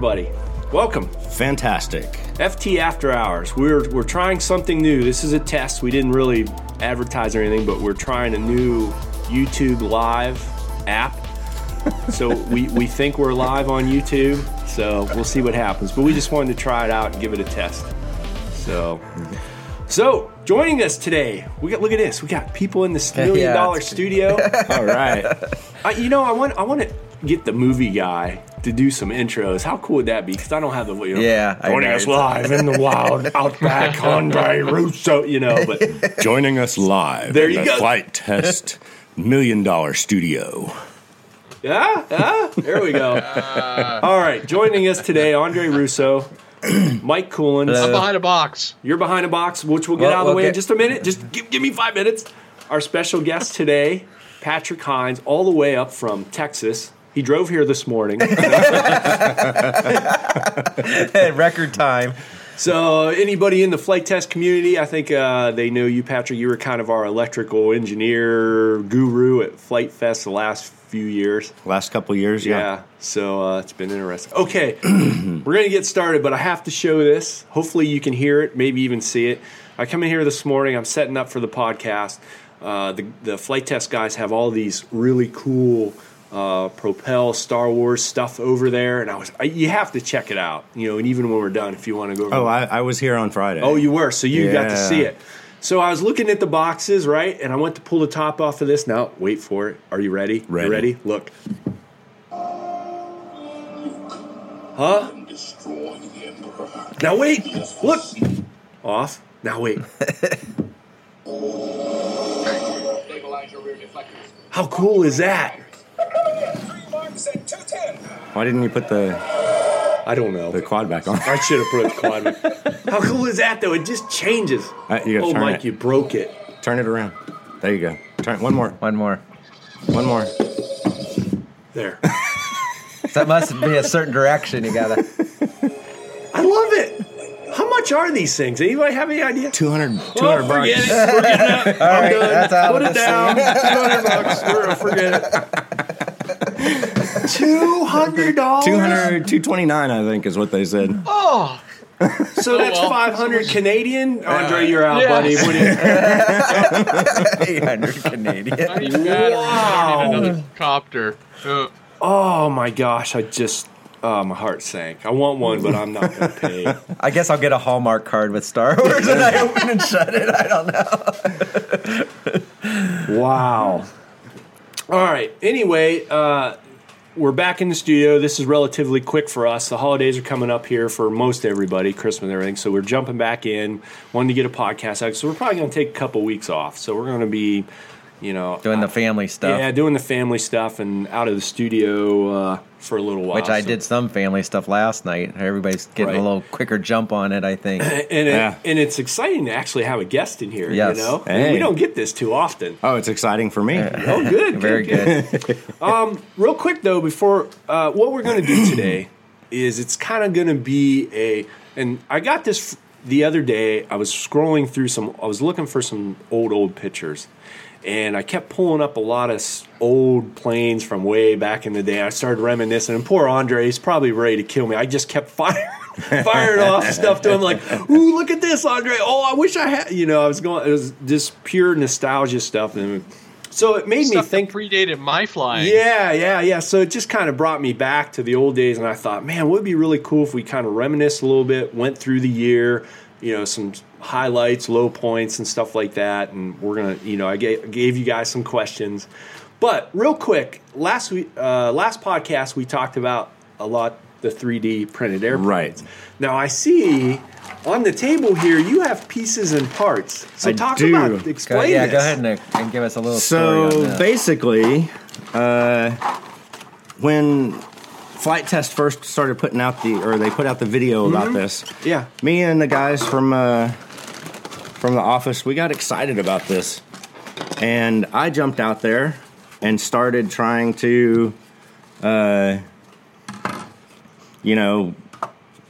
everybody? Welcome. Fantastic. FT After Hours. We're we're trying something new. This is a test. We didn't really advertise or anything, but we're trying a new YouTube live app. so we, we think we're live on YouTube. So we'll see what happens. But we just wanted to try it out and give it a test. So so joining us today, we got look at this. We got people in this million Yeah, dollar studio. All right. I, you know, I want I want to get the movie guy to do some intros. How cool would that be? Because I don't have the you know, Yeah, I joining know. us live in the wild outback, Andre Russo. You know, but Joining us live There in you the go. Flight Test Million Dollar Studio. yeah, yeah, there we go. All right, joining us today, Andre Russo, Mike Coolin. I'm behind a box. You're behind a box, which we'll get Well, out of the way in just a minute. Just give, give me five minutes. Our special guest today, Patrick Hines, all the way up from Texas. He drove here this morning. Record time. So, anybody in the flight test community, I think uh, they know you, Patrick. You were kind of our electrical engineer guru at Flight Fest the last few years. Last couple years, Yeah. yeah. So, uh, it's been interesting. Okay, we're going to get started, but I have to show this. Hopefully, you can hear it, maybe even see it. I come in here this morning, I'm setting up for the podcast. Uh, the, the flight test guys have all these really cool uh, Propel Star Wars stuff over there, and I was I, you have to check it out, you know. And even when we're done, if you want to go, over Oh, I, I was here on Friday. Oh, you were. So you got to see it. So I was looking at the boxes, right? And I went to pull the top off of this. Now, wait for it. Are you ready? Ready. You ready? Look. Huh? destroying the Emperor. Now wait. Look. Off. Now wait. Stabilize your rear deflectors. How cool is that? Three marks at 210. Why didn't you put the, I don't know. the quad back on? I should have put a quad. Back. How cool is that, though? It just changes. Uh, you gotta Oh, turn Mike, it. you broke it. Turn it around. There you go. Turn one more. One more. One more. There. That must be a certain direction you gotta. I love it. How much are these things? Anybody have any idea? 200, 200 Oh, forget bucks. it. We're getting up. I'm right, done. that's out Put of it the down. Two hundred bucks. We're forget it. Two hundred dollars. 200, 229, I think, is what they said. Oh, So that's well. five hundred Canadian. Andre, you're out, Yeah. buddy. What you- 800 Canadian. I need. Wow. Another copter. Uh, oh my gosh! I just. Oh, my heart sank. I want one, but I'm not going to pay. I guess I'll get a Hallmark card with Star Wars and I open and shut it. I don't know. Wow. All right. Anyway, uh, we're back in the studio. This is relatively quick for us. The holidays are coming up here for most everybody, Christmas and everything. So we're jumping back in, wanting to get a podcast out. So we're probably going to take a couple weeks off. So we're going to be, you know, Doing the family stuff. yeah, doing the family stuff and out of the studio uh, for a little while. Which I So- did some family stuff last night. Everybody's getting Right. a little quicker jump on it, I think. And it, and it's exciting to actually have a guest in here. Yes. You know, Hey. we don't get this too often. Oh, it's exciting for me. Oh, good. Very good. Real quick though, before uh, what we're going to do today is it's kind of going to be a, and I got this f- the other day. I was scrolling through some, I was looking for some old old pictures, and I kept pulling up a lot of old planes from way back in the day. I started reminiscing, and poor Andre, he's probably ready to kill me. I just kept firing. Firing off stuff to him like, "Ooh, look at this, Andre! Oh, I wish I had." You know, I was going. It was just pure nostalgia stuff, and so it made me think. predated my flying. Yeah, yeah, yeah. So it just kind of brought me back to the old days, and I thought, man, would be really cool if we kind of reminisce a little bit, went through the year, you know, some highlights, low points, and stuff like that. And we're gonna, you know, I gave, gave you guys some questions, but real quick, last week, uh, last podcast, we talked about a lot the 3D printed airplanes. Right. Now I see. On the table here, you have pieces and parts. So I talk do. about, Go, explain yeah, this. go ahead Nick, and give us a little So story on basically, uh, when Flight Test first started putting out the, or they put out the video about this, Yeah. me and the guys from uh, from the office, we got excited about this, and I jumped out there and started trying to, uh, you know,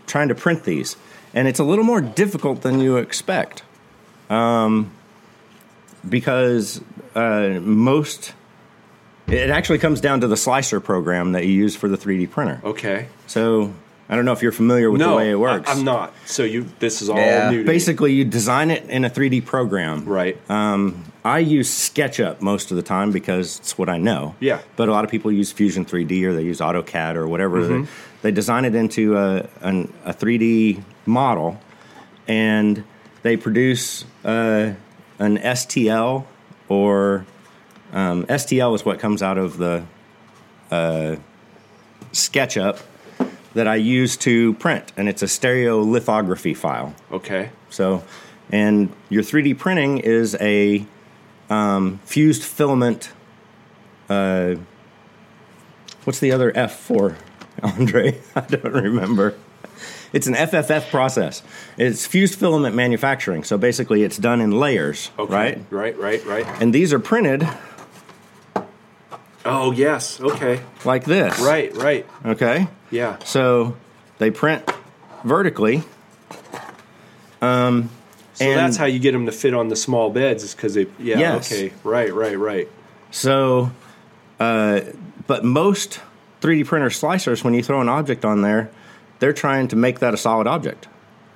trying to print these, and it's a little more difficult than you expect, um, because uh, most. It actually comes down to the slicer program that you use for the 3D printer. Okay. So I don't know if you're familiar with no, the way it works. I, am not. So you, this is all Yeah. new. To me. Basically, you design it in a 3D program. right? Um, I use SketchUp most of the time because it's what I know. Yeah. But a lot of people use Fusion 3D or they use AutoCAD or whatever. They, they design it into a, an, a 3D model and they produce uh, an STL or um, STL is what comes out of the uh, SketchUp that I use to print, and it's a stereolithography file. okay. So, and your 3D printing is a um, fused filament. Uh, what's the other F for, Andre? I don't remember. It's an FFF process. It's fused filament manufacturing. So basically, it's done in layers, Okay. right? Right. Right. Right. And these are printed Oh yes. Okay. like this. Right. Right. Okay. Yeah. So they print vertically. So And- that's how you get them to fit on the small beds, is because they. Yeah. Yes. Okay. Right. Right. Right. So, uh, but most 3D printer slicers, when you throw an object on there, they're trying to make that a solid object.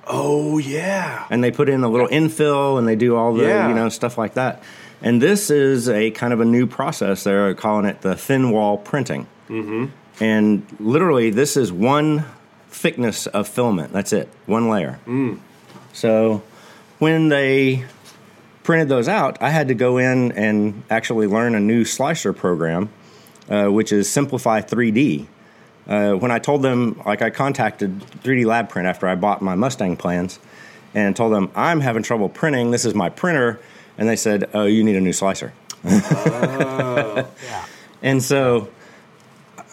Oh yeah. And they put in a little infill and they do all the, Yeah. you know, stuff like that. And this is a kind of a new process. They're calling it the thin wall printing. Mm-hmm. And literally, this is one thickness of filament. That's it, one layer. So when they printed those out, I had to go in and actually learn a new slicer program, uh, which is Simplify 3D. Uh, when I told them, like, I contacted 3D Lab Print after I bought my Mustang plans and told them, I'm having trouble printing. This is my printer. And they said, Oh, you need a new slicer. And so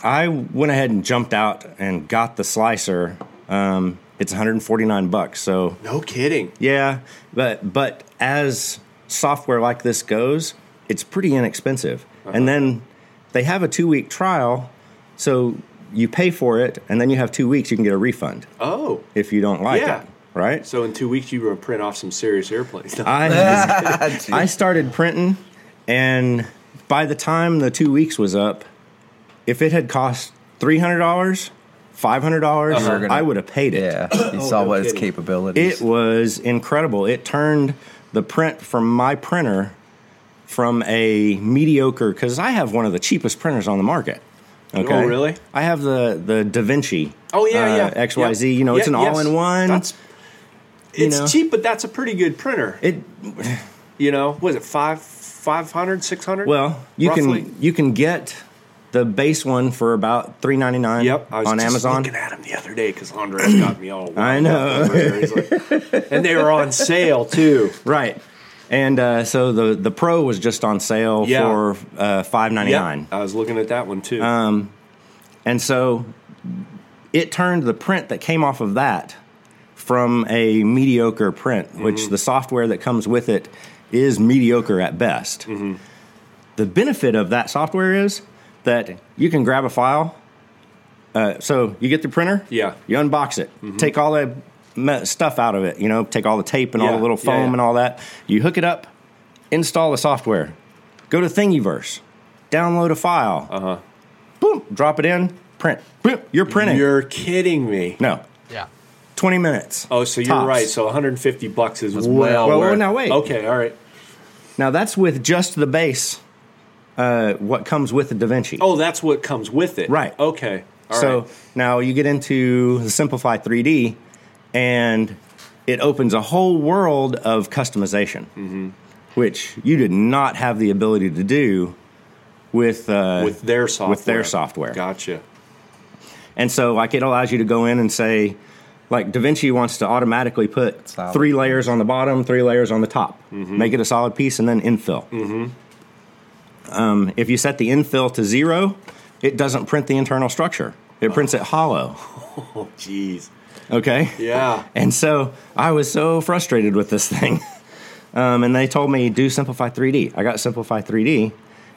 I went ahead and jumped out and got the slicer. Um, it's 149 bucks. So No kidding. yeah, but but as software like this goes, it's pretty inexpensive. And then they have a two week trial, so you pay for it, and then you have two weeks. You can get a refund Oh. if you don't like Yeah. it. Right? So in two weeks you were to print off some serious airplanes. I I started printing, and by the time the two weeks was up, if it had cost three hundred dollars, five hundred dollars, You were gonna- I would have paid it. Yeah, you saw Oh, no what its kidding. capabilities. It was incredible. It turned the print from my printer from a mediocre because I have one of the cheapest printers on the market. Okay. Oh, really? I have the the Da Vinci. Oh yeah, uh, yeah. XYZ. Yep. You know, it's an yes. all-in-one. That's you it's know. cheap, but that's a pretty good printer. it You know, was it five, 500, 600? well, you roughly? can you can get the base one for about three ninety nine. Yep, I was on just Amazon. looking at him the other day because Andres got me all. I know. up over there. He's like- and they were on sale too. Right. And uh, so the the Pro was just on sale Yeah. for uh, five ninety nine. I was looking at that one too. Um, And so it turned the print that came off of that from a mediocre print, which the software that comes with it is mediocre at best. The benefit of that software is that you can grab a file. Uh, so you get the printer, Yeah. you unbox it, take all the stuff out of it, you know, take all the tape and all the little yeah, foam yeah. and all that. You hook it up, install the software, go to Thingiverse, download a file, Uh-huh. boom, drop it in, print. Boom, you're printing. You're kidding me. no, Yeah. 20 minutes. Oh, so you're Tops. right. So 150 bucks is well, well- Well, now wait. Okay, all right. Now that's with just the base, uh, what comes with the DaVinci. Oh, that's what comes with it. Right. Okay. All so right. now you get into the Simplify 3D, and it opens a whole world of customization, Mm-hmm. which you did not have the ability to do with uh, with their software. with their software. Gotcha. And so, like, it allows you to go in and say, like, DaVinci wants to automatically put Solid. three layers on the bottom, three layers on the top, make it a solid piece, and then infill. Um, if you set the infill to zero, it doesn't print the internal structure. It prints it hollow. Oh, jeez. Okay. Yeah. And so I was so frustrated with this thing. Um, and they told me, do Simplify 3D. I got Simplify 3D,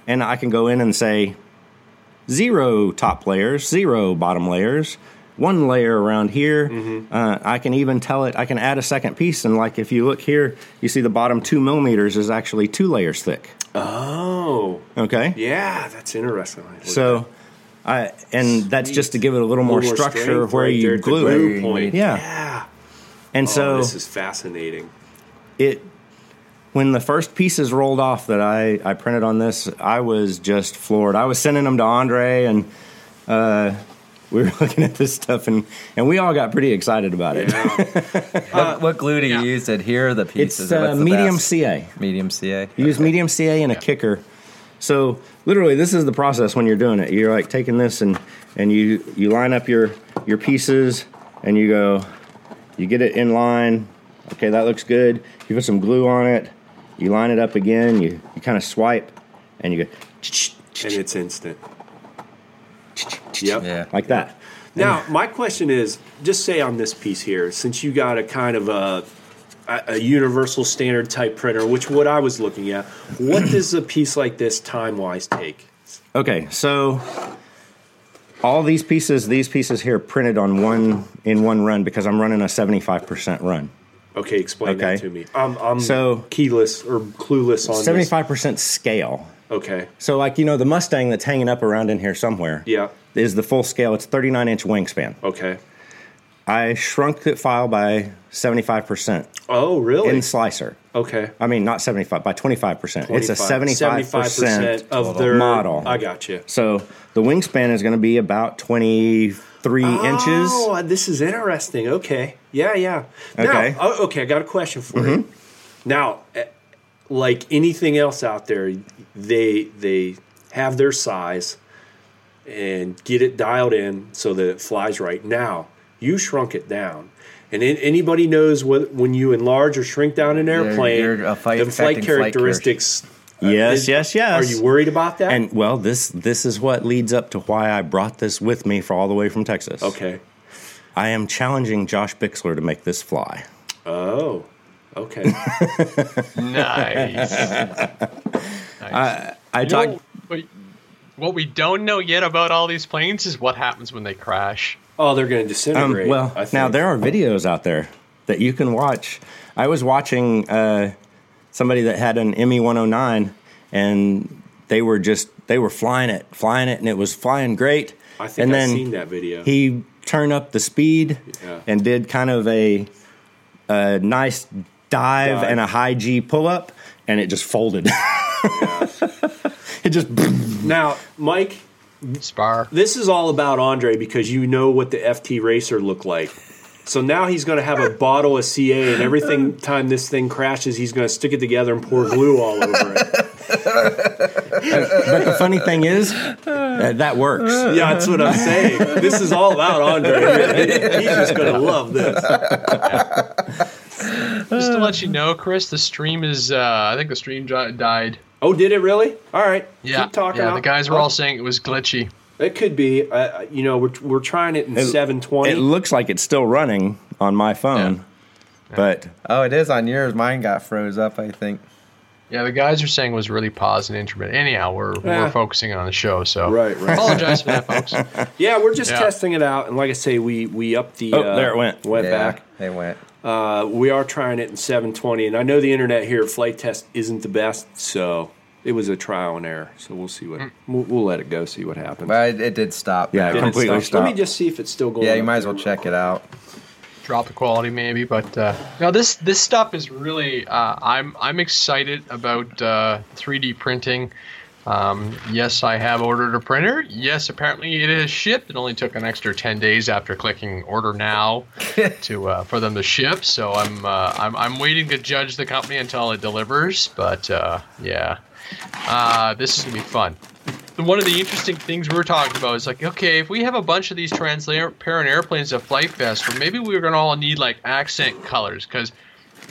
and I can go in and say zero top layers, zero bottom layers, one layer around here. Uh, I can even tell it, I can add a second piece. And like if you look here, you see the bottom two millimeters is actually two layers thick. Oh, Okay. yeah, that's interesting. So, I and that's just to give it a little more A little structure where right you glue it. Yeah. Yeah. And oh, so this is fascinating. it when the first pieces rolled off that I, I printed on this, I was just floored. I was sending them to Andre, and uh, we were looking at this stuff, and, and we all got pretty excited about it. Yeah. what, what glue do you yeah. use to adhere the It's pieces? uh, the medium best? CA. Medium CA. You use medium CA and a kicker. So literally, this is the process when you're doing it. You're like taking this and and you you line up your your pieces, and you go, you get it in line. Okay, that looks good. You put some glue on it. You line it up again. You you kind of swipe, and you go and it's instant. Yep. Yeah. like that. Now, my question is, just say on this piece here, since you got a kind of a a, a universal standard type printer, which what I was looking at, what does a piece like this time wise take? Okay, so all these pieces, these pieces here, printed on one in one run because I'm running a 75% run. Okay, explain that to me. I'm, I'm So- keyless or clueless on this. 75% scale. Okay, So, like, you know, the Mustang that's hanging up around in here somewhere yeah, is the full scale. It's 39 inch wingspan. okay. I shrunk the file by 75% Oh, really? in Slicer. okay. I mean, not 75, by 25%. It's a 75% of their model. I got you. So the wingspan is going to be about 23 inches. Oh, this is interesting. Okay. Yeah, yeah. Okay. Now, oh, okay, I got a question for you. Mm-hmm. Now, like anything else out there, they they have their size and get it dialed in so that it flies right. Now, you shrunk it down. And an- anybody knows what when you enlarge or shrink down an airplane, you're, uh, fight- the flight affecting flight characteristics. uh, Yes, is- yes, yes. Are you worried about that? And well, this this is what leads up to why I brought this with me for all the way from Texas. okay. I am challenging Josh Bixler to make this fly. Oh. Okay. Nice. I You talked. what- what we don't know yet about all these planes is what happens when they crash. oh, they're going to Um, disintegrate. well, now there are videos out there that you can watch. I was watching uh, somebody that had an ME 109, and they were just they were flying it, flying it, and it was flying great. I think and I've then seen that video. He turned up the speed Yeah. and did kind of a, a nice dive, Dive. and a high G pull up, and it just folded. it just Now, Mike, Spar. this is all about Andre because you know what the FT Racer looked like. So now he's going to have a bottle of CA, and everything time this thing crashes, he's going to stick it together and pour glue all over it. but the funny thing is uh, that works. Yeah, that's what I'm saying. This is all about Andre. He's just going to love this. Just to let you know, Chris, the stream is. Uh, I think the stream died. Oh, did it really? All right. Yeah, Keep talking. yeah. I'll- The guys were I'll- all saying it was glitchy. It could be. Uh, you know, we're, we're trying it in 720. It looks like it's still running on my phone, but Oh, it is on yours. Mine got froze up. I think. Yeah, the guys are saying it was really paused and intermittent. Anyhow, we're Yeah. we're focusing on the show, so Right, right. Apologize for that, folks. yeah, we're just Yeah. testing it out, and like I say, we we upped the. Oh, uh, there it went. Went yeah, back. They went. Uh, we are trying it in 720, and I know the internet here at Flight Test isn't the best, so it was a trial and error. So we'll see what we'll, we'll let it go, see what happens. But it, it did stop. Yeah, it completely stop? Let me just see if it's still going. Yeah, you might as well check quick. it out. Drop the quality maybe, but uh, no, this this stuff is really. Uh, I'm I'm excited about uh, 3D printing. Um, yes, I have ordered a printer. Yes, apparently it is shipped. It only took an extra 10 days after clicking order now to uh, for them to ship. So I'm, uh, I'm I'm waiting to judge the company until it delivers. But uh, yeah, uh, this is gonna be fun. One of the interesting things we were talking about is like, okay, if we have a bunch of these transparent airplanes at Flight Fest, or maybe we're gonna all need like accent colors because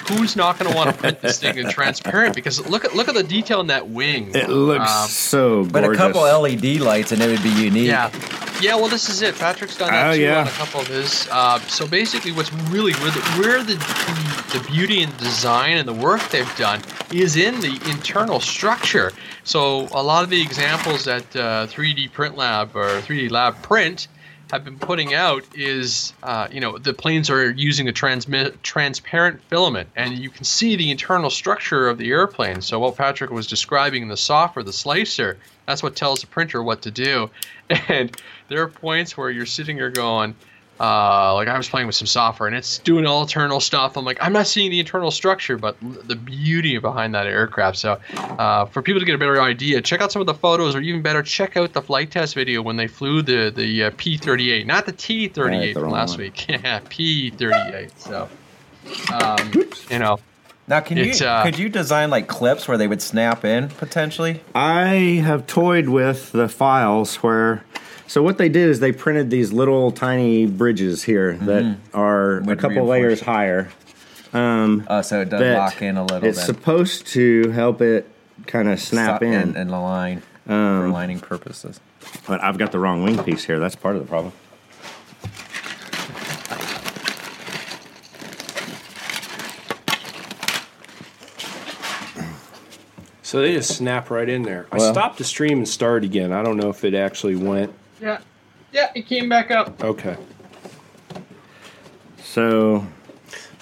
who's not going to want to print this thing in transparent? Because look at look at the detail in that wing. It looks Um, so gorgeous. But a couple LED lights and it would be unique. Yeah. Yeah, well, this is it. Patrick's done that Oh, too yeah. on a couple of his. Uh, so basically, what's really where the, where the, the the beauty and design and the work they've done is in the internal structure. So a lot of the examples that uh, 3D Print Lab or 3D Lab Print have been putting out is, uh, you know, the planes are using a transmit transparent filament, and you can see the internal structure of the airplane. So what Patrick was describing in the software, the slicer, that's what tells the printer what to do. And there are points where you're sitting there going, uh, like I was playing with some software and it's doing all internal stuff. I'm like, I'm not seeing the internal structure, but the beauty behind that aircraft. So, uh, for people to get a better idea, check out some of the photos, or even better, check out the flight test video when they flew the the uh, P38, not the T38 Right, from last one. week. yeah, P38. So, um, you know, Now, can you uh, could you design like clips where they would snap in potentially? I have toyed with the files where. So what they did is they printed these little tiny bridges here mm-hmm. that are a couple layers it. higher. Um, oh, so it does lock in a little. Bit. It's then. supposed to help it kind of snap Stop in, and, and align for um, lining purposes. but I've got the wrong wing piece here. That's part of the problem. So they just snap right in there. I stopped the stream and started again. I don't know if it actually went. Yeah, yeah, it came back up. Okay. So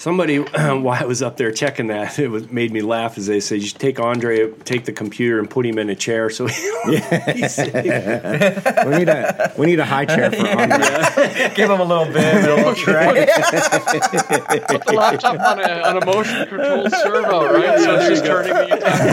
Somebody, while I was up there checking that, it was made me laugh as they said, "You take Andre, take the computer, and put him in a chair." So he's sitting- we need a we need a high chair for Andre. Give him a little bit, a little tray. Put the laptop on a, on a motion controlled servo, right? So it's just turning the entire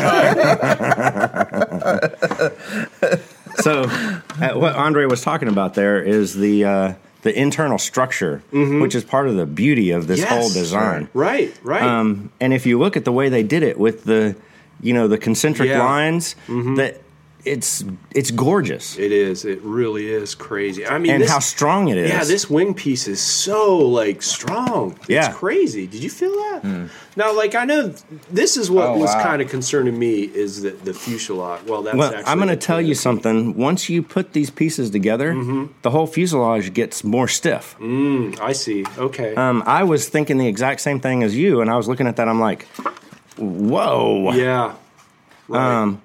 time. So uh, what Andre was talking about there is the uh, the internal structure, which is part of the beauty of this Yes, whole design. right, right. Um, and if you look at the way they did it with the, you know, the concentric Yeah. lines, that it's it's gorgeous, it is. It really is crazy. I mean, and this, how strong it is. Yeah, this wing piece is so like strong. It's Yeah. crazy. Did you feel that? Now, like I know this is what Oh, was wow. kind of concerning me is that the fuselage. Well, that's Well, actually I'm going to tell you something. Once you put these pieces together, the whole fuselage gets more stiff. I see. Okay. Um, I was thinking the exact same thing as you, and I was looking at that. I'm like, whoa. yeah. Right. Um,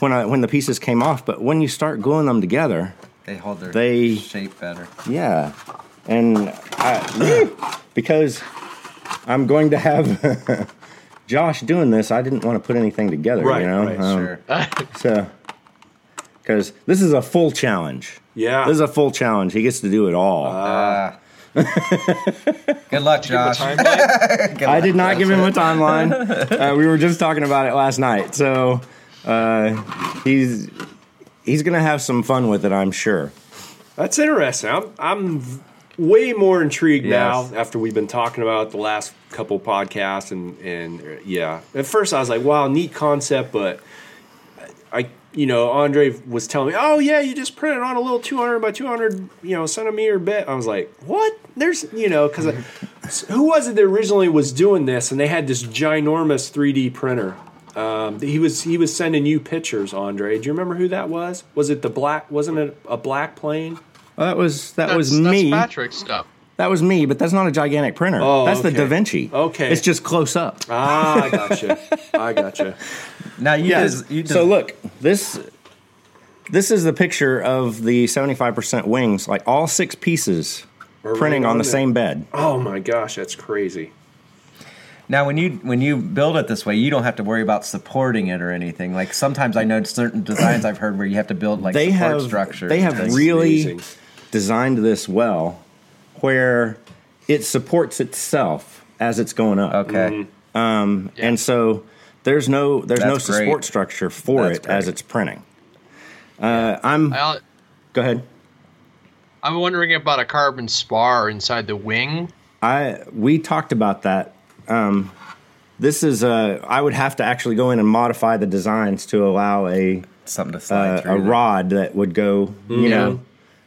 when I when the pieces came off, but when you start gluing them together, They hold their They- shape better. yeah, and I, because I'm going to have Josh doing this, I didn't want to put anything together. Right, you know, right, Um, Sure. So, because this is a full challenge. yeah. This is a full challenge. He gets to do it all. Ah. Good luck, Josh. Timeline? Good I luck. did not give him a timeline. uh, we were just talking about it last night, so uh, he's he's gonna have some fun with it, I'm sure. That's interesting. I'm I'm way more intrigued Yes. now after we've been talking about the last couple podcasts and and yeah. At first I was like, wow, neat concept, but I you know Andre was telling me, oh yeah, you just printed on a little 200 by 200 you know centimeter bit. I was like, what? There's you know because who was it that originally was doing this and they had this ginormous 3D printer. Um, he was he was sending you pictures, Andre. Do you remember who that was? Was it the black? Wasn't it a black plane? Well, that was that That's, was that's me. Patrick's stuff. That was me, but that's not a gigantic printer. Oh, that's okay. the Da Vinci. Okay. it's just close up. Ah, I gotcha. I gotcha. Now you Yeah. des- you des- so look, this this is the picture of the 75% wings, like all six pieces Are printing right on the there. same bed. Oh my gosh, that's crazy. Now, when you when you build it this way, you don't have to worry about supporting it or anything. Like sometimes I know certain designs I've heard where you have to build like they support have structure. they have really amazing. designed this well where it supports itself as it's going up. okay. And so there's no there's no That's great. support structure for That's it as it's printing. Uh, I'm I, go ahead. I'm wondering about a carbon spar inside the wing. I we talked about that. Um, this is uh, I would have to actually go in and modify the designs to allow a Something to slide uh, through. a there. rod that would go, you Yeah. know,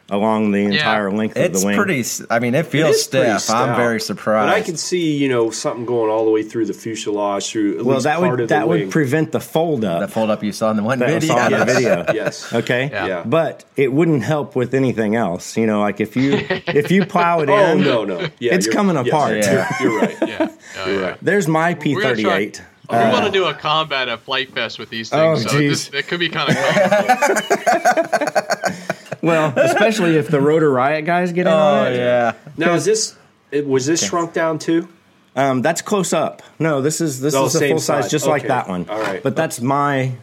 along the entire length of the wing. It's pretty. I mean, it feels it stiff. I'm very surprised. But I can see you know something going all the way through the fuselage through. well, that would that would prevent the fold up. The fold up you saw in the one that video. Yes. Video. yes. Okay. Yeah. yeah. But it wouldn't help with anything else. You know, like if you if you plow it oh, in, no, no, yeah, it's coming apart. Yes, yeah. you're right. Yeah, oh, you're right. There's my P38. Oh, we uh, want to do a combat at Flight Fest with these oh, things. Oh, so this, it could be kind of Well, especially if the Rotor Riot guys get in oh, on it. yeah. Now, is this, was this okay. shrunk down too? Um, that's close up. No, this is this oh, is a full size, size just okay. like that one. All right. But that's my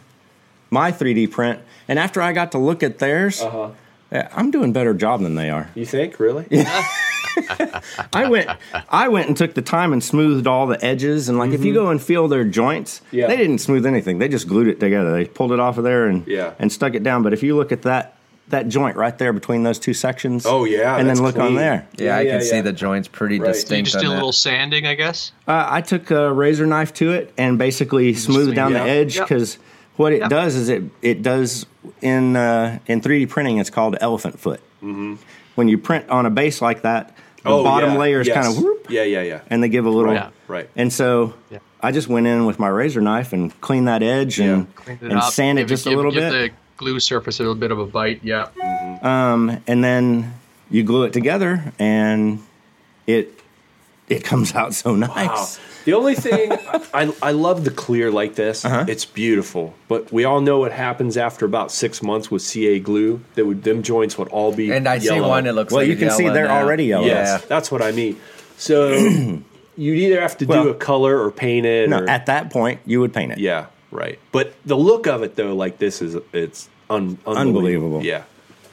my 3D print. And after I got to look at theirs, uh-huh. Eh, I'm doing better job than they are. You think? Really? Yeah. I went I went and took the time and smoothed all the edges and like if you go and feel their joints, Mm-hmm. Yeah. they didn't smooth anything. They just glued it together. They pulled it off of there and Yeah. and stuck it down. But if you look at that that joint right there between those two sections, Oh, yeah, and then that's look on there. Yeah, Yeah, I yeah, can see the joints pretty Right. So you You distinct. just on did a that. little sanding, I guess. Uh, I took a razor knife to it and basically smoothed smooth- down yeah. the edge Yep. because what it Yep. does is it it does in uh, in 3D printing it's called elephant foot. Mm-hmm. When you print on a base like that, the oh, bottom yeah. layer is yes. kind of whoop, Yeah, yeah, yeah. and they give a little Right, right. And so Yeah. I just went in with my razor knife and cleaned that edge and and up, sand it give just a little give bit, the glue surface a little bit of a bite. Yeah. um, and then you glue it together and it it comes out so nice. Wow. nice. The only thing I, I love the clear like this. Uh-huh. It's beautiful, but we all know what happens after about six months with CA glue. That would them joints would all be And I see one that looks Well, like you can see they're now. already yellow. Yes, Yeah. that's what I mean. So you'd either have to do a color or paint it. No, or, at that point you would paint it. yeah, right. But the look of it though, like this is it's un, unbelievable. Unbelievable. Yeah,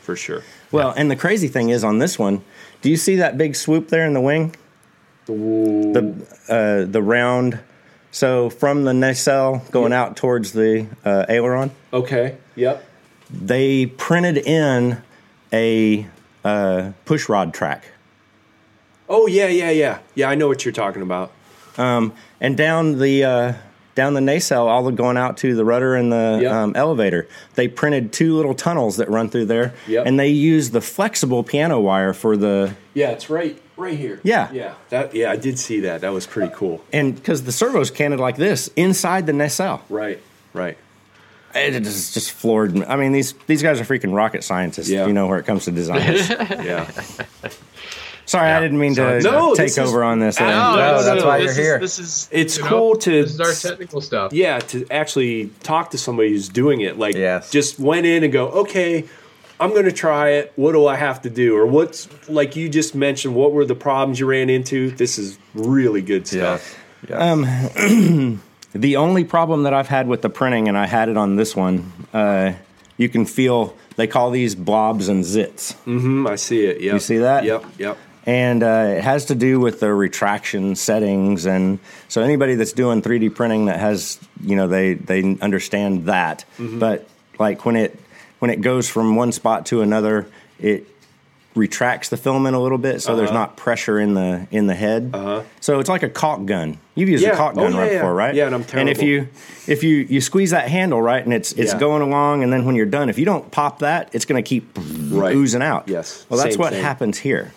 for sure. Well, and the crazy thing is on this one, do you see that big swoop there in the wing? The uh, the round. So from the nacelle going out towards the uh, aileron, Okay. Yep. they printed in a uh, push rod track, Oh yeah, yeah, yeah, yeah. I know what you're talking about. Um, and down the uh, down the nacelle, all the going out to the rudder and the Yep. um, elevator, they printed two little tunnels that run through there, Yep. and they used the flexible piano wire for the Yeah, it's right, right here. Yeah. yeah. That yeah, I did see that. That was pretty cool. and because the servos canted like this inside the nacelle. Right, right. It just, just floored me. I mean, these these guys are freaking rocket scientists, Yeah. you know, where it comes to design. Yeah. Sorry, I didn't mean to No, take this is- over on this. No, uh, No, it's- that's why this you're is- here. This is It's you know, cool to This is our technical stuff. Yeah, to actually talk to somebody who's doing it. Like, Yes. just went in and go, okay, I'm going to try it. What do I have to do? Or what's, like you just mentioned, what were the problems you ran into? This is really good stuff. Yes. the only problem that I've had with the printing, and I had it on this one, uh, you can feel they call these blobs and zits, Mm, I see it. Yeah. You see that? Yep, yep. and uh, it has to do with the retraction settings. And so anybody that's doing 3D printing that has, you know, they they understand that. Mm-hmm. But like when it when it goes from one spot to another, it retracts the filament a little bit, so there's Uh-huh. not pressure in the in the head. Uh-huh. So it's like a caulk gun. You've used Yeah. a caulk Oh, gun yeah, right yeah. before, right? Yeah, and I'm terrible. And if you if you you squeeze that handle right, and it's it's Yeah. going along, and then when you're done, if you don't pop that, it's going to keep Right. oozing out. Yes. Well, that's Same what thing. happens here.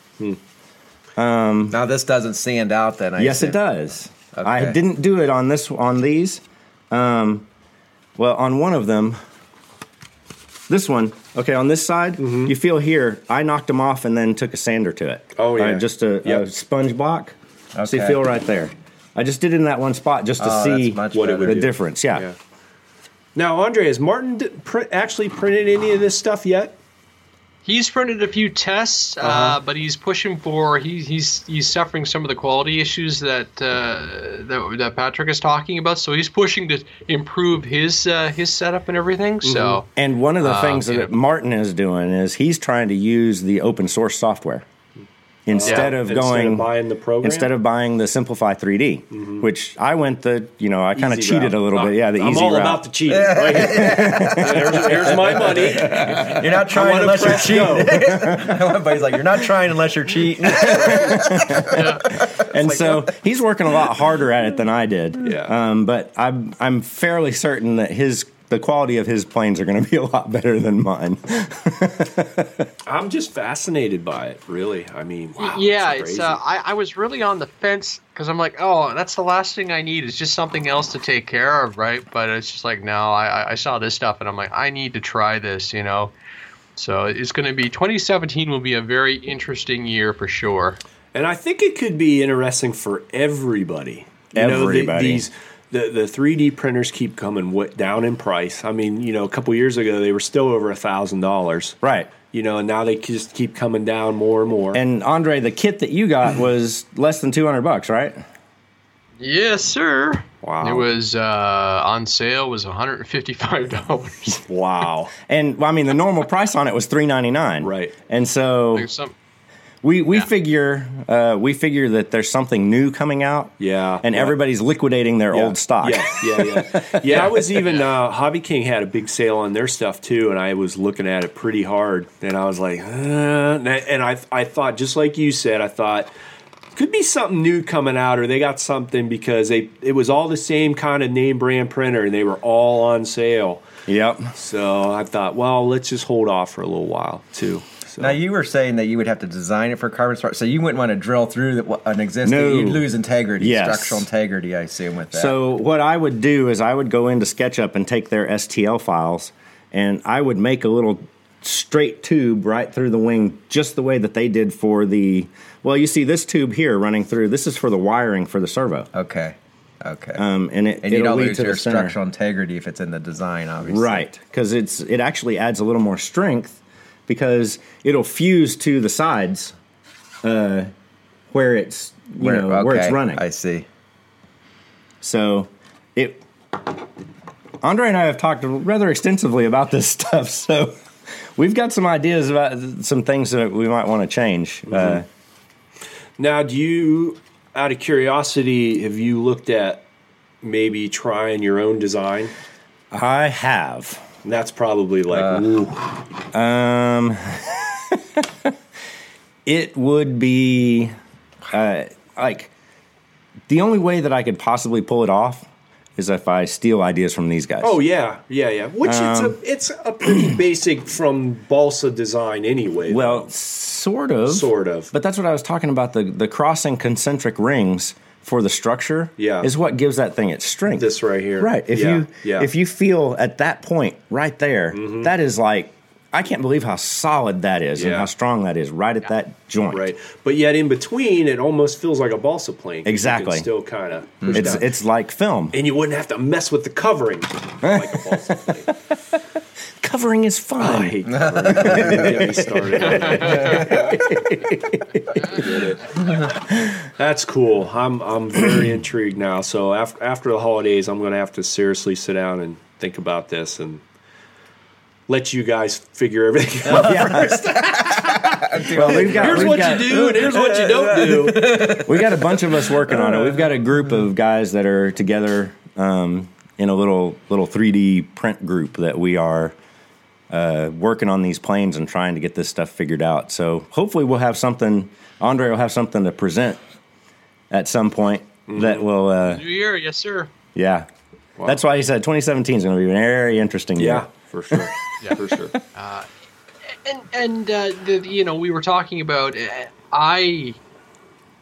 now this doesn't sand out. Then I yes, it assume. does. I didn't do it on this on these. Um, well, on one of them, this one. Okay, on this side, you feel here. I knocked them off and then took a sander to it. Mm-hmm. Oh, yeah. just a, a sponge block. So you feel right there. I just did it in that one spot just to Oh, see what it would the do. difference. Yeah. Yeah. Now, Andre, has Martin d- print, actually printed any of this stuff yet? He's printed a few tests, uh Uh-huh. but he's pushing for he's he's he's suffering some of the quality issues that uh, that, that Patrick is talking about. So he's pushing to improve his uh, his setup and everything. Mm-hmm. So And one of the Uh, things yeah. that Martin is doing is he's trying to use the open source software instead Yeah. of Instead going of buying the program? instead of buying the Simplify 3D, which I went the you know I kind of cheated route. a little bit. Yeah, the I'm easy all route. about the cheating. Right here. there's, there's my money. You're not trying unless you're cheating. Everybody's like, you're not trying unless you're cheating. and so he's working a lot harder at it than I did. Yeah. Um, but I'm I'm fairly certain that his the quality of his planes are going to be a lot better than mine. I'm just fascinated by it. Really, I mean, wow, yeah, it's, it's uh, I, I was really on the fence because I'm like, oh, that's the last thing I need is just something else to take care of, right? But it's just like, no, I, I- I saw this stuff and I'm like, I need to try this, you know. So it's going to be 2017 will be a very interesting year for sure. And I think it could be interesting for everybody. You know, the, Everybody. these the the 3D printers keep coming w- down in price. I mean, you know, a couple years ago they were still over a thousand dollars, right. you know, and now they just keep coming down more and more. And Andre, the kit that you got was less than 200 bucks, right? Yes, sir. Wow. It was uh, on sale was 155 dollars. wow, And well, I mean, the normal price on it was 399. Right. And so Some we we Yeah. figure uh, we figure that there's something new coming out. Yeah, And yeah. everybody's liquidating their Yeah, old stock. Yeah, yeah, yeah. yeah, I was even uh, Hobby King had a big sale on their stuff too, and I was looking at it pretty hard, and I was like, uh, and I- and I I thought just like you said, I thought could be something new coming out, or they got something because they it was all the same kind of name brand printer, and they were all on sale. Yep. So I thought, well, let's just hold off for a little while too. So. Now you were saying that you would have to design it for carbon start, so you wouldn't want to drill through the, an existing. No. You'd lose integrity, Yes. structural integrity. I assume with that. So what I would do is I would go into SketchUp and take their STL files, and I would make a little straight tube right through the wing, just the way that they did for the. Well, you see this tube here running through. This is for the wiring for the servo, okay, okay, um, and it and you don't lose to your structural integrity if it's in the design, obviously. Right, because it's it actually adds a little more strength because it'll fuse to the sides, uh, where it's you Where, know where it's running. I see. So it Andre and I have talked rather extensively about this stuff. So we've got some ideas about some things that we might want to change. Uh, Now, do you, out of curiosity, have you looked at maybe trying your own design? I have. That's probably like, Uh, Um, it would be uh, like the only way that I could possibly pull it off is if I steal ideas from these guys. oh yeah, yeah, yeah. Which Um, it's a it's a pretty basic from balsa design anyway. well, though. sort of, sort of. But that's what I was talking about. The the crossing concentric rings for the structure Yeah. is what gives that thing its strength. this right here, Right. If yeah, you yeah. Mm-hmm. if you feel at that point right there, that is like I can't believe how solid that is and how strong that is right at that joint. right, but yet in between, it almost feels like a balsa can Exactly. still kind of. It's it's like film. and you wouldn't have to mess with the covering like a balsa. Covering is I fun. hate covering. Get me started. Get it. That's cool. I'm I'm very intrigued now. So after after the holidays, I'm going to have to seriously sit down and think about this and let you guys figure everything out. first. well, we've got, Here's we've what got, you do, and here's what you don't do. We got a bunch of us working on it. We've got a group of guys that are together um, in a little little 3D print group that we are uh, working on these planes and trying to get this stuff figured out. So hopefully we'll have something. Andre will have something to present at some point that will. Uh, New year, yes, sir. yeah, that's why he said 2017 is going to be a very interesting year. Yeah, for sure. Yeah, for sure. Uh, and and uh, the, you know we were talking about uh, I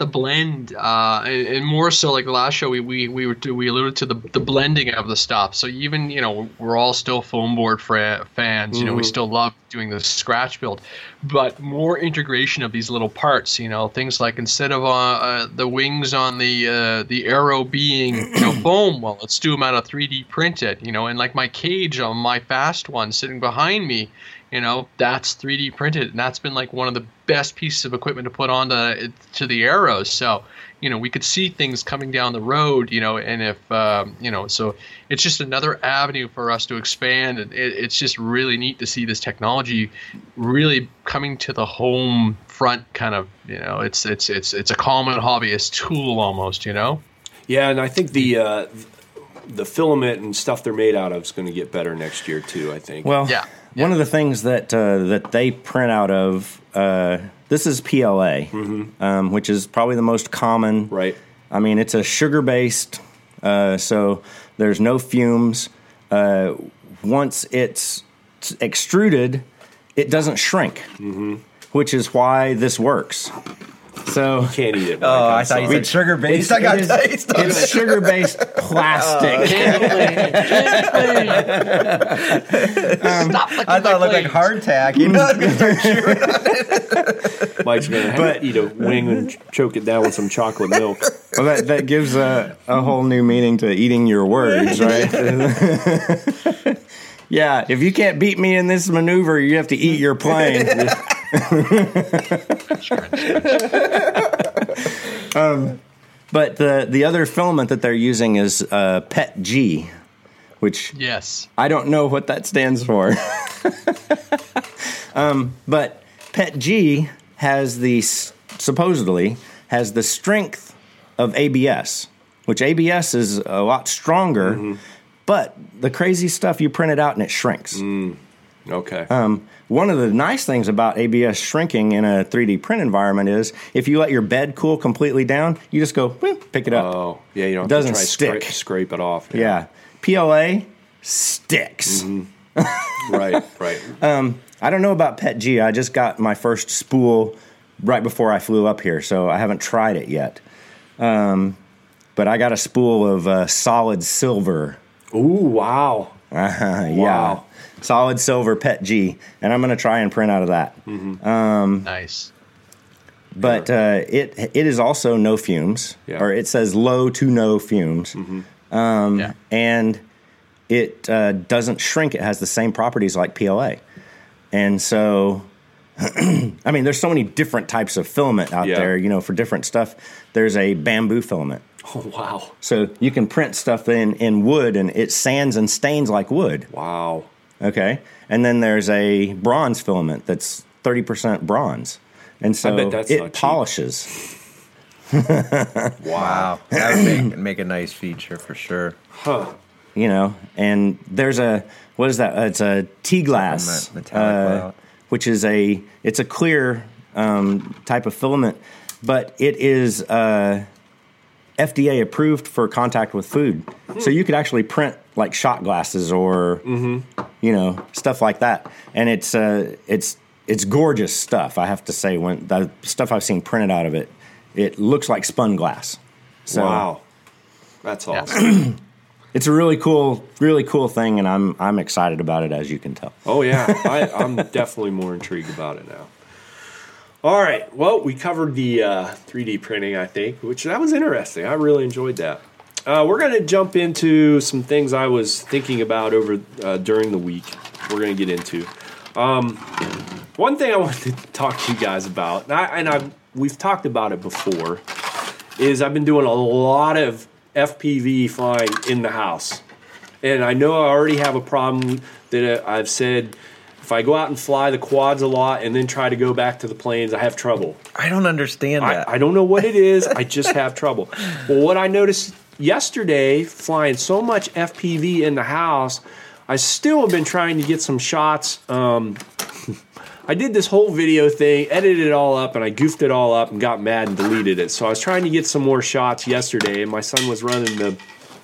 the blend uh, and, and more so like the last show we we we were we alluded to the the blending of the stuff. So even you know we're all still foam board fra- fans. You know we still love doing the scratch build, but more integration of these little parts. You know things like instead of uh, uh, the wings on the uh, the arrow being you know foam, well let's do them out of 3D printed. You know and like my cage on my fast one sitting behind me you know that's 3d printed and that's been like one of the best pieces of equipment to put on the, to the arrows. So you know we could see things coming down the road you know and if um, you know so it's just another avenue for us to expand and it, it's just really neat to see this technology really coming to the home front kind of you know it's it's it's it's a common hobbyist tool almost you know? Yeah, and I think the uh, the filament and stuff they're made out of is going to get better next year too. I think. Well, Yeah, one of the things that uh, that they print out of uh, this is PLA, um, which is probably the most common. right. I mean, it's a sugar based, uh, so there's no fumes. Uh, once it's extruded, it doesn't shrink, which is why this works. So you Can't eat it. Mike, Oh, I'm I thought you sorry. said sugar based. I it got is- taste. it's sugar based oh. plastic. Um, Stop licking I thought it my looked like legs. hardtack. You know, Mike's gonna have But- to eat a wing and choke it down with some chocolate milk. Well, that, that gives a, a whole new meaning to eating your words, right? Yeah, if you can't beat me in this maneuver, you have to eat your plane. um, but the, the other filament that they're using is uh, PET G, which Yes. I don't know what that stands for. um, but PET G has the supposedly has the strength of ABS, which ABS is a lot stronger. But the crazy stuff you print it out and it shrinks. Okay. Um, one of the nice things about ABS shrinking in a 3D print environment is if you let your bed cool completely down, you just go pick it up. oh, yeah. You don't have doesn't to try stick. Scrape, scrape it off. yeah. PLA sticks. Right. Right. I don't know about Pet G. I just got my first spool right before I flew up here, so I haven't tried it yet. Um, but I got a spool of uh, solid silver. Ooh. Wow. Uh, yeah. Wow. Solid silver Pet G, and I'm going to try and print out of that. Nice. But uh, it it is also no fumes, Yeah. or it says low to no fumes, yeah. and it uh, doesn't shrink. It has the same properties like PLA, and so. I mean, there's so many different types of filament out Yeah. there, you know, for different stuff. There's a bamboo filament. Oh, wow. So you can print stuff in, in wood and it sands and stains like wood. Wow. Okay. And then there's a bronze filament that's 30% bronze. And so it polishes. wow, that would make, make a nice feature for sure. Huh. you know and there's a what is that Uh, it's a T-glase Something metallic uh, which is a it's a clear um, type of filament but it is uh, fda approved for contact with food so you could actually print like shot glasses or you know stuff like that and it's uh, it's it's gorgeous stuff i have to say when the stuff i've seen printed out of it it looks like spun glass so wow. That's awesome. it's a really cool, really cool thing, and I'm I'm excited about it, as you can tell. Oh yeah, I, I'm definitely more intrigued about it now. All right, well, we covered the uh, 3D printing, I think, which that was interesting. I really enjoyed that. Uh, we're going to jump into some things I was thinking about over uh, during the week. We're going to get into. Um, one thing I wanted to talk to you guys about, and I, and I we've talked about it before, is I've been doing a lot of FPV flying in the house. And I know I already have a problem that I've said if I go out and fly the quads a lot and then try to go back to the planes, I have trouble. I don't understand that. I, I don't know what it is. I just have trouble. Well, what I noticed yesterday, flying so much FPV in the house, I still have been trying to get some shots. Um, I did this whole video thing, edited it all up, and I goofed it all up and got mad and deleted it. So I was trying to get some more shots yesterday, and my son was running the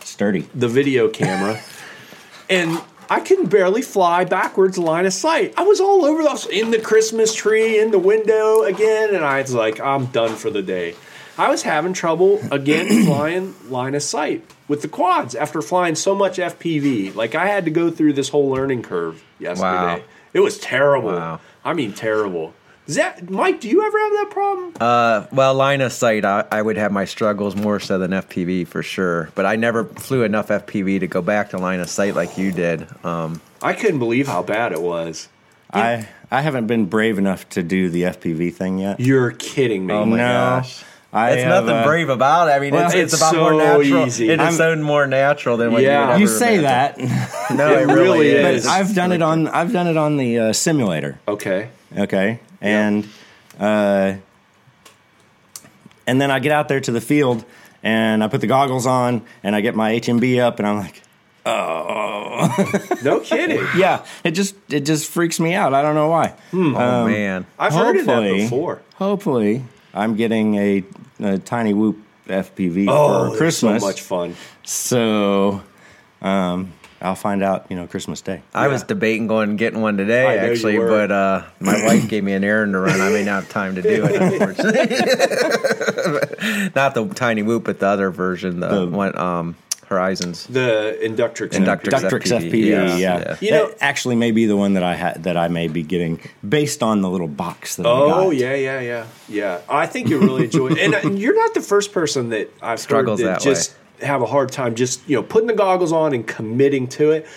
Sturdy. the video camera, and I can barely fly backwards line of sight. I was all over the in the Christmas tree, in the window again, and I was like, I'm done for the day. I was having trouble again flying line of sight with the quads after flying so much FPV. Like I had to go through this whole learning curve yesterday. Wow. It was terrible. Wow. I mean terrible. Is that Mike? Do you ever have that problem? Uh, well, line of sight, I, I would have my struggles more so than FPV for sure. But I never flew enough FPV to go back to line of sight like you did. Um, I couldn't believe how bad it was. I I haven't been brave enough to do the FPV thing yet. You're kidding me. oh my No. gosh. I It's have, nothing uh, brave about it. I mean, well, it's, it's, it's about more so natural. easy. It is so more natural than what Yeah. you would You say imagine. that, No, It it, really really is. is. but I've done it on I've done it on the uh, simulator. Okay. Okay, and uh, and then I get out there to the field and I put the goggles on and I get my HMB up and I'm like, oh, No kidding. yeah, it just it just freaks me out. I don't know why. oh man. I've heard of that Hopefully- before. Hopefully, I'm getting a, a tiny whoop FPV Oh, for they're Christmas. so much fun. So, um, I'll find out, you know, Christmas Day. I was debating going and getting one today, I actually, but uh, my wife gave me an errand to run. I may not have time to do it, unfortunately. not the tiny whoop, but the other version, the, The- one, um, Horizons. The Inductrix. Inductrix. Ductrix FPV, FPV, yeah. yeah. Yeah. You know- That actually may be the one that I had that I may be getting based on the little box that I got. Oh yeah, yeah, yeah, yeah. I think you really enjoy it, and uh, you're not the first person that I've Struggles heard that, that way. Just have a hard time just you know putting the goggles on and committing to it.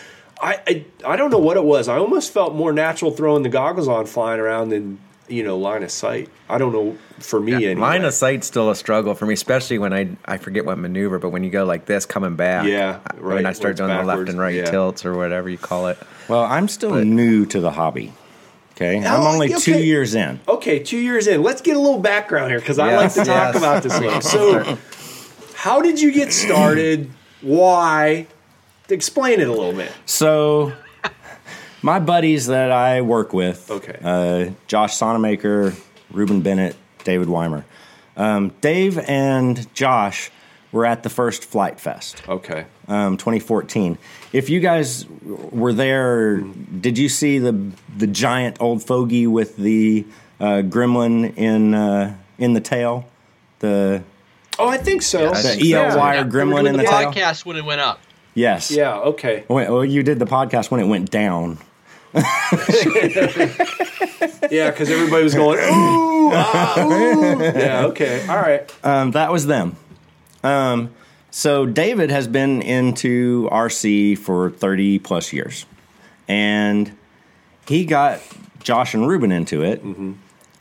I, I I don't know what it was. I almost felt more natural throwing the goggles on, flying around than you know line of sight. I don't know for me. anyway. Line of sight's still a struggle for me, especially when I I forget what maneuver, but when you go like this coming back, Yeah, right, When I start it's doing the left and right yeah. tilts or whatever you call it. Well, I'm still But- new to the hobby. Okay, I'm Oh, only two years in. Okay, two years in. Let's get a little background here because I like to talk about this. So, how did you get started? Why? Explain it a little bit. So, my buddies that I work with, Okay. uh, Josh Sonamaker, Ruben Bennett, David Weimer. Um, Dave and Josh were at the first Flite Fest, Okay. um, 2014. If you guys were there, did you see the the giant old fogey with the uh, gremlin in uh, in the tail? The Oh, I think so. I the think EL so. wire gremlin in the the tail. podcast when it went up. Yes. Yeah. Okay. Wait, well, you did the podcast when it went down. Yeah, because everybody was going, ooh, ah, ooh. Yeah. Okay. All right. Um, that was them. Um, so David has been into RC for 30 plus years. And he got Josh and Ruben into it.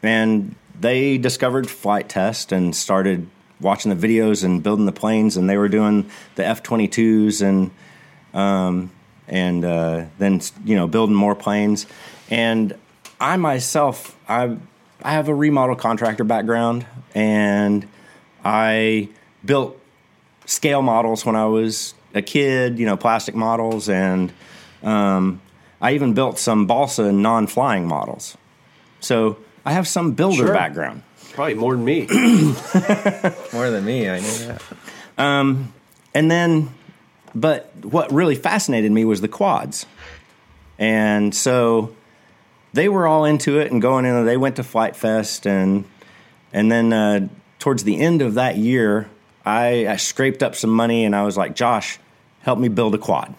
And they discovered Flite Test and started watching the videos and building the planes. And they were doing the F 22s and um, and uh, then you know building more planes. And I myself, I I have a remodel contractor background, and I built scale models when I was a kid. You know, plastic models, and um, I even built some balsa non-flying models. So I have some builder Sure. background. Probably more than me. More than me, I know that. And then, but what really fascinated me was the quads. And so they were all into it and going in. They went to Flite Fest and and then uh, towards the end of that year, I, I scraped up some money and I was like, Josh, help me build a quad.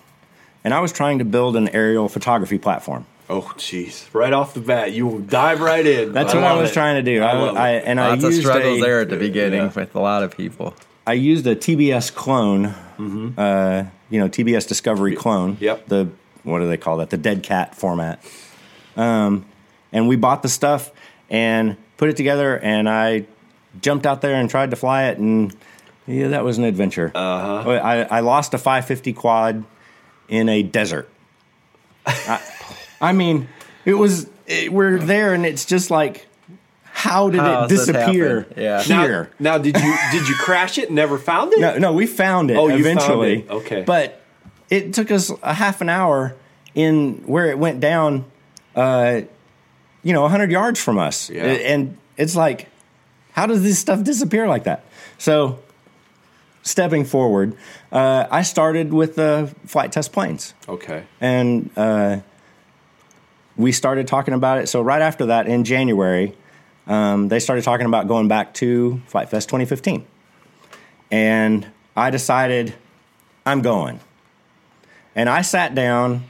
And I was trying to build an aerial photography platform. Oh, jeez. Right off the bat, you dive right in. That's what I was it. trying to do. I, love I, it. and Lots I of used struggles a, there at the beginning yeah. with a lot of people. I used a TBS clone, uh, you know, TBS Discovery clone. Yep. The what do they call that? The dead cat format. Um, and we bought the stuff and put it together, and I jumped out there and tried to fly it, and yeah, that was an adventure. Uh-huh. I, I lost a 550 quad in a desert. I, I mean, it was it, we're there, and it's just like, how did How it does this disappear happen? Yeah. Now, here? now, did you did you crash it? and Never found it? No, no, we found it Oh, you found eventually. it. Okay. But it took us a half an hour in where it went down, uh, you know, 100 yards from us. Yeah. And it's like, how does this stuff disappear like that? So, stepping forward, uh, I started with the Flite Test planes Okay. and uh, we started talking about it. So right after that, in January, um, they started talking about going back to Flite Fest 2015, and I decided I'm going. And I sat down,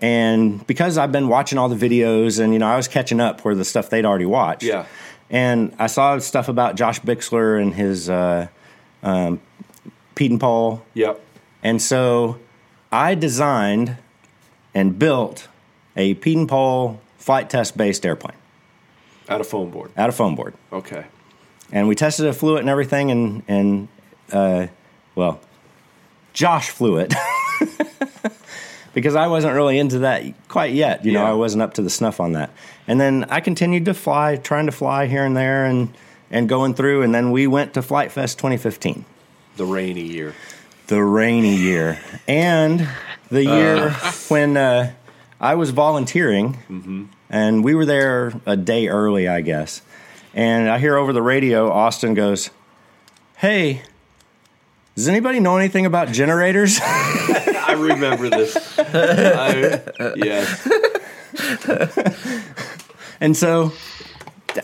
and because I've been watching all the videos, and you know I was catching up where the stuff they'd already watched. Yeah. And I saw stuff about Josh Bixler and his uh, um, Pietenpol Yep. and so I designed and built a Pete and Paul Flite Test based airplane Out of foam board. out of foam board. Okay. And we tested flew it and everything. And, and uh, well, Josh flew it because I wasn't really into that quite yet. You know, I wasn't up to the snuff on that. And then I continued to fly, trying to fly here and there and, and going through. And then we went to Flite Fest 2015. The rainy year. the rainy year and the year when uh, I was volunteering, mm-hmm. and we were there a day early, I guess. And I hear over the radio, Austin goes, "Hey, does anybody know anything about generators?" I remember this. I, yes. And so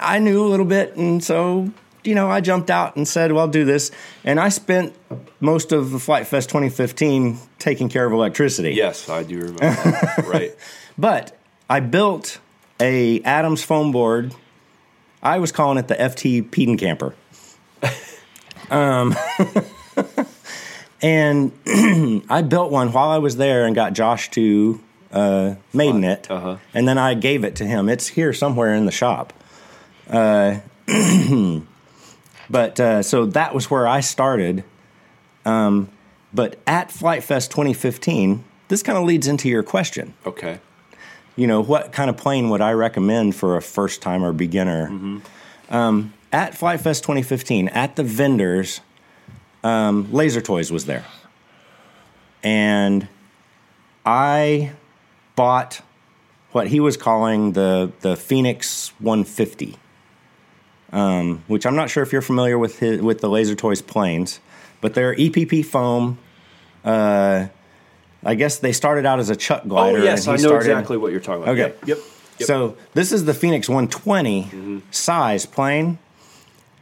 I knew a little bit, and so you know I jumped out and said, "Well, I'll do this." And I spent most of the Flite Fest 2015 taking care of electricity. Yes, I do remember that. right. But I built a Adams foam board. I was calling it the FT Peden Camper. um, and I built one while I was there and got Josh to uh, maiden it, Uh-huh. and then I gave it to him. It's here somewhere in the shop. Uh, but uh, so that was where I started. Um, but at Flite Fest 2015, this kind of leads into your question Okay. you know, what kind of plane would I recommend for a first timer beginner? Um, at Flite Fest 2015, at the vendors, um, Laser Toys was there. And I bought what he was calling the, the Phoenix 150, um, which I'm not sure if you're familiar with, his, with the Laser Toys planes, but they're EPP foam. Uh, I guess they started out as a Chuck glider. Oh, glider. yes, I know started, exactly what you're talking about. Okay. Yep. Yep. So this is the Phoenix 120 Mm-hmm. size plane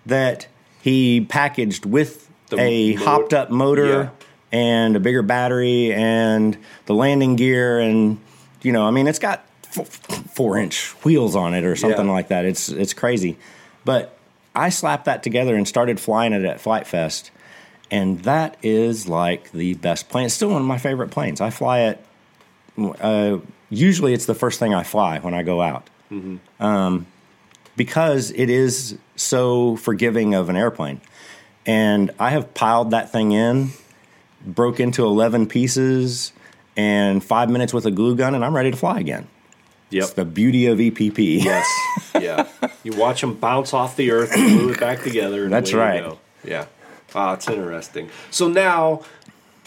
that he packaged with The a mo- hopped up motor and a bigger battery and the landing gear and you know I mean it's got four inch wheels on it or something Yeah. like that. It's it's crazy, but I slapped that together and started flying it at Flite Fest. And that is like the best plane. It's still one of my favorite planes. I fly it uh, usually it's the first thing I fly when I go out. Um, because it is so forgiving of an airplane. And I have piled that thing in, broke into 11 pieces, and five minutes with a glue gun, and I'm ready to fly again. Yep. It's the beauty of EPP. Yes. Yeah. You watch them bounce off the earth and glue it back together. And That's you right. go. Yeah. Ah, it's interesting. So now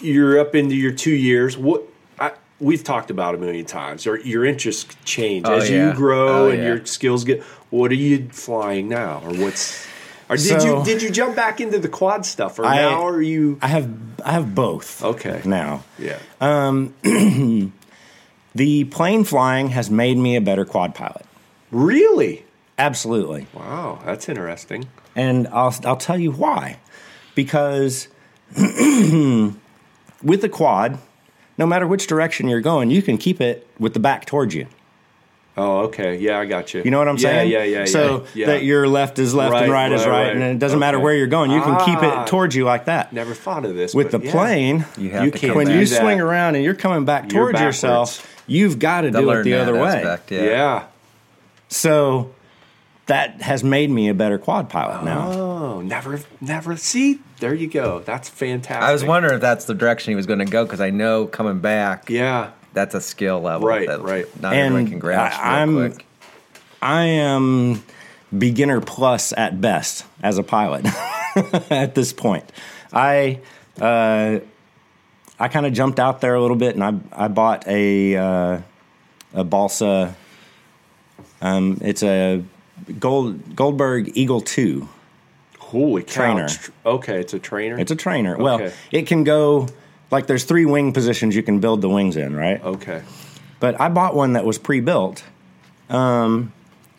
you're up into your two years. What I, we've talked about a million times. Or your interests change Oh, as yeah. you grow Oh, and yeah. your skills get. What are you flying now, or what's? Or did So- you did you jump back into the quad stuff, or I- now are you? I have I have both. Okay. Now. Yeah. The plane flying has made me a better quad pilot. really? Absolutely. Wow, that's interesting. And I'll, I'll tell you why. Because with the quad, no matter which direction you're going, you can keep it with the back towards you. Oh, okay. Yeah, I got you. You know what I'm yeah, saying? Yeah, yeah, yeah. So that your left is left Right, and right, is right, right, right. and it doesn't matter where you're going. You can keep Ah. it towards you like that. never thought of this With the yeah. plane, You have You to can't when you that. swing around and you're coming back You're towards backwards. yourself, you've got to To do it the that other way. aspect, Yeah. yeah. So that has made me a better quad pilot now. Oh, never, never. See, there you go. That's fantastic. I was wondering if that's the direction he was going to go because I know coming back, Yeah. That's a skill level. Right, that right. Not And everyone can grasp I- real I'm- quick. I am beginner plus at best as a pilot at this point. I uh, I kind of jumped out there a little bit, and I I bought a uh, a balsa. Um, it's a Gold Goldberg Eagle Two. Holy cow. Trainer. Okay, it's a trainer. It's a trainer. Well, it can go like there's three wing positions you can build the wings in, right? okay. But I bought one that was pre-built, um,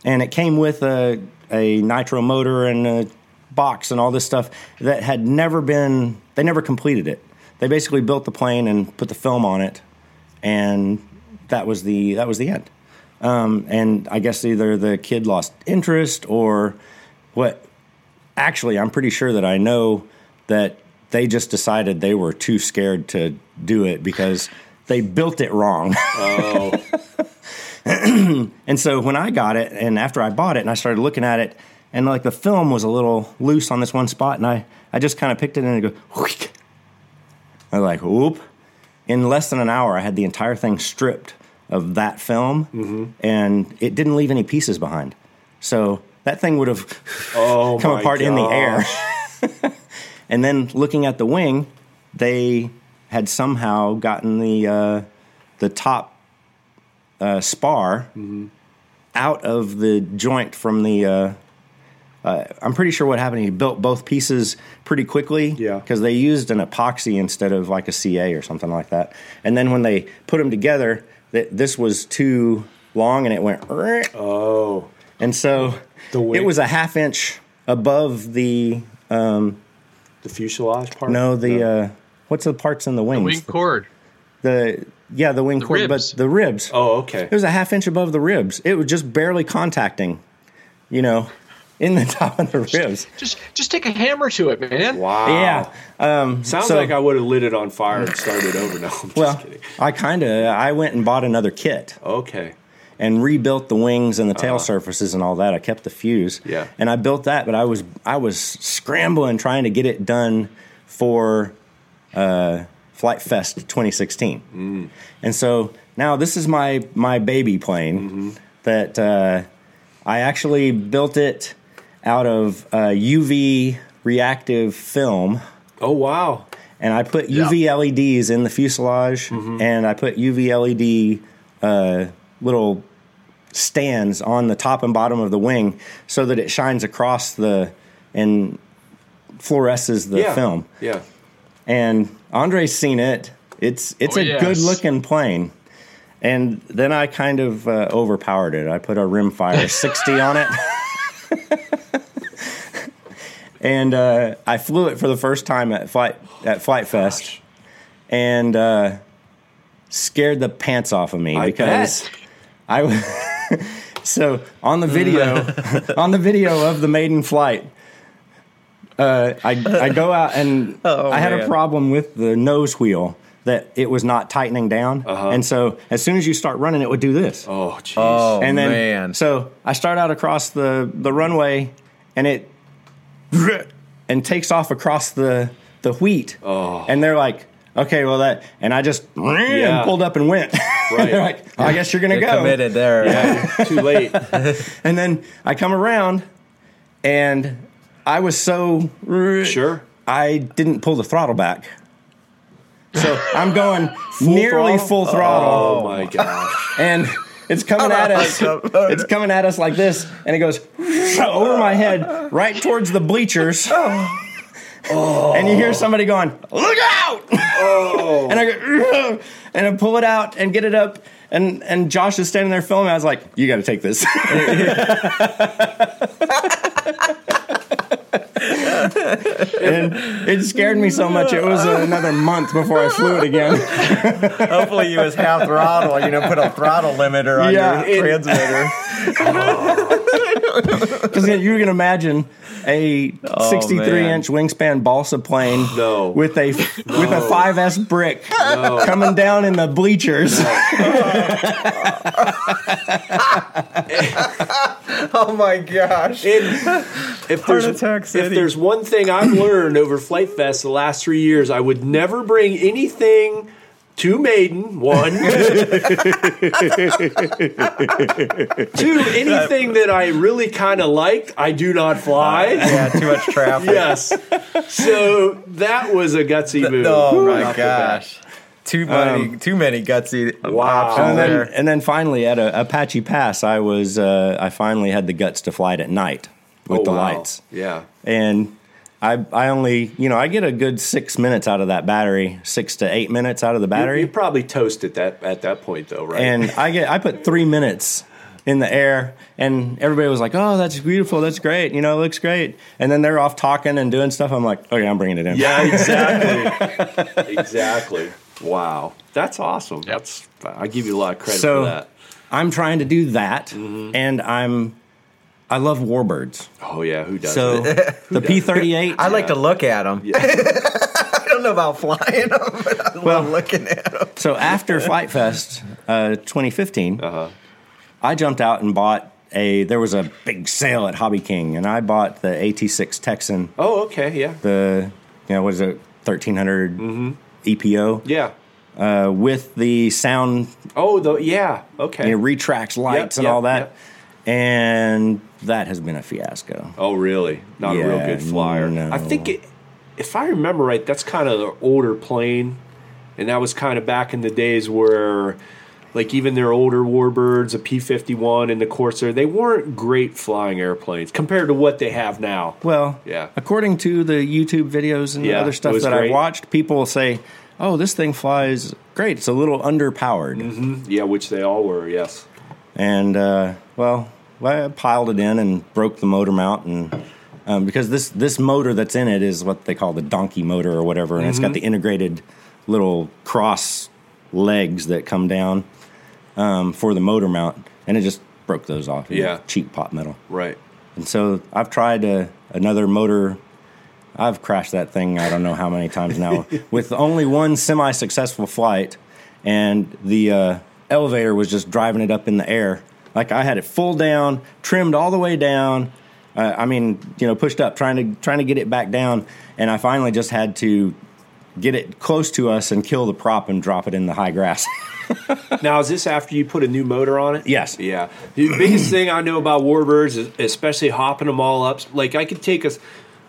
and it came with a a nitro motor and a box and all this stuff that had never been. They never completed it. They basically built the plane and put the film on it, and that was the that was the end. Um, and I guess either the kid lost interest or what. Actually, I'm pretty sure that I know that they just decided they were too scared to do it because they built it wrong. Oh, And so when I got it, and after I bought it, and I started looking at it, and like the film was a little loose on this one spot, and I, I just kind of picked it and it go, wheek. I was like, whoop. In less than an hour, I had the entire thing stripped of that film, mm-hmm. and it didn't leave any pieces behind. So that thing would have oh come apart in the air. and then looking at the wing, they had somehow gotten the uh, the top uh, spar out of the joint from the uh, uh, I'm pretty sure what happened. He built both pieces pretty quickly. Yeah. Because they used an epoxy instead of like a CA or something like that. And then when they put them together, th- this was too long and it went. Oh, And so it was a half inch above the the fuselage part. no the uh, what's the parts in the wings? The wing cord. the yeah the wing The cord, ribs. but the ribs. Oh, okay. It was a half inch above the ribs. It was just barely contacting, you know, in the top of the ribs. Just just take a hammer to it, man. Wow. Yeah. Um, Sounds so- like I would have lit it on fire and started over. No, I'm just Well, kidding. I kind of I went and bought another kit Okay. And rebuilt the wings and the tail surfaces and all that. I kept the fuse. Uh-huh. Yeah. And I built that, but I was I was scrambling trying to get it done for uh, Flite Fest 2016. Mm. And so now this is my my baby plane Mm-hmm. that uh, I actually built it out of uh, UV reactive film Oh wow. and I put UV LEDs in the fuselage, and I put UV LED uh, little stands on the top and bottom of the wing so that it shines across the and fluoresces the yeah. film. Yeah. And Andre's seen it. It's it's Oh, a yes. good looking plane. And then I kind of uh, overpowered it. I put a rimfire 60 on it. and uh, I flew it for the first time at flight at Flite Fest, and uh, scared the pants off of me I because bet. I. w- so on the video, on the video of the maiden flight, uh, I I go out and I had a problem with the nose wheel that it was not tightening down, and so as soon as you start running, it would do this Oh jeez. Oh and then man. so I start out across the the runway, and it and takes off across the the wheat. Oh. And they're like, okay, well that, and I just and pulled up and went. Right. they're like, oh, I guess you're gonna You're go. committed there. Yeah, too late. And then I come around, and I was so Sure. I didn't pull the throttle back. So I'm going nearly throttle? full throttle oh, oh my gosh. and it's coming at us. It's coming at us like this, and it goes over my head, right towards the bleachers. Oh. And you hear somebody going, "Look out!" Oh. and I go, and I pull it out and get it up, and and Josh is standing there filming. I was like, "You got to take this." and it scared me so much. It was another month before I flew it again. Hopefully you was half throttle. You know, put a throttle limiter on Yeah, your it- transmitter. Because you can imagine a 63 man. inch wingspan balsa plane No. with a with a 5S brick No. coming down in the bleachers. oh my gosh. And if there's if there's one thing I've learned over Flite Fest the last three years, I would never bring anything to Maiden. One, two, anything that I really kind of like, I do not fly. Yeah, too much traffic. Yes, so that was a gutsy move. Oh my off the bat. gosh. Too many, too many gutsy Wow. options and then there. and then finally at a, Apache Pass, I was uh, I finally had the guts to fly it at night with Oh, the wow. lights, Yeah. and. I, I only you know I get a good six minutes out of that battery six to eight minutes out of the battery you probably toast at that at that point though, right? and I get I put three minutes in the air, and everybody was like, "Oh, that's beautiful, that's great, you know, it looks great." And then they're off talking and doing stuff. I'm like, "Okay, I'm bringing it in." yeah, exactly. exactly. Wow, that's awesome. That's I give you a lot of credit So for that. I'm trying to do that, Mm-hmm. and I'm I love warbirds. Oh yeah, who does? So the P38. I like to look at them. Yeah. I don't know about flying them, but I Well- love looking at them. so after Flite Fest uh, 2015, Uh-huh. I jumped out and bought a. There was a big sale at Hobby King, and I bought the AT6 Texan. Oh, okay, yeah, The you know what is it 1300 EPO yeah. uh, with the sound Oh, the yeah, okay. it retracts lights and yep, all that. yep. And that has been a fiasco. Oh, really? Not a real good flyer. no. I think it, if I remember right, that's kind of the older plane, and that was kind of back in the days where like even their older warbirds, a P fifty one and the Corsair, they weren't great flying airplanes compared to what they have now. Well, Yeah. According to the YouTube videos and Yeah, other stuff that I watched, people say, "Oh, this thing flies great. It's a little underpowered." Yeah, which they all were. Yes. And uh, well, I piled it in and broke the motor mount, and um, because this this motor that's in it is what they call the donkey motor or whatever, and it's Mm-hmm. got the integrated little cross legs that come down um, for the motor mount, and it just broke those off. Yeah. cheap pot metal. Right. And so I've tried uh, another motor. I've crashed that thing I don't know how many times now with only one semi successful flight, and the uh, elevator was just driving it up in the air. Like I had it full down, trimmed all the way down. Uh, I mean, you know, pushed up, trying to trying to get it back down, and I finally just had to get it close to us and kill the prop and drop it in the high grass. Now, is this after you put a new motor on it? Yes. Yeah. The biggest thing I know about warbirds is especially hopping them all up. Like I could take a,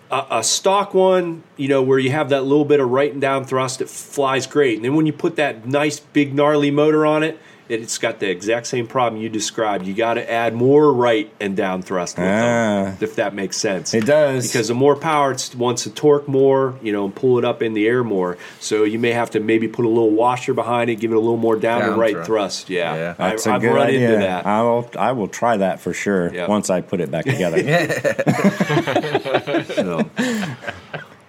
a, a stock one, you know, where you have that little bit of right and down thrust, it flies great. And then when you put that nice big gnarly motor on it, it's got the exact same problem you described. You got to add more right and down thrust with Ah. them, if that makes sense. It does. because the more power it wants to torque more, you know, and pull it up in the air more. So you may have to maybe put a little washer behind it, give it a little more down, Down and right thrust. thrust. Yeah, Yeah. I, That's a I've good run idea. into that. I will. I will try that for sure Yeah. once I put it back together. So.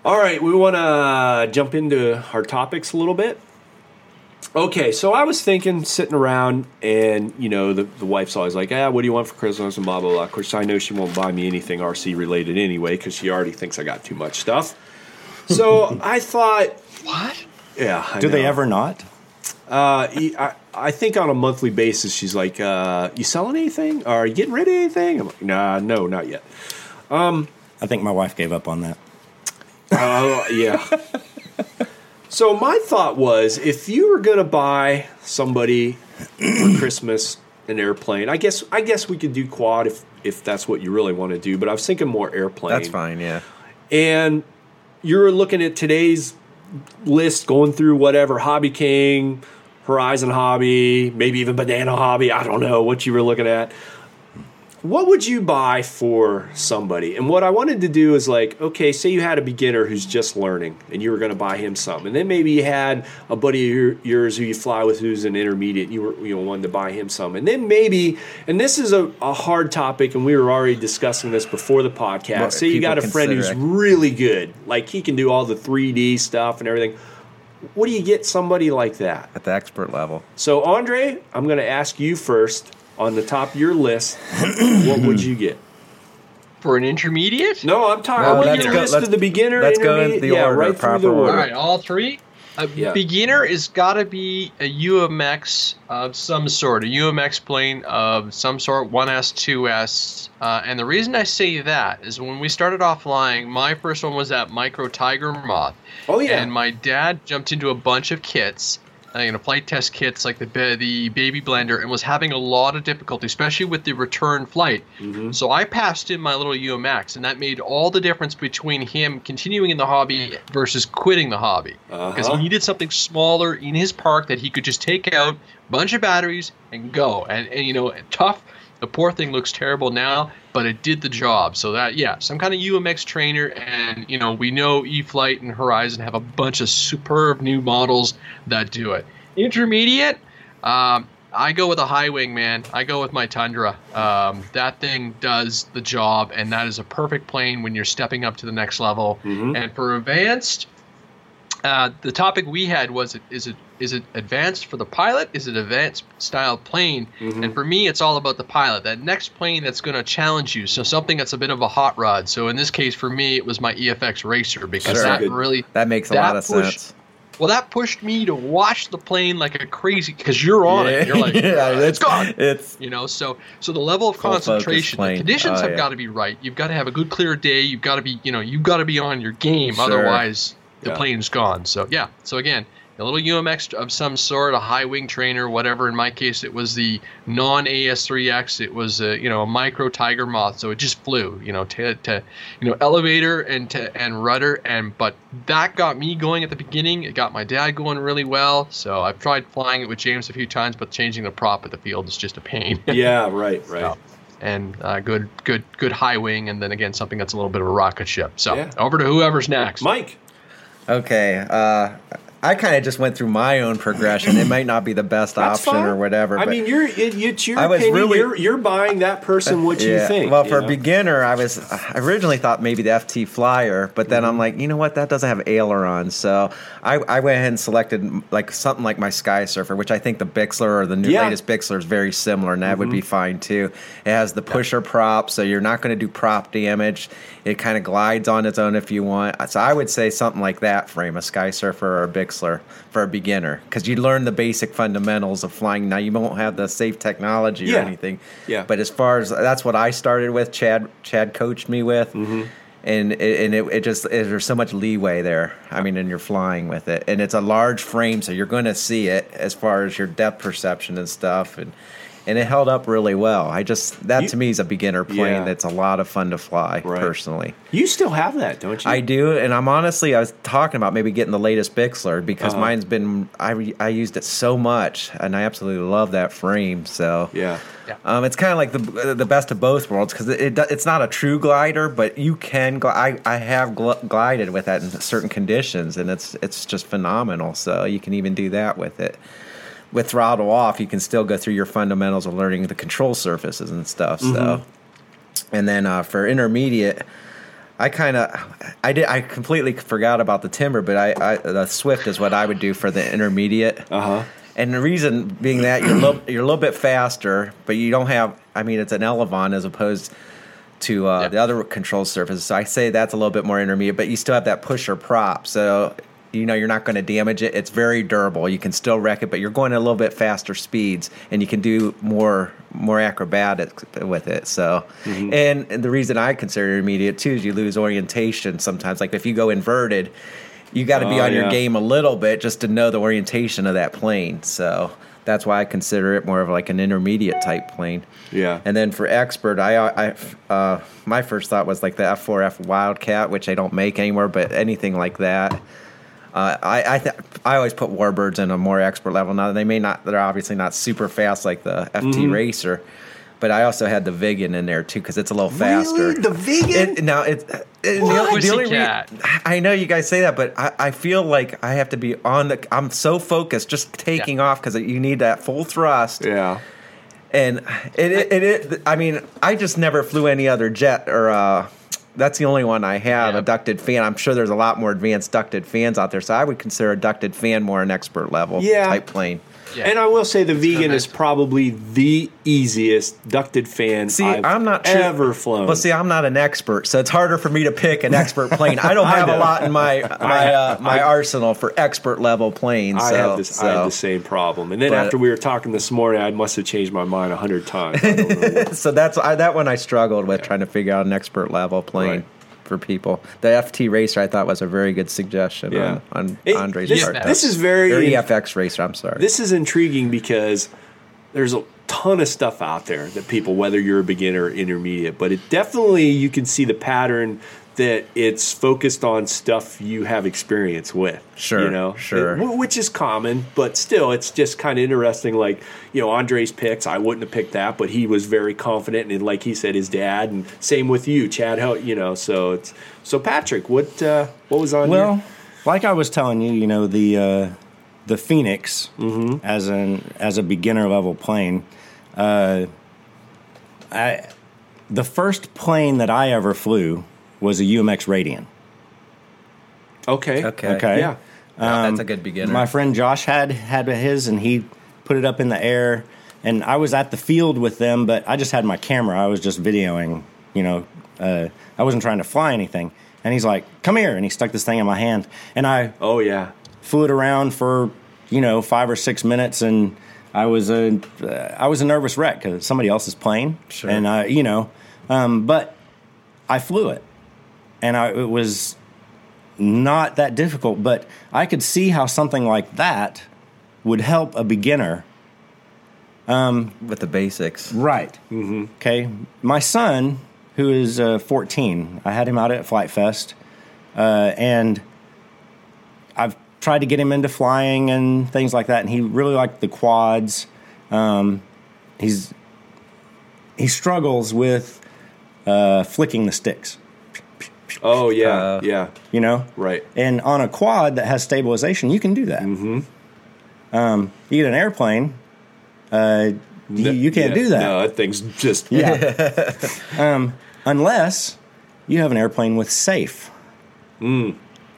All right, we want to jump into our topics a little bit. Okay, so I was thinking, sitting around, and you know, the, the wife's always like, "Ah, what do you want for Christmas?" and blah blah blah. Of course, I know she won't buy me anything RC related anyway because she already thinks I got too much stuff. So I thought, What? yeah, I Do they ever not? Uh, I, I think on a monthly basis, she's like, uh, "You selling anything? Or are you getting rid of anything?" I'm like, "Nah, no, not yet." I think my wife gave up on that. Oh yeah. so my thought was, if you were gonna buy somebody for Christmas an airplane, I guess I guess we could do quad if if that's what you really want to do. But I was thinking more airplane. That's fine. Yeah. And you're looking at today's list, going through whatever Hobby King, Horizon Hobby, maybe even Banana Hobby. I don't know what you were looking at. What would you buy for somebody? And what I wanted to do is like, okay, say you had a beginner who's just learning and you were going to buy him something. And then maybe you had a buddy of your- yours who you fly with who's an intermediate and you were you know wanted to buy him some. And then maybe, and this is a, a hard topic and we were already discussing this before the podcast. Say you got a friend who's consider- really good. Like he can do all the 3D stuff and everything. What do you get somebody like that? At the expert level. So, Andre, I'm going to ask you first on the top of your list. what would you get? For an intermediate? No, I'm talking. No, I let's your go- list let's- of the beginner. let's go in the yeah, order, right through proper the order. order. All right, all three. A Yeah. beginner is got to be a UMX of some sort, a UMX plane of some sort, 1S, 2S. Uh, and the reason I say that is when we started off flying, my first one was that Micro Tiger Moth. Oh yeah. And my dad jumped into a bunch of kits, you know, Flite Test kits like the the baby blender, and was having a lot of difficulty, especially with the return flight. Mm-hmm. So I passed him my little UMX, and that made all the difference between him continuing in the hobby versus quitting the hobby. Because Uh-huh. he needed something smaller in his park that he could just take out, bunch of batteries, and go. And, and you know, tough. The poor thing looks terrible now, but it did the job. So that yeah, some kind of UMX trainer, and you know we know E-flite and Horizon have a bunch of superb new models that do it. Intermediate, um, I go with a high wing, man. I go with my Tundra. Um, that thing does the job, and that is a perfect plane when you're stepping up to the next level. And for advanced, uh, the topic we had was: is it is it advanced for the pilot? Is it advanced style plane? And for me, it's all about the pilot. That next plane that's going to challenge you. So something that's a bit of a hot rod. So in this case, for me, it was my EFX Racer because Sure. that Good. really That makes a That lot of push- sense. well that pushed me to watch the plane like a crazy because you're on it. You're like, yeah, it's gone. It's You know, so so the level of concentration, the conditions Oh, have yeah. got to be right. You've got to have a good clear day. You've got to be, you know, you've got to be on your game. Sure. Otherwise, the Yeah. plane's gone. So yeah. So again, a little UMX of some sort, a high wing trainer, whatever. In my case, it was the non AS3X. It was a you know a micro Tiger Moth, so it just flew. You know to, to you know elevator and to and rudder and but that got me going at the beginning. It got my dad going really well. So I've tried flying it with James a few times, but changing the prop at the field is just a pain. Yeah, right, right. So, and uh, good, good, good high wing, and then again something that's a little bit of a rocket ship. So Yeah. over to whoever's next. Mike. Okay. Uh, I kind of just went through my own progression. It might not be the best option fine. or whatever. I mean, you're it, it's your I was opinion. really- you're, you're buying that person what you think. Well, you for know? a beginner, I was I originally thought maybe the FT Flyer, but then Mm-hmm. I'm like, you know what? That doesn't have ailerons, so I, I went ahead and selected like something like my Sky Surfer, which I think the Bixler or the new Yeah. Mm-hmm. latest Bixler is very similar, and that would be fine too. It has the pusher prop, so you're not going to do prop damage. It kind of glides on its own if you want. So I would say something like that frame a Sky Surfer or a Bixler for a beginner because you learn the basic fundamentals of flying. Now you won't have the safe technology Yeah. or anything, Yeah. But as far as that's what I started with, Chad Chad coached me with, Mm-hmm. and it, and it, it just it, there's so much leeway there. I mean, and you're flying with it, and it's a large frame, so you're going to see it as far as your depth perception and stuff, and and it held up really well. I just that You- to me is a beginner plane Yeah. that's a lot of fun to fly Right. personally. you still have that, don't you? I do, and I'm honestly, I was talking about maybe getting the latest Bixler because Uh-huh. mine's been I I used it so much, and I absolutely love that frame. So Yeah. Yeah. um, it's kind of like the the best of both worlds because it, it it's not a true glider, but you can. Gl- I I have gl- glided with that in certain conditions, and it's it's just phenomenal. So you can even do that with it. With throttle off, you can still go through your fundamentals of learning the control surfaces and stuff. So, and then uh, for intermediate. I kind of, I did, I completely forgot about the timber, but I, I, the Swift is what I would do for the intermediate. Uh huh. And the reason being that you're a little, you're a little bit faster, but you don't have. I mean, it's an Elevon as opposed to uh, Yeah. the other control surfaces. So I say that's a little bit more intermediate, but you still have that pusher prop. So you know you're not going to damage it. It's very durable. You can still wreck it, but you're going at a little bit faster speeds, and you can do more more acrobatics with it. So, Mm-hmm. and, the reason I consider intermediate too is you lose orientation sometimes. Like if you go inverted, you got to be Oh, on your game a little bit just to know the orientation of that plane. So that's why I consider it more of like an intermediate type plane. Yeah. And then for expert, I, I uh, my first thought was like the F4F Wildcat, which I don't make anymore, but anything like that. Uh, I I, th- I always put Warbirds in a more expert level. Now they may not, they're obviously not super fast like the FT Mm-hmm. Racer, but I also had the Viggen in there too because it's a little faster. Really? The Viggen? It, now it's it, the, the only rea- I know you guys say that, but I, I feel like I have to be on the. I'm so focused, just taking off because you need that full thrust Yeah. and it, it, it, it I mean, I just never flew any other jet or uh that's the only one I have, Yeah. a ducted fan. I'm sure there's a lot more advanced ducted fans out there, so I would consider a ducted fan more an expert level Yeah. type plane. Yeah. And I will say the Viggen is probably the easiest ducted fan See, I've I'm not sure- ever flown. Well, see, I'm not an expert, so it's harder for me to pick an expert plane. I don't have a lot in my my uh, my arsenal for expert level planes. I so, have this. I so. had the same problem, and then But- after we were talking this morning, I must have changed my mind a hundred times. I don't know why. so that's I, that one I struggled with trying to figure out an expert level plane Right. For people. The FT racer I thought was a very good suggestion Yeah. on, on It- Andre's this, part. this is very or EFX racer. I'm sorry. This is intriguing because there's a ton of stuff out there that people, whether you're a beginner or intermediate, but it definitely you can see the pattern that it's focused on stuff you have experience with. Sure, you know, sure. It- which is common, but still, it's just kind of interesting. Like you know, Andre's picks, I wouldn't have picked that, but he was very confident, and like he said, his dad, and same with you, Chad. How you know? So it's so Patrick, what uh, what was on? Well, your, like I was telling you, you know the uh, the Phoenix Mm-hmm. as an as a beginner level plane. Uh, I the first plane that I ever flew was a UMX Radian. okay, Okay. Okay, yeah. Yeah, that's a good beginner. My friend Josh had had his, and he put it up in the air. And I was at the field with them, but I just had my camera. I was just videoing. You know, uh, I wasn't trying to fly anything. And he's like, "Come here!" And he stuck this thing in my hand, and I Oh yeah. flew it around for you know five or six minutes, and I was a uh, I was a nervous wreck because somebody else's plane, Sure. and I you know, um, but I flew it, and I it was not that difficult, but I could see how something like that would help a beginner. with the basics. Right. Mm-hmm. Okay. My son, who is uh, 14, I had him out at Flite Fest, uh, and I've tried to get him into flying and things like that, and he really liked the quads. Um, he's he struggles with uh, flicking the sticks. Oh yeah, Uh, yeah, You know, right. and on a quad that has stabilization, you can do that. Mm-hmm. Um, you get an airplane, uh, you, you can't Yeah, do that. No, that thing's just Yeah. um, unless you have an airplane with safe.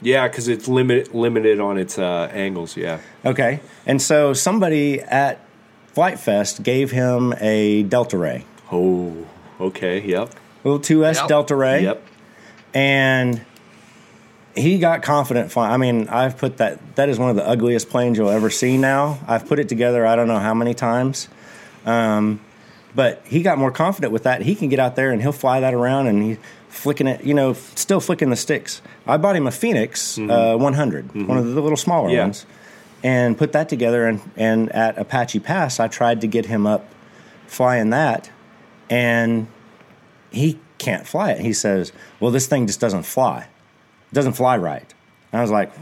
yeah, because it's limited limited on its uh, angles. Yeah. Okay. And so somebody at Flite Fest gave him a Delta Ray, Oh, okay. Yep. little 2S Yep. Delta Ray. Yep. And he got confident flying. I mean, I've put that, that is one of the ugliest planes you'll ever see now. I've put it together, I don't know how many times. Um, but he got more confident with that. He can get out there and he'll fly that around and he flicking it, you know, still flicking the sticks. I bought him a Phoenix uh, 100, one of the little smaller Yeah. ones, and put that together. And, and at Apache Pass, I tried to get him up flying that, and he can't fly it. He says, "Well, this thing just doesn't fly. It doesn't fly right." And I was like,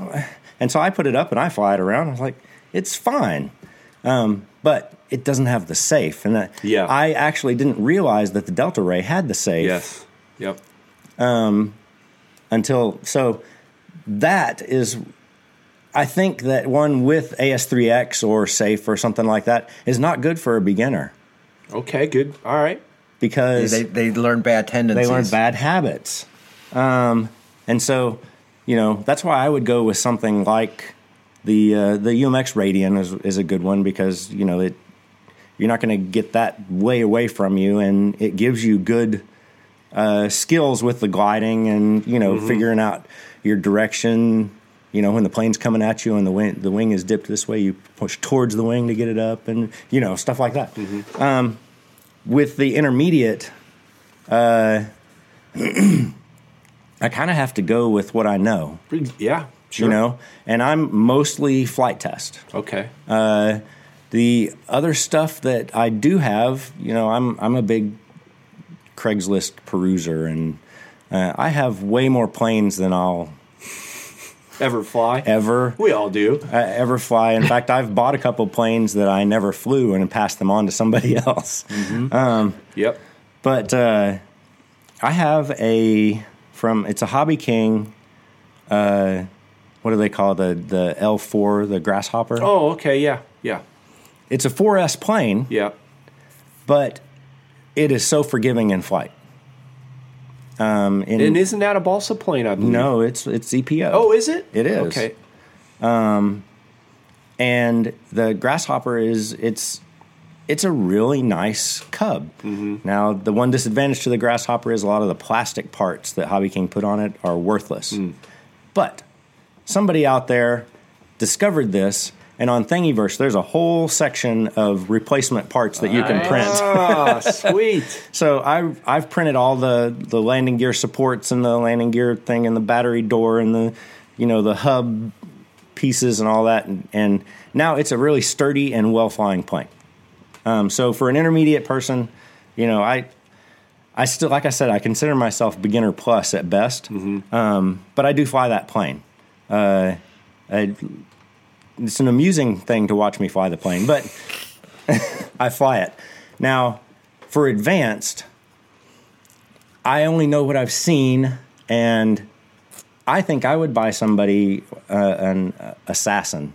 and so I put it up and I fly it around. I was like, "It's fine." Um, but it doesn't have the safe, and that, Yeah. I actually didn't realize that the Delta Ray had the safe Yes. Yep. until so that is I think that one with AS3X or safe or something like that is not good for a beginner Okay. Good. All right. Because They, they learn bad tendencies. they learn bad habits. Um, and so, you know, that's why I would go with something like the uh, the UMX Radian is is a good one because you know it you're not going to get that way away from you, and it gives you good uh, skills with the gliding and you know figuring out your direction. You know, when the plane's coming at you and the wing the wing is dipped this way, you push towards the wing to get it up, and you know stuff like that. Um, with the intermediate, uh, I kind of have to go with what I know. Yeah. Sure. You know, and I'm mostly Flite Test. Okay. Uh, the other stuff that I do have, you know, I'm I'm a big Craigslist peruser, and uh, I have way more planes than I'll Ever fly? ever We all do. uh, ever fly. In fact, I've bought a couple planes that I never flew and passed them on to somebody else. Yep. But uh, I have a from it's a Hobby King. Uh, what do they call the the L four the Grasshopper? Oh, okay. Yeah. Yeah. It's a 4S plane, Yeah. but it is so forgiving in flight. Um, in, And isn't that a balsa plane? I believe. no, it's it's EPO. Oh, is it? It is. Okay. Um, and the grasshopper is it's it's a really nice cub. Now, the one disadvantage to the grasshopper is a lot of the plastic parts that Hobby King put on it are worthless. But somebody out there discovered this, and on Thingiverse, there's a whole section of replacement parts that you can print. Ah, sweet. So I've I've printed all the the landing gear supports and the landing gear thing and the battery door and the you know the hub pieces and all that and, and now it's a really sturdy and well flying plane. Um, so for an intermediate person, you know I I still like I said I consider myself beginner plus at best, um, but I do fly that plane. Uh, I, it's an amusing thing to watch me fly the plane, but I fly it. Now, for advanced, I only know what I've seen, and I think I would buy somebody uh, an uh, assassin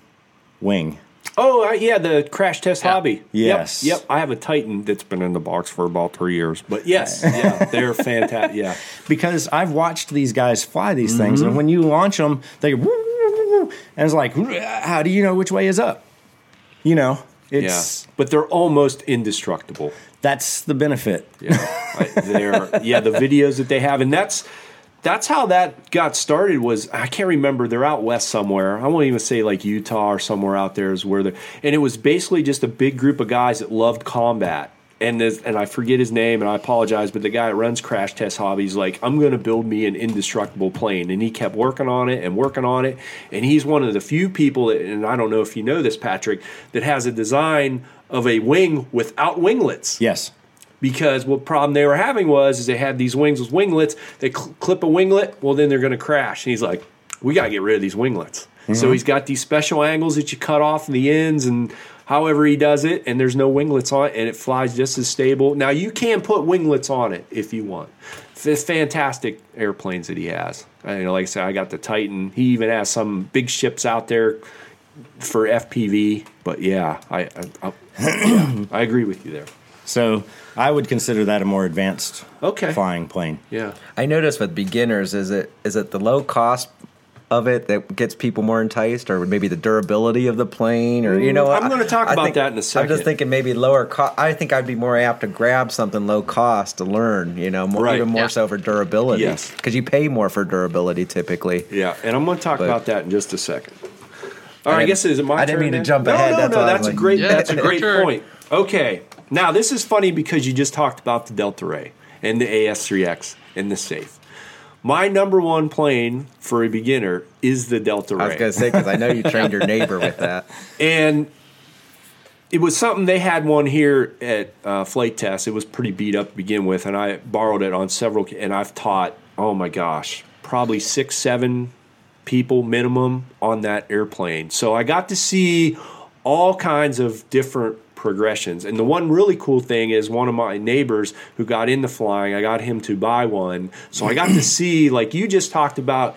wing. Oh, uh, yeah, the crash test hobby. Yes. Yep, yep. I have a Titan that's been in the box for about three years. But yes, yeah, they're fantastic. Yeah. because I've watched these guys fly these Mm-hmm. things, and when you launch them, they and it's like, how do you know which way is up? You know, Yeah. it's But they're almost indestructible. that's the benefit. Yeah. I- yeah, the videos that they have and that's that's how that got started was I can't remember they're out west somewhere. I won't even say like Utah or somewhere out there is where they and it was basically just a big group of guys that loved combat and this, and I forget his name, and I apologize, but the guy that runs Crash Test Hobbies, like, I'm going to build me an indestructible plane, and he kept working on it and working on it, and he's one of the few people, that, and I don't know if you know this, Patrick, that has a design of a wing without winglets Yes. because what problem they were having was is they had these wings with winglets. They cl- clip a winglet, well then they're going to crash. And he's like, we got to get rid of these winglets. Mm-hmm. So he's got these special angles that you cut off the ends and however he does it, and there's no winglets on it, and it flies just as stable. Now you can put winglets on it if you want. It's fantastic airplanes that he has. I, you know, like I said, I got the Titan. He even has some big ships out there for FPV. But yeah, I I, I, yeah, I agree with you there. So I would consider that a more advanced Okay. flying plane. Yeah. I noticed with beginners, is it is it the low cost of it that gets people more enticed, or maybe the durability of the plane, or you know? Mm, I'm gonna talk I about think- that in a second. I'm just thinking maybe lower cost. I think I'd be more apt to grab something low cost to learn. You know, more, Right. even more Yeah. so for durability. Yes. because you pay more for durability typically. Yeah, and I'm going to talk But- about that in just a second. All right, I didn't- guess is it my I didn't turn mean to jump no, ahead, No, that's no, that's a like- great. Yeah, that's a great turn. point. Okay, now this is funny because you just talked about the Delta Ray and the AS3X and the safe. My number one plane for a beginner is the Delta Ray. I was gonna say because I know you trained your neighbor with that. and it was something they had one here at uh, Flite Test it was pretty beat up to begin with and i borrowed it on several and i've taught oh my gosh probably six seven people minimum on that airplane so i got to see all kinds of different progressions and the one really cool thing is one of my neighbors who got into flying i got him to buy one so i got to see like you just talked about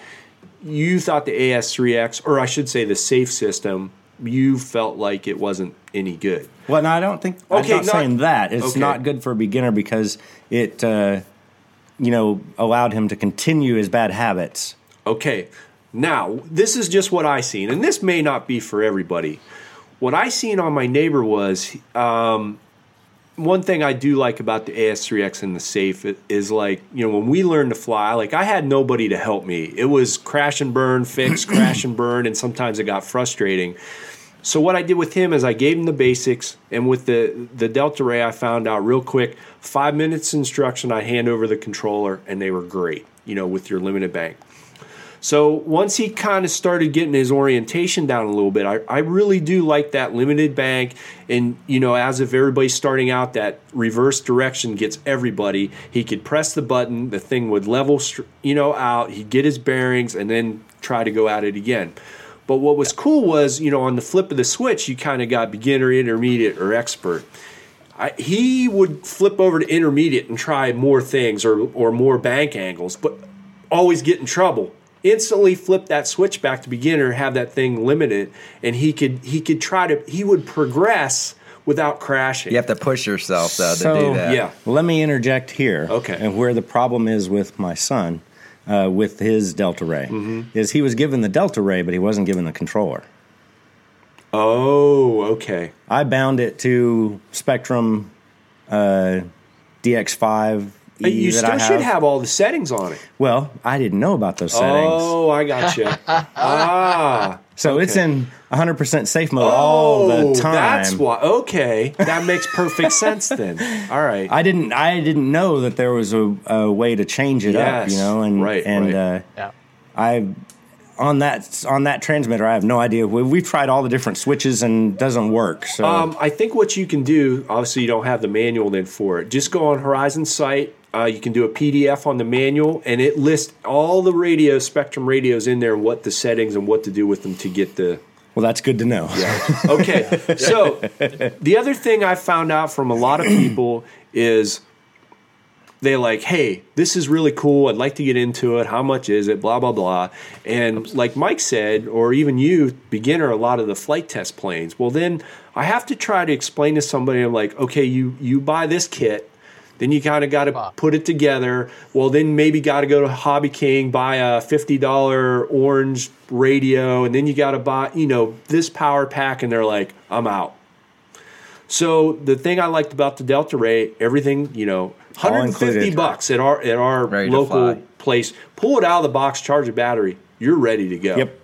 you thought the AS3X, or I should say the safe system, you felt like it wasn't any good. Well, no, I don't think. Okay, I'm not not- saying that. It's okay. not good for a beginner because it, uh, you know, allowed him to continue his bad habits. Okay, now this is just what I seen, and this may not be for everybody. What I seen on my neighbor was um, one thing I do like about the AS3X and the safe is like you know when we learned to fly, like I had nobody to help me. It was crash and burn, fix, crash and burn, and sometimes it got frustrating. So what I did with him is I gave him the basics, and with the the Delta Ray, I found out real quick. Five minutes instruction, I hand over the controller, and they were great. You know, with your limited bank. So once he kind of started getting his orientation down a little bit, I, I really do like that limited bank. And, you know, as if everybody's starting out, that reverse direction gets everybody. He could press the button, the thing would level, you know, out. He'd get his bearings and then try to go at it again. But what was cool was, you know, on the flip of the switch, you kind of got beginner, intermediate, or expert. I, he would flip over to intermediate and try more things or, or more bank angles, but always get in trouble. Instantly flip that switch back to beginner, have that thing limited, and he could he could try to he would progress without crashing. You have to push yourself though to do that. yeah. Let me interject here. Okay. And where the problem is with my son, uh, with his Delta Ray, is he was given the Delta Ray, but he wasn't given the controller. Oh, okay. I bound it to Spektrum uh, DX5. E you that still I should have all the settings on it. Well, I didn't know about those settings. Oh, I got you. ah, so it's in 100% safe mode all oh, the time. that's why. Okay, that makes perfect sense then. All right. I didn't. I didn't know that there was a, a way to change it up. You know, and Right, and right. Uh, Yeah. I on that on that transmitter. I have no idea. We, we've tried all the different switches and doesn't work. So Um, I think what you can do, obviously, you don't have the manual then for it. Just go on Horizon site. Uh, you can do a PDF on the manual, and it lists all the radio Spektrum radios in there, and what the settings and what to do with them to get the. well, that's good to know. Okay, so the other thing I found out from a lot of people is they're like, "Hey, this is really cool. I'd like to get into it. How much is it? Blah blah blah." And like Mike said, or even you, beginner, a lot of the Flite Test planes. Well, then I have to try to explain to somebody. I'm like, "Okay, you you buy this kit." Then you kind of got to put it together. Well, then maybe got to go to Hobby King, buy a fifty dollar orange radio, and then you got to buy, you know, this power pack, and they're like, "I'm out." So the thing I liked about the Delta Ray, everything, you know, 150 included. bucks at our at our Ready local place. Pull it out of the box, charge a battery. You're ready to go. Yep.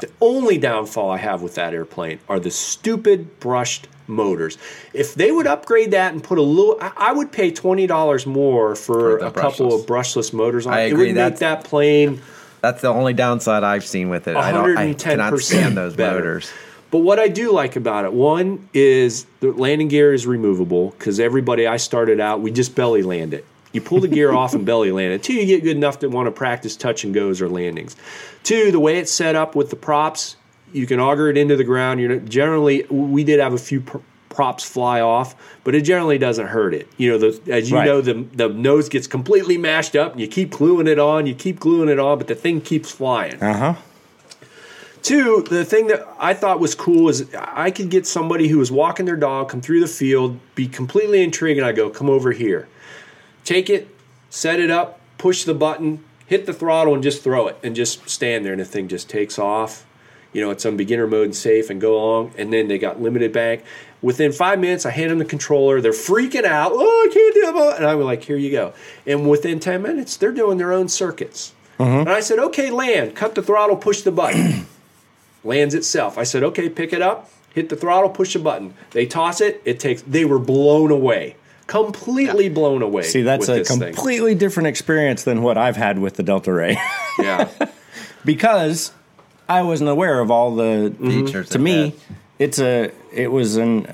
The only downfall I have with that airplane are the stupid brushed motors. If they would upgrade that and put a little, I, I would pay twenty dollars more for, a couple of brushless motors on I it. It agree, would make that plane That's the only downside I've seen with it. I don't. I cannot stand those better. motors. But what I do like about it, one is the landing gear is removable because everybody I started out, we just belly land it. You pull the gear off and belly land it. Two, you get good enough to want to practice touch and goes or landings. Two, the way it's set up with the props, you can auger it into the ground. You're generally, we did have a few pr- props fly off, but it generally doesn't hurt it. You know, the, as you Right. know, the the nose gets completely mashed up, and you keep gluing it on, you keep gluing it on, but the thing keeps flying. Uh huh. Two, the thing that I thought was cool is I could get somebody who was walking their dog, come through the field, be completely intrigued, and I go, come over here. Take it, set it up, push the button, hit the throttle, and just throw it, and just stand there, and the thing just takes off. You know, it's on beginner mode and safe, and go along. And then they got limited bank. Within five minutes, I hand them the controller. They're freaking out. Oh, I can't do it. And I'm like, here you go. And within 10 minutes, they're doing their own circuits. Uh-huh. And I said, okay, land, cut the throttle, push the button lands itself. I said, okay, pick it up, hit the throttle, push the button. They toss it, it takes, they were blown away. Completely blown away. See, that's a this thing. completely different experience than what I've had with the Delta Ray Yeah. because I wasn't aware of all the mm-hmm. Features To me, had. it's a it was an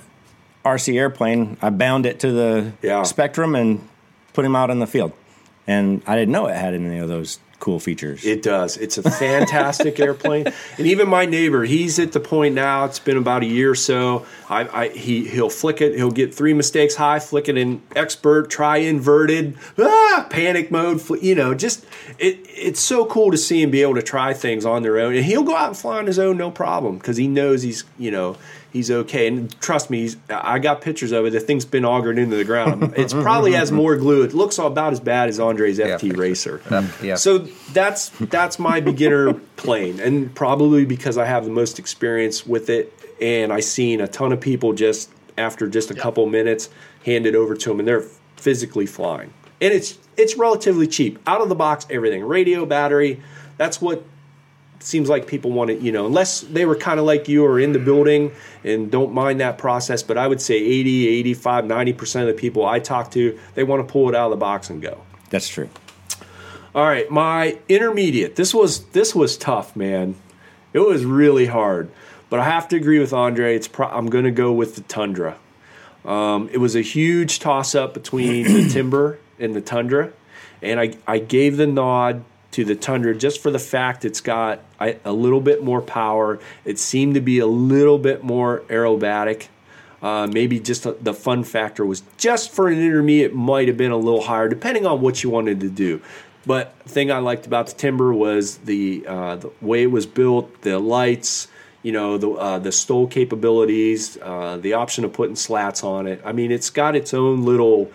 RC airplane. I bound it to the Yeah. Spektrum and put him out in the field, and I didn't know it had any of those cool features. It does. It's a fantastic airplane, and even my neighbor, he's at the point now. It's been about a year or so. I, I he he'll flick it. He'll get three mistakes high, flick it in expert, try inverted, ah, panic mode. fl- You know, just it. It's so cool to see him be able to try things on their own, and he'll go out and fly on his own, no problem, because he knows he's you know he's okay. And trust me, he's, I got pictures of it. The thing's been augered into the ground. It's probably has more glue. It looks about as bad as Andre's FT pictures. Racer. Um, yeah. So that's that's my beginner plane, and probably because I have the most experience with it, and I've seen a ton of people just after just a couple minutes hand it over to them, and they're physically flying, and it's it's relatively cheap, out of the box, everything, radio, battery. That's what seems like people want to, you know, unless they were kind of like you or in the building and don't mind that process. But I would say 80, 85, 90% of the people I talk to, they want to pull it out of the box and go. That's true. All right, my intermediate. This was this was tough, man. It was really hard, but I have to agree with Andre. It's pro- I'm going to go with the Tundra. Um, it was a huge toss up between the Timber and the Tundra, and I I gave the nod to the Tundra just for the fact it's got I, a little bit more power. It seemed to be a little bit more aerobatic. Uh, maybe just the- the fun factor was just for an intermediate might have been a little higher, depending on what you wanted to do. But thing I liked about the Timber was the uh, the way it was built, the lights, you know, the uh, the stole capabilities, uh, the option of putting slats on it. I mean, it's got its own little,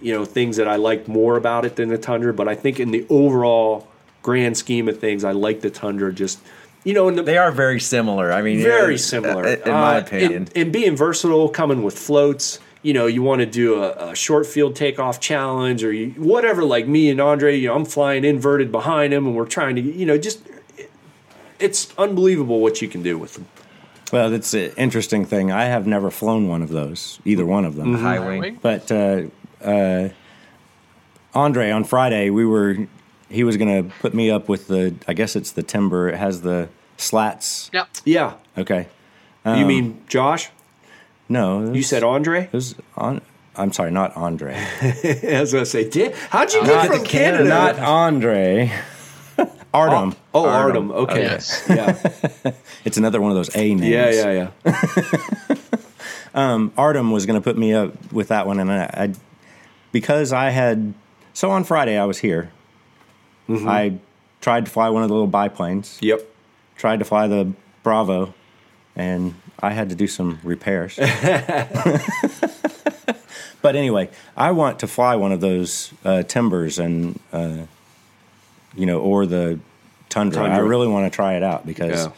you know, things that I liked more about it than the Tundra. But I think in the overall grand scheme of things, I like the Tundra. Just you know, in the They are very similar. I mean, very yeah, similar in my Uh, opinion. and, and being versatile coming with floats you know you want to do a, a short field takeoff challenge or you, whatever like me and andre you know i'm flying inverted behind him and we're trying to you know just it's unbelievable what you can do with them Well, that's an interesting thing. I have never flown one of those, either one of them. High Wing? wing. But uh, uh, Andre on Friday, we were he was going to put me up with the. I guess it's the timber. It has the slats. Yeah. yeah Okay. you um, mean josh No, it you said andre it was on. I'm sorry, not Andre. i was gonna say "Di- how'd you uh, get from the canada, not Andre. Artem. oh artem okay oh, Yes. yeah It's another one of those A names. yeah yeah yeah um, Artem was going to put me up with that one, and I, I because I had so on Friday I was here. I tried to fly one of the little biplanes. yep Tried to fly the Bravo, and I had to do some repairs. but anyway, I want to fly one of those uh, Timbers and uh, you know, or the Tundra. I really want to try it out because Yeah.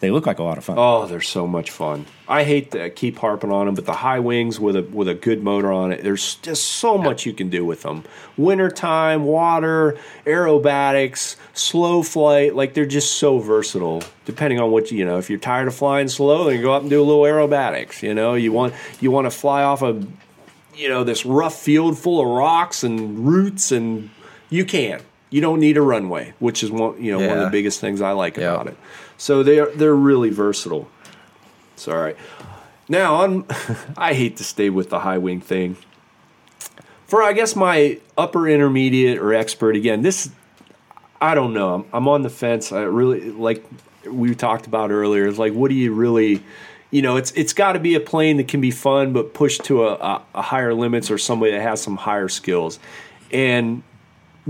They look like a lot of fun. Oh, they're so much fun. I hate to keep harping on them, but the high wings with a with a good motor on it, there's just so much you can do with them. Wintertime, water, aerobatics, slow flight, like they're just so versatile. Depending on what you, you know, if you're tired of flying slow, then you go up and do a little aerobatics. You know, you want you want to fly off a you know this rough field full of rocks and roots, and you can. You don't need a runway, which is one you know one of the biggest things I like Yeah. about it. So they're they're really versatile. Sorry. Now on, I hate to stay with the high wing thing. For I guess my upper intermediate or expert again, this I don't know. I'm, I'm on the fence. I really like we talked about earlier. It's like, what do you really, you know? It's it's got to be a plane that can be fun, but pushed to a, a, a higher limits, or somebody that has some higher skills. And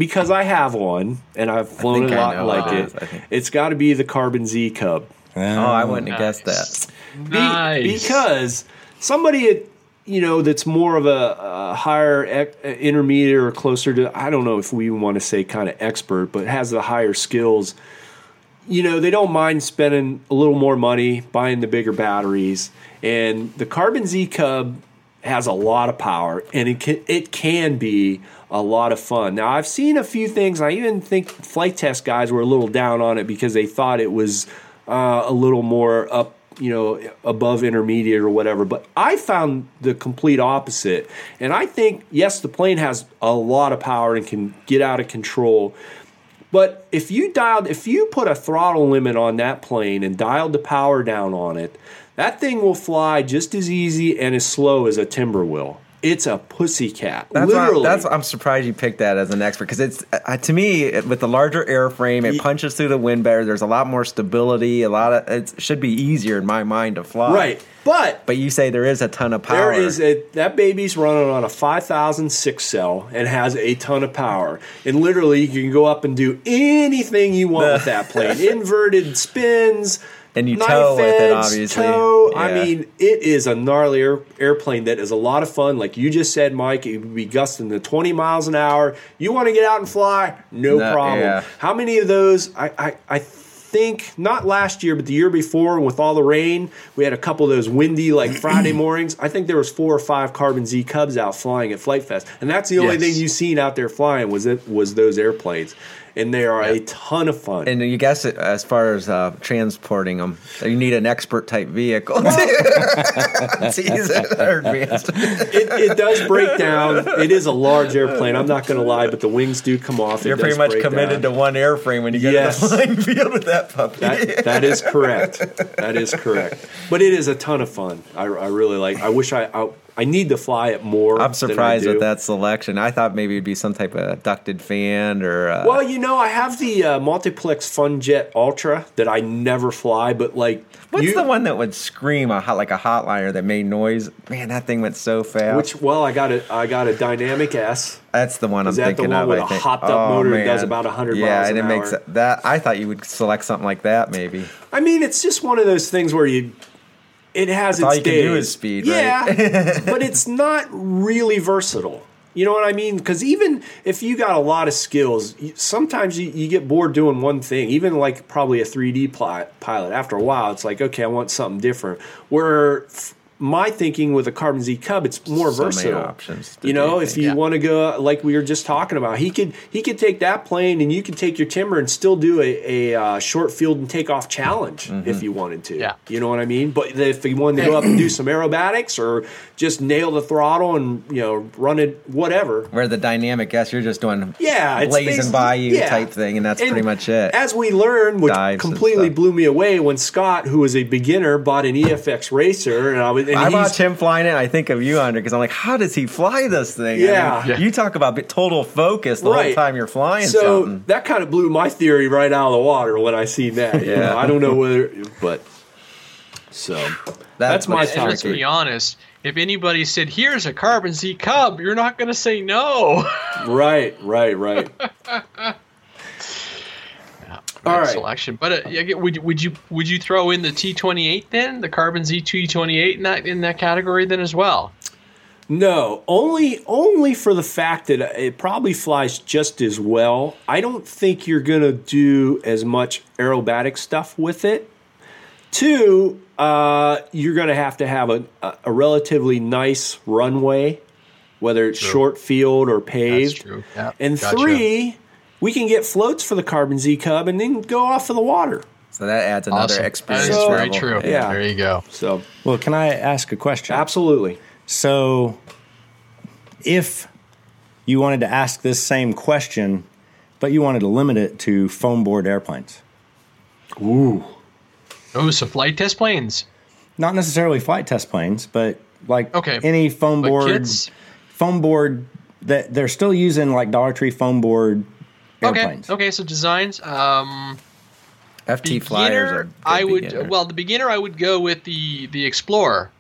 because I have one and I've flown a lot like what it it is, it's got to be the Carbon Z Cub. Oh, I wouldn't have guessed Nice. that. Be- Nice. because somebody you know that's more of a, a higher ec- intermediate or closer to i don't know if we want to say kind of expert but has the higher skills you know they don't mind spending a little more money buying the bigger batteries and the carbon z cub has a lot of power and it can, it can be a lot of fun. Now i've seen a few things. I even think Flite Test guys were a little down on it because they thought it was uh, a little more up you know above intermediate or whatever. But i found the complete opposite. And i think yes the plane has a lot of power and can get out of control. But if you dialed, if you put a throttle limit on that plane and dialed the power down on it, that thing will fly just as easy and as slow as a timber will. It's a pussycat. That's why, Literally. that's I'm surprised you picked that as an expert because it's uh, to me it, with the larger airframe, it punches through the wind better. There's a lot more stability. A lot of it should be easier in my mind to fly. right. But But you say there is a ton of power. There is a that baby's running on a 5006 cell and has a ton of power. And literally you can go up and do anything you want with that plane. Inverted spins, And you tow with it, obviously. Tow. I mean, it is a gnarly air, airplane that is a lot of fun. Like you just said, Mike, it would be gusting to 20 miles an hour. You want to get out and fly? No, No, problem. yeah. How many of those? I, I, I think not last year, but the year before, with all the rain, we had a couple of those windy like Friday mornings. I think there was four or five Carbon Z Cubs out flying at Flite Fest, and that's the only Yes. thing you've seen out there flying was it was those airplanes, and they are a ton of fun. and you guess it, as far as uh, transporting them, you need an expert type vehicle. Jeez, they're advanced. it, it does break down. It is a large airplane. I'm not going to lie, but the wings do come off. You're does pretty much committed down. to one airframe when you get Yes. to the flying field with that puppy. That, that is correct. That is correct. But it is a ton of fun. I, I really like. I wish I, I I need to fly it more. I'm surprised at that selection. I thought maybe it'd be some type of ducted fan or. Uh, Well, you know, I have the uh, multiplex Funjet Ultra that I never fly, but like what's you- the one that would scream a hot, like a hotliner that made noise? Man, that thing went so fast. Which well, I got a I got a Dynamic S. That's the one I'm that the thinking one of. with I a think. hopped up Oh, motor that does about 100 yeah, miles and an it makes that. I thought you would select something like that, maybe. I mean, it's just one of those things where you. It has That's all its you can do is speed, yeah, right? but it's not really versatile. You know what I mean? Because even if you got a lot of skills, sometimes you, you get bored doing one thing. Even like probably a 3D pli- pilot, after a while, it's like, okay, I want something different. Where f- my thinking with a Carbon Z Cub, it's more So many versatile. options You know, if you Yeah. want to go like we were just talking about, he could he could take that plane and you could take your timber and still do a, a uh, short field and takeoff challenge Mm-hmm. if you wanted to. Yeah. You know what I mean? But if you wanted to go up and do some aerobatics or just nail the throttle and you know run it whatever. Where the dynamic guess you're just doing Yeah, blazing by you yeah. type thing, and that's And pretty much it. As we learned, which Dives completely blew me away when Scott, who was a beginner, bought an EFX racer, and I was and I watch him flying it. I think of you, Andre, because I'm like, how does he fly this thing? I mean, Yeah. Yeah. you talk about total focus the whole time you're flying So something. that kind of blew my theory right out of the water when I seen that. You Yeah. know, I don't know whether, but so that's my looks And let's be honest. If anybody said, "Here's a Carbon Z Cub," you're not going to say no. Right, right, right. All right. selection. But uh, would would you would you throw in the T28 then, the Carbon Z T28 in that in that category then as well? No, only only for the fact that it probably flies just as well. I don't think you're gonna do as much aerobatic stuff with it. Two, uh, you're going to have to have a, a, relatively nice runway, whether it's short field or paved. Yeah, And gotcha. three, we can get floats for the Carbon Z Cub and then go off of the water. So that adds another Awesome. experience. That is very level. true. Yeah. There you go. So, Well, can I ask a question? absolutely. So, if you wanted to ask this same question, but you wanted to limit it to foam board airplanes, Ooh. Oh, so Flite Test planes. not necessarily Flite Test planes, but like Okay. any foam But board, kids- foam board that they're still using like Dollar Tree foam board Okay. Airplanes. Okay. So designs. Um, FT flyers are beginner. good I would. beginner. Well, the beginner. I would go with the the Explorer.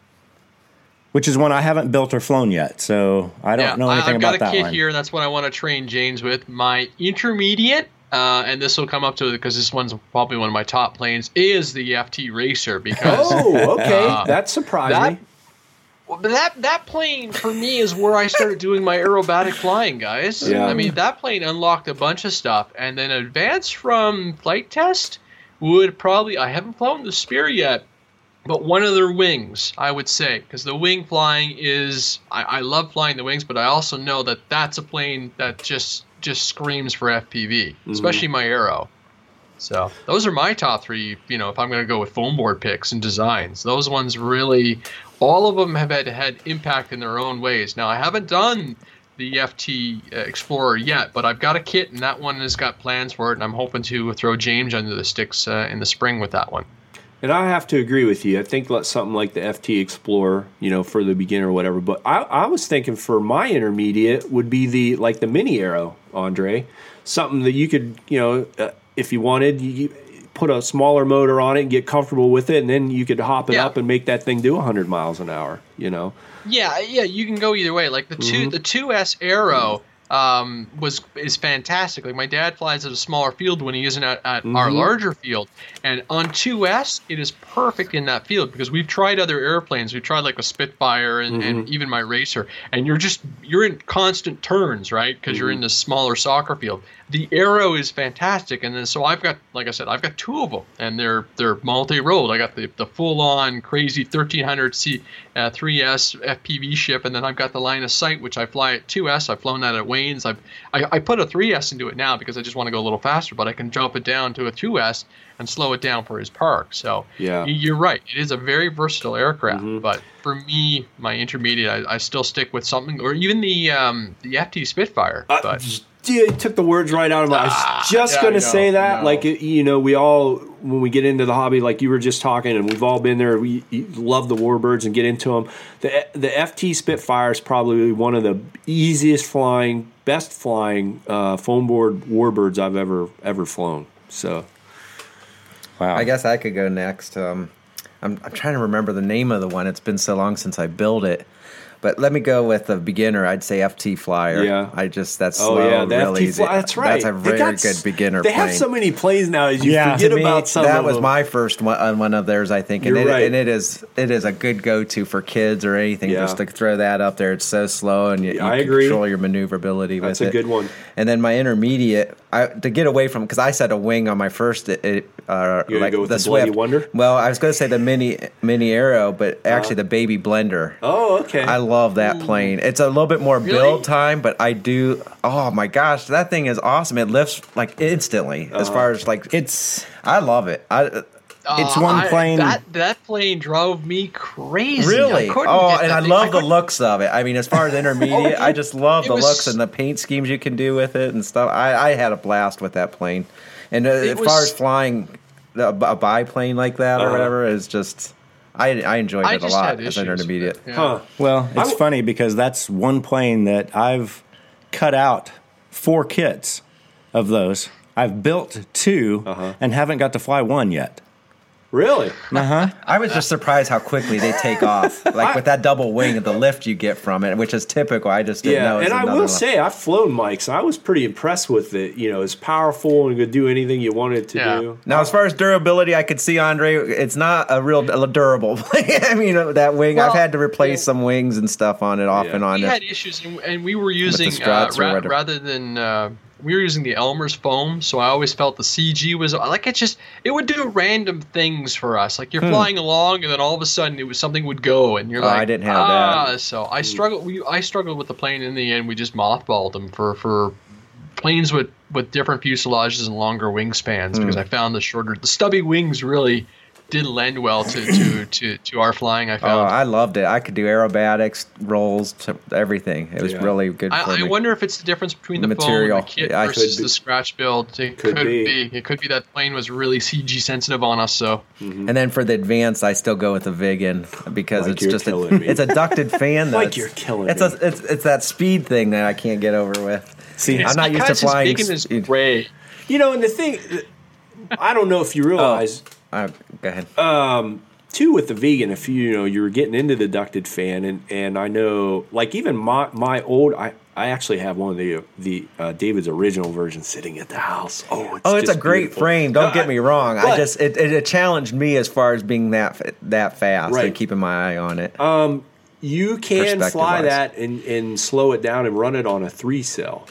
Which is one I haven't built or flown yet, so I don't know anything about that. I, have got a that kit one. here. That's what I want to train James with. My intermediate, uh, and this will come up to because this one's probably one of my top planes, is the FT Racer because Oh, okay. Uh, that surprised that- me. Well, that that plane for me is where I started doing my aerobatic flying, guys. Yeah. I mean that plane unlocked a bunch of stuff, and then advance from Flite Test would probably I haven't flown the Spear yet, but one of their wings I would say because the wing flying is I, I love flying the wings, but I also know that that's a plane that just just screams for FPV, mm-hmm. especially my Aero. So those are my top three. You know, if I'm going to go with foam board picks and designs, those ones really, all of them have had had impact in their own ways. Now I haven't done the FT uh, Explorer yet, but I've got a kit and that one has got plans for it, and I'm hoping to throw James under the sticks uh, in the spring with that one. And I have to agree with you. I think something like the FT Explorer, you know, for the beginner or whatever. But I, I was thinking for my intermediate would be the like the mini arrow, Andre, something that you could, you know, uh, if you wanted, you put a smaller motor on it and get comfortable with it, and then you could hop it Yeah. up and make that thing do 100 miles an hour. You know, Yeah, yeah, you can go either way. Like the 2 mm-hmm. the two S Arrow um, was is fantastic. Like my dad flies at a smaller field when he isn't at, at our larger field, and on 2S it is perfect in that field because we've tried other airplanes. We've tried like a Spitfire and, and even my Racer, and you're just you're in constant turns, right? Because you're in this smaller soccer field. The Arrow is fantastic, and then so I've got, like I said, I've got two of them, and they're they're multi-rolled. I got the, the full-on crazy 1300 C uh, 3S FPV ship, and then I've got the line of sight, which I fly at 2S. I've flown that at I've I, I put a 3S into it now because I just want to go a little faster, but I can jump it down to a 2S and slow it down for his park. So Yeah. you're right. It is a very versatile aircraft, Mm-hmm. but for me, my intermediate, I, I still stick with something, or even the um, the FT Spitfire. Uh, but you took the words right out of my. I was just yeah, gonna say that, I know. like you know, we all when we get into the hobby, like you were just talking, and we've all been there. We love the warbirds and get into them. The the FT Spitfire is probably one of the easiest flying, best flying uh, foam board warbirds I've ever ever flown. So Wow. I guess I could go next. Um, I'm, I'm trying to remember the name of the one. It's been so long since I built it. But let me go with a beginner. I'd say FT Flyer. Yeah. I just that's oh slow, yeah, the really FT easy. Fly, that's right. That's a They very got good beginner They plane. have so many plays now. As you Yeah. forget To me, about some. that of was them. my first one, uh, one of theirs, I think, and You're it, right. and it is it is a good go to for kids or anything. Yeah. Just to throw that up there, it's so slow, and you, Yeah, you I can agree. control your maneuverability That's with a good one. And then my intermediate, I, to get away from because I said a wing on my first. It, it, uh, You gonna like go with the Bloody Swift. Wonder? Well, I was going to say the mini mini arrow, but actually the baby blender. Oh okay. I love that plane. It's a little bit more Really? build time, but I do. Oh my gosh, that thing is awesome! It lifts like instantly. As Uh-huh. far as like, it's I love it. I It's Uh, one I- plane- that that plane drove me crazy. really. Oh, and I thing- love the looks of it. I mean, as far as intermediate, I just love the was- looks and the paint schemes you can do with it and stuff. I, I had a blast with that plane. And uh, as was- far as flying a, a biplane like that or Uh-huh. whatever is just, I I enjoyed I it a lot as an issues with intermediate. it, yeah. huh. well, it's I w- funny because that's one plane that I've cut out four kits of those. I've built 2 Uh-huh. and haven't got to fly one yet. Really? I was just surprised how quickly they take off, like with that double wing and the lift you get from it, which is typical. I just didn't Yeah, know. and I will one. say I've flown Mike's. I was pretty impressed with it. You know, it's powerful and could do anything you wanted to Yeah. do. Now, as far as durability, I could see Andre. It's not a real a durable. I mean, that wing. Well, I've had to replace yeah. some wings and stuff on it off Yeah. and on. we had issues, and, and we were using uh, ra- rather than uh, we were using the Elmer's foam, so I always felt the CG was like it just it would do random things for us. Like you're flying along, and then all of a sudden it was something would go, and you're Hmm. Oh, I didn't have ah. that. So I struggled. We I struggled with the plane. In the end, we just mothballed them for for planes with with different fuselages and longer wingspans because Hmm. I found the shorter the stubby wings really did lend well to to to, to our flying. I felt Oh. I loved it. I could do aerobatics, rolls, to everything. It was Yeah. really good for I, I wonder if it's the difference between the Material. foam the kit Yeah, versus the scratch build. It Could could, be. be. It could be that plane was really CG sensitive on us. So mm-hmm. And then for the advanced, I still go with the Viggen because Like it's just a, me. it's a ducted fan. Though. Like It's- you're killing it's me. A, it's it's that speed thing that I can't get over with. See, It's I'm not used to because his flying beacon is speed. gray. You know, and the thing, I don't know if you oh. realize. Uh, go ahead. too with the Viggen if you, you know you're getting into the ducted fan and and I know like even my my old I I actually have one of the the uh, David's original version sitting at the house. Oh, it's Oh, it's a great beautiful. frame. Don't No, get me wrong. I just it, it, it challenged me as far as being that that fast Right. and keeping my eye on it. um you can fly that and and slow it down and run it on a three cell.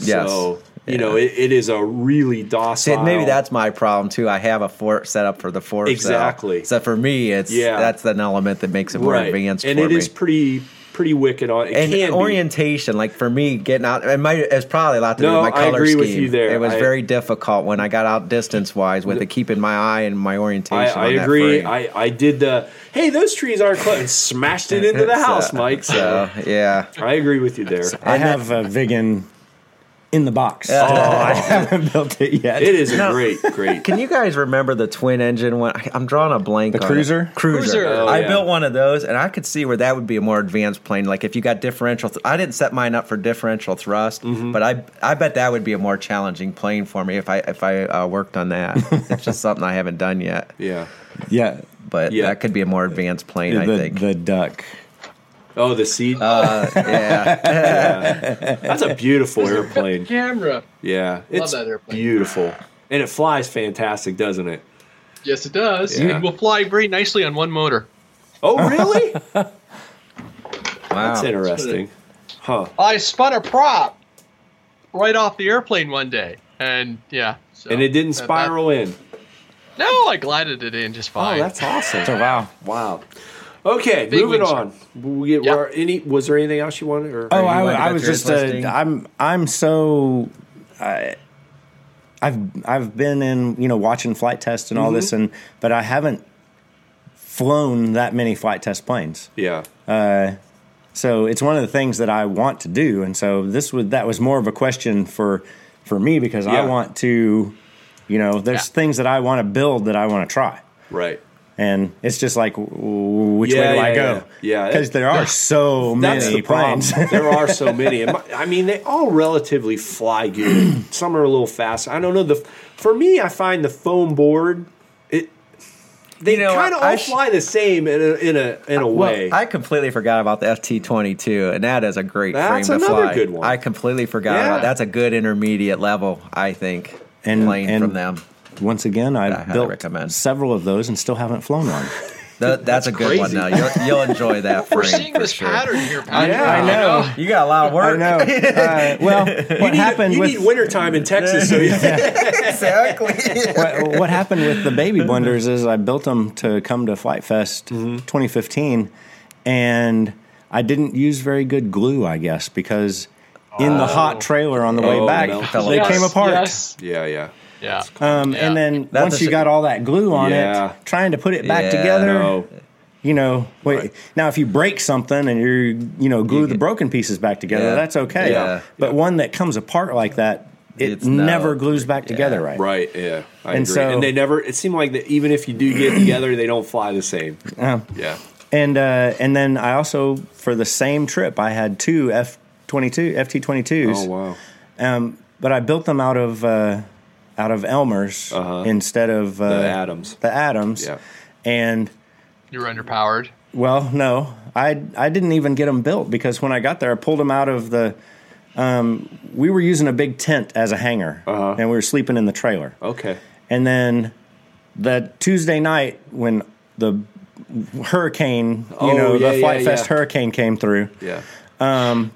Yes. So you Yeah. know it, it is a really See, docile. maybe that's my problem too. I have a four set up for the four. cell. Exactly. So for me, it's Yeah. that's an element that makes it more right, advanced and for it me. is pretty pretty wicked on. It and can be. orientation, like for me, getting out, it might it's probably a lot to do No, with my I color agree scheme. with you there. It was I- very difficult when I got out distance wise with it, keeping my eye and my orientation. I on that agree. I, I did the hey, those trees aren't close, and smashed it into the So- house, Mike. So so yeah, I agree with you there. I have a Viggen in the box. Oh, I haven't built it yet. It is a No. great, great. Can you guys remember the twin engine one? I- I'm drawing a blank. The on Cruiser? It. Cruiser. Cruiser. Oh, I yeah. built one of those, and I could see where that would be a more advanced plane. Like if you got differential, th- I didn't set mine up for differential thrust, Mm-hmm. but I I bet that would be a more challenging plane for me if I if I uh, worked on that. it's just something I haven't done yet, Yeah. Yeah. but Yeah. that could be a more advanced plane. I the, think. the duck. Oh, the seat. uh, yeah, That's a beautiful airplane. Camera. Yeah, it's that airplane. beautiful, and it flies fantastic, doesn't it? Yes, it does. Yeah. It will fly very nicely on one motor. Oh, really? wow. That's interesting. Huh? I spun a prop right off the airplane one day, and yeah. So And it didn't that- that- spiral in. no, I glided it in just fine. Oh, fine. that's awesome. So wow. Wow. Okay, Big moving on. We get, Yeah. were any? Was there anything else you wanted? Or Oh, I, to I was just. his listing? Uh, I'm. I'm so. I, I've I've been in you know watching Flite Tests and all this Mm-hmm. and but I haven't flown that many Flite Test planes. yeah. So it's one of the things that I want to do, and so this was that was more of a question for for me because Yeah. I want to, you know, there's Yeah. things that I want to build that I want to try, Right. And it's just like which Yeah, way do I go? yeah. Yeah. because there are so That's many the planes. there are so many. I mean, they all relatively fly good. Some are a little fast. I don't know. The for me, I find the foam board. It they You know, kind of all sh- fly the same in a in a in a uh, Well, way. I completely forgot about the FT22, and that is a great That's frame to another fly. good one. I completely forgot Yeah. about that's a good intermediate level, I think, And- plane and- from them. Once again, I've I built recommend. several of those and still haven't flown one. Th- that's, a good one. Now you'll, you'll enjoy that. We're seeing for this sure. pattern here, Pat. Yeah, I know. You got a lot of work. I know. Uh, well, what need, happened you with need wintertime in Texas, so you, exactly. what, what happened with the baby blenders is I built them to come to Flite Fest Mm-hmm. 2015, and I didn't use very good glue, I guess, because in the hot trailer on the way Oh, back, no. they Yes, came apart. Yes. yeah, yeah. Yeah. Um, Yeah. And then That's once you got all that glue on Yeah. it, trying to put it back Yeah, together, No, you know, wait. Right. Now, if you break something and you're, you know, glue You the broken pieces back together, Yeah. that's okay. Yeah. But one that comes apart like that, it It's no- never glues back together Yeah. right. right. Yeah, I And agree. so- and they never. It seemed like that even if you do get together, they don't fly the same. Uh, Yeah. And uh, and then I also for the same trip I had two F twenty two FT twenty twos. Oh wow. Um, but I built them out of uh, out of Elmer's Uh-huh. instead of uh, The Adams. The Adams. Yeah. And You were underpowered. well, no, I I didn't even get them built because when I got there, I pulled them out of the. Um, we were using a big tent as a hangar, Uh-huh. and we were sleeping in the trailer. Okay. And then the Tuesday night when the hurricane, you Oh, know, yeah, the Flite yeah, Fest yeah. hurricane came through, Yeah. Um,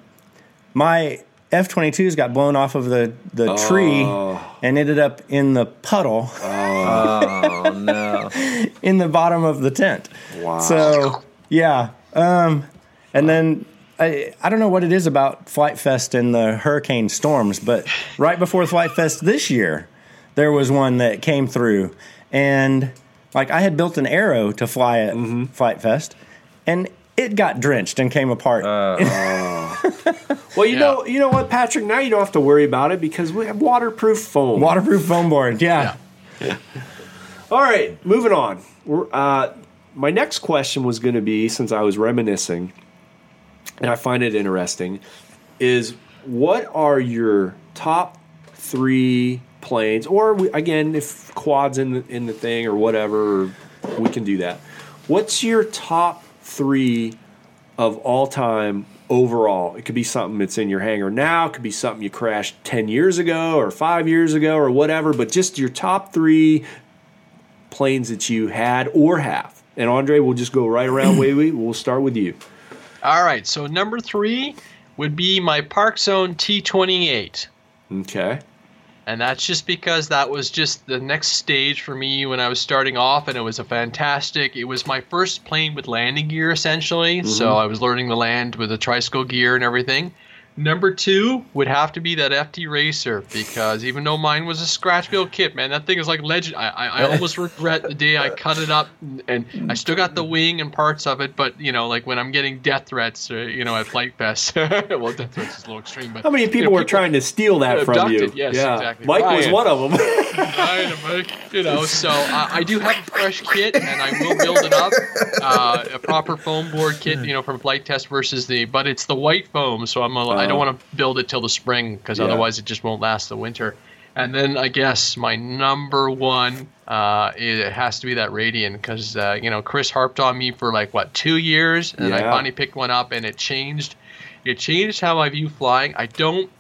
my F 22s got blown off of the, the tree Oh. and ended up in the puddle Oh no! in the bottom of the tent. Wow. So, yeah. Um, and then I, I don't know what it is about Flite Fest and the hurricane storms, but right before Flite Fest this year, there was one that came through. And like I had built an arrow to fly at Mm-hmm. Flite Fest, and it got drenched and came apart. Well, you Yeah. know, you know what, Patrick. Now you don't have to worry about it because we have waterproof foam. Waterproof foam board, yeah. All right, moving on. We're, uh, my next question was going to be, since I was reminiscing, and I find it interesting, is what are your top three planes, or we, again, if quads in the, in the thing or whatever, we can do that. What's your top three of all time overall? It could be something that's in your hangar now, it could be something you crashed 10 years ago or five years ago or whatever, but just your top three planes that you had or have. And Andre, we'll just go right around. Wait, we'll start with you. All right, so number three would be my Park Zone T28. Okay. And that's just because that was just the next stage for me when I was starting off, and it was a fantastic. It was my first plane with landing gear, essentially. So mm-hmm. I was learning to land with the tricycle gear and everything. Number two would have to be that FT Racer because even though mine was a scratch build kit, man, that thing is like legend. I, I, I almost regret the day I cut it up, and, I still got the wing and parts of it. But you know, like when I'm getting death threats, uh, you know, at Flite Fest. well, death threats is a little extreme, but How many people you know, were trying to steal that from you? Yes, exactly. Mike was one of them. But, you know, so uh, I do have a fresh kit, and I will build it up. Uh, a proper foam board kit, you know, from Flite Test versus the, but it's the white foam, so I'm a, I don't Oh. want to build it till the spring because Yeah. otherwise it just won't last the winter. And then I guess my number one, uh, it has to be that Radian because uh, you know Chris harped on me for like what two years, and I finally picked one up, and it changed. It changed how I view flying. I don't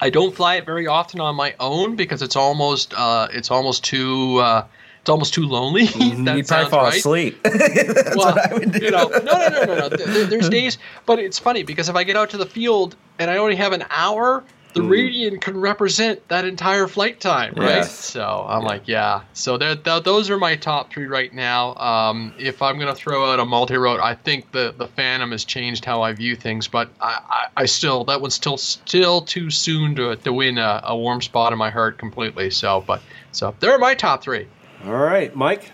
I don't fly it very often on my own because it's almost uh, it's almost too uh, it's almost too lonely. that You'd probably fall right. asleep. well, you know, no, no, no, no, no. There- there- There's days, but it's funny because if I get out to the field and I only have an hour, the Radian can represent that entire flight time, right? Yes. So I'm like, yeah. So th- those are my top three right now. Um, if I'm gonna throw out a multi-rotor, I think the the Phantom has changed how I view things, but I, I, I still that one's still still too soon to to win a, a warm spot in my heart completely. So, but so there are my top three. All right, Mike.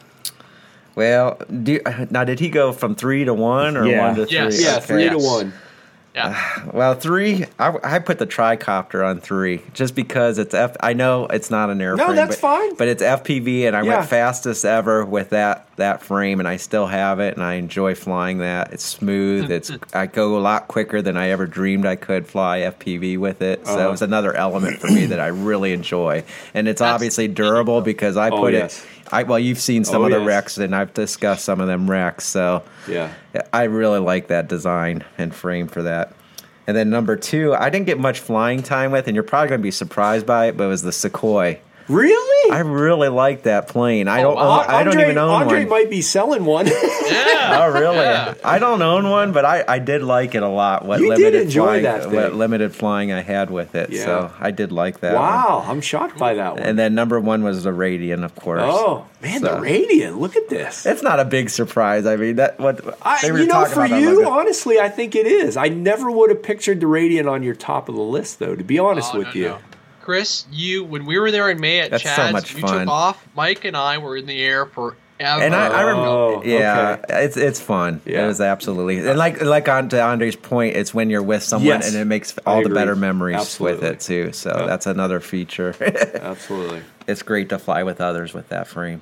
well, do now did he go from three to one or Yeah. one to three? Yes. Yeah, Okay. three to one. Yeah. Well, three. I, I put the tricopter on three just because it's F. I know it's not an airframe. that's but, fine. But it's FPV, and I Yeah. went fastest ever with that that frame, and I still have it, and I enjoy flying that. It's smooth. It's I go a lot quicker than I ever dreamed I could fly FPV with it. So Uh-huh. it's another element for me that I really enjoy, and it's That's- obviously durable because I Oh, put yes. it. I well, you've seen some Oh, of the yes. wrecks, and I've discussed some of them wrecks. So Yeah. I really like that design and frame for that. And then number two, I didn't get much flying time with, and you're probably going to be surprised by it, but it was the Sequoia. Really? I really like that plane. I Oh, don't. wow. own, I don't even own Andre one. Andre might be selling one. Yeah. Oh really? Yeah. I don't own one, but I, I did like it a lot. What You did limited enjoy flying, that what limited flying I had with it. Yeah. So I did like that. one. wow, I'm shocked by that one. And then number one was the Radian, of course. oh man, the So- Radian. Look at this. It's not a big surprise. I mean that what I, they were you know, for about you, the- honestly, I think it is. I never would have pictured the Radian on your top of the list, though. To be honest Oh, with no, you, no. Chris, you when we were there in May at That's so Chad's, much you fun. took off. Mike and I were in the air forever. And I, I remember, Oh, yeah, okay. it's it's fun. Yeah. It was absolutely, and like like on to Andre's point, it's when you're with someone Yes. and it makes I all the agree. better memories Absolutely. with it too. So Yeah. that's another feature. absolutely. it's great to fly with others with that frame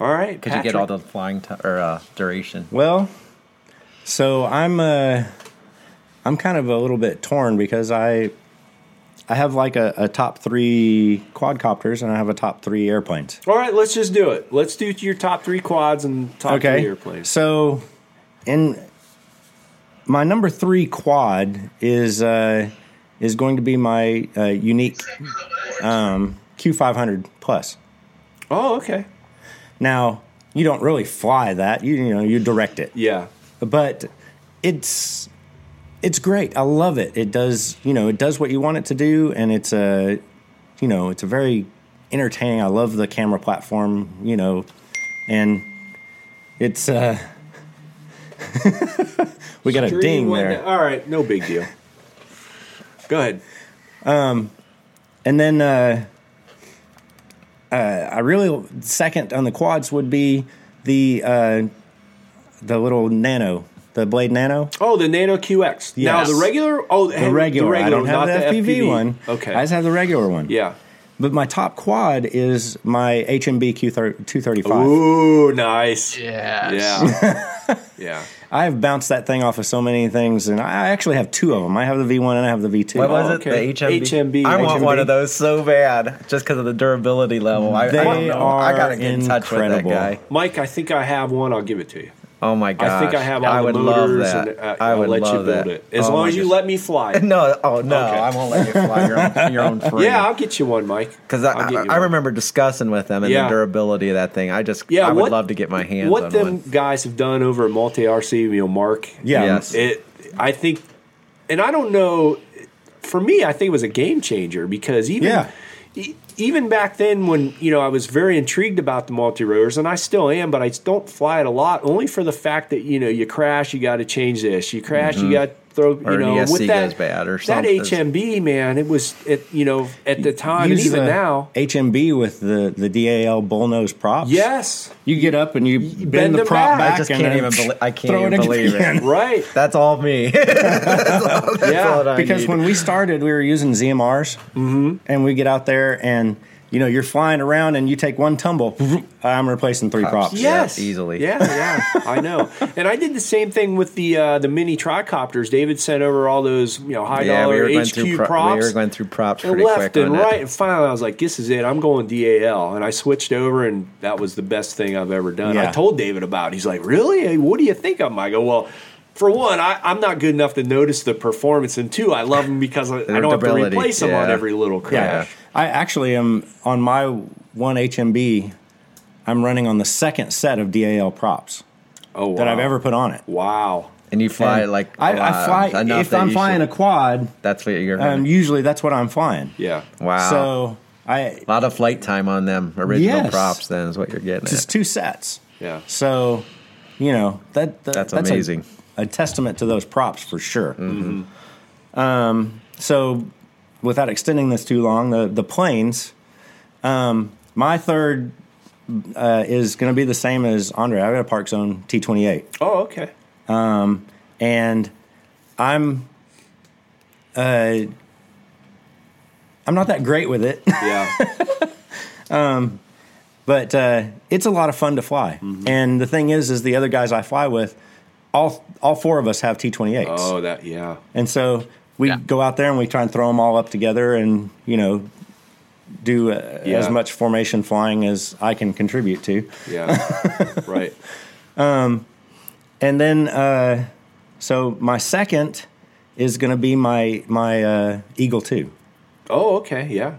All right, because you get all the flying t- or uh, duration. Well, so I'm uh, I'm kind of a little bit torn because I I have like a, a top three quadcopters and I have a top three airplanes. All right, let's just do it. Let's do your top three quads and top okay. three airplanes. So, in my number three quad is uh, is going to be my uh, Yuneec um, Q500 plus. Oh, okay. Now you don't really fly that. You you know you direct it. Yeah. but it's it's great. I love it. It does, you know, it does what you want it to do, and it's a, you know, it's a very entertaining. I love the camera platform, you know, and it's. uh We got a ding went there. All right, no big deal. Go ahead. Um, And then uh, uh, I really second on the quads would be the uh, the little nano, the Blade Nano, Oh, the Nano QX. Now the regular. Oh, the regular. I don't have not the FPV, one. Okay. I just have the regular one. yeah. But my top quad is my HMB Q235. Ooh, nice. Yes. Yeah. yeah. I have bounced that thing off of so many things, and I actually have two of them. I have the V1 and I have the V2. What was Oh, it? okay. The HMB. HMB. I want HMB. one of those so bad, just because of the durability level. I, I They don't know. I are gotta get in touch with that incredible. guy. Mike, I think I have one. I'll give it to you. Oh my god! I think I have all I the would motors, love that. and uh, I I'll would let you build that. it as Oh long as you gosh. let me fly. No, oh no, Okay. I won't let you fly your own, your own free. Yeah, I'll get you one, Mike. because I'll I, I, you I one. remember discussing with them and Yeah. the durability of that thing. I just, Yeah, I would what- love to get my hands what on them one. guys have done over at Multi RC, you know, Mark. yeah. Yes. It, I think, and I don't know. For me, I think it was a game changer because even Yeah. Even back then, when you know I was very intrigued about the multi rotors, and I still am, but I don't fly it a lot, only for the fact that you know you crash, you got to change this, you crash, you mm-hmm. got throw, you. Or an know, ESC with that goes bad or something. that. HMB man, it was it you know at the time and even the now. HMB with the, the DAL bullnose props. Yes, You get up and you bend, bend the prop back. back. I just and can't then even belie- I can't throw even believe it. right. That's all me. yeah, what I because need. when we started, we were using ZMRs, Mm-hmm. and we get out there and you know you're flying around and you take one tumble, I'm replacing three props. Yeah, Yes, easily. Yeah, yeah, I know. And I did the same thing with the uh, the mini tricopters. David sent over all those you know high yeah, dollar we HQ pro- props. we were going through props and pretty left quick and right, it. and finally I was like, "This is it. I'm going DAL." And I switched over, and that was the best thing I've ever done. I told David about. it. He's like, "Really? Hey, What do you think of them?" I go, "Well." For one, I, I'm not good enough to notice the performance, and two, I love them because I, I don't have to replace them on every little Yeah. crash. I actually am on my one HMB. I'm running on the second set of DAL props Oh, wow. that I've ever put on it. Wow. And you fly And like I, a I lot, fly enough if that I'm flying should- a quad. That's what you're. Um, usually that's what I'm flying. Yeah. wow. So I a lot of flight time on them original Yes. props. Then is what you're getting. just At. two sets. Yeah. So, you know that, that That's a- amazing. A, testament to those props for sure. Mm-hmm. Um, so, without extending this too long, the the planes. Um, my third uh, is going to be the same as Andre. I've got a Park Zone T twenty eight, Oh, okay. and I'm. Uh, I'm not that great with it. Yeah. but uh, it's a lot of fun to fly. Mm-hmm. And the thing is, is the other guys I fly with, all all four of us have T twenty eights, oh, that. Yeah. and so we Yeah. go out there and we try and throw them all up together, and you know, do uh, Yeah. as much formation flying as I can contribute to. Yeah. right. And then, uh, so my second is going to be my my uh, Eagle two. Oh, okay. Yeah.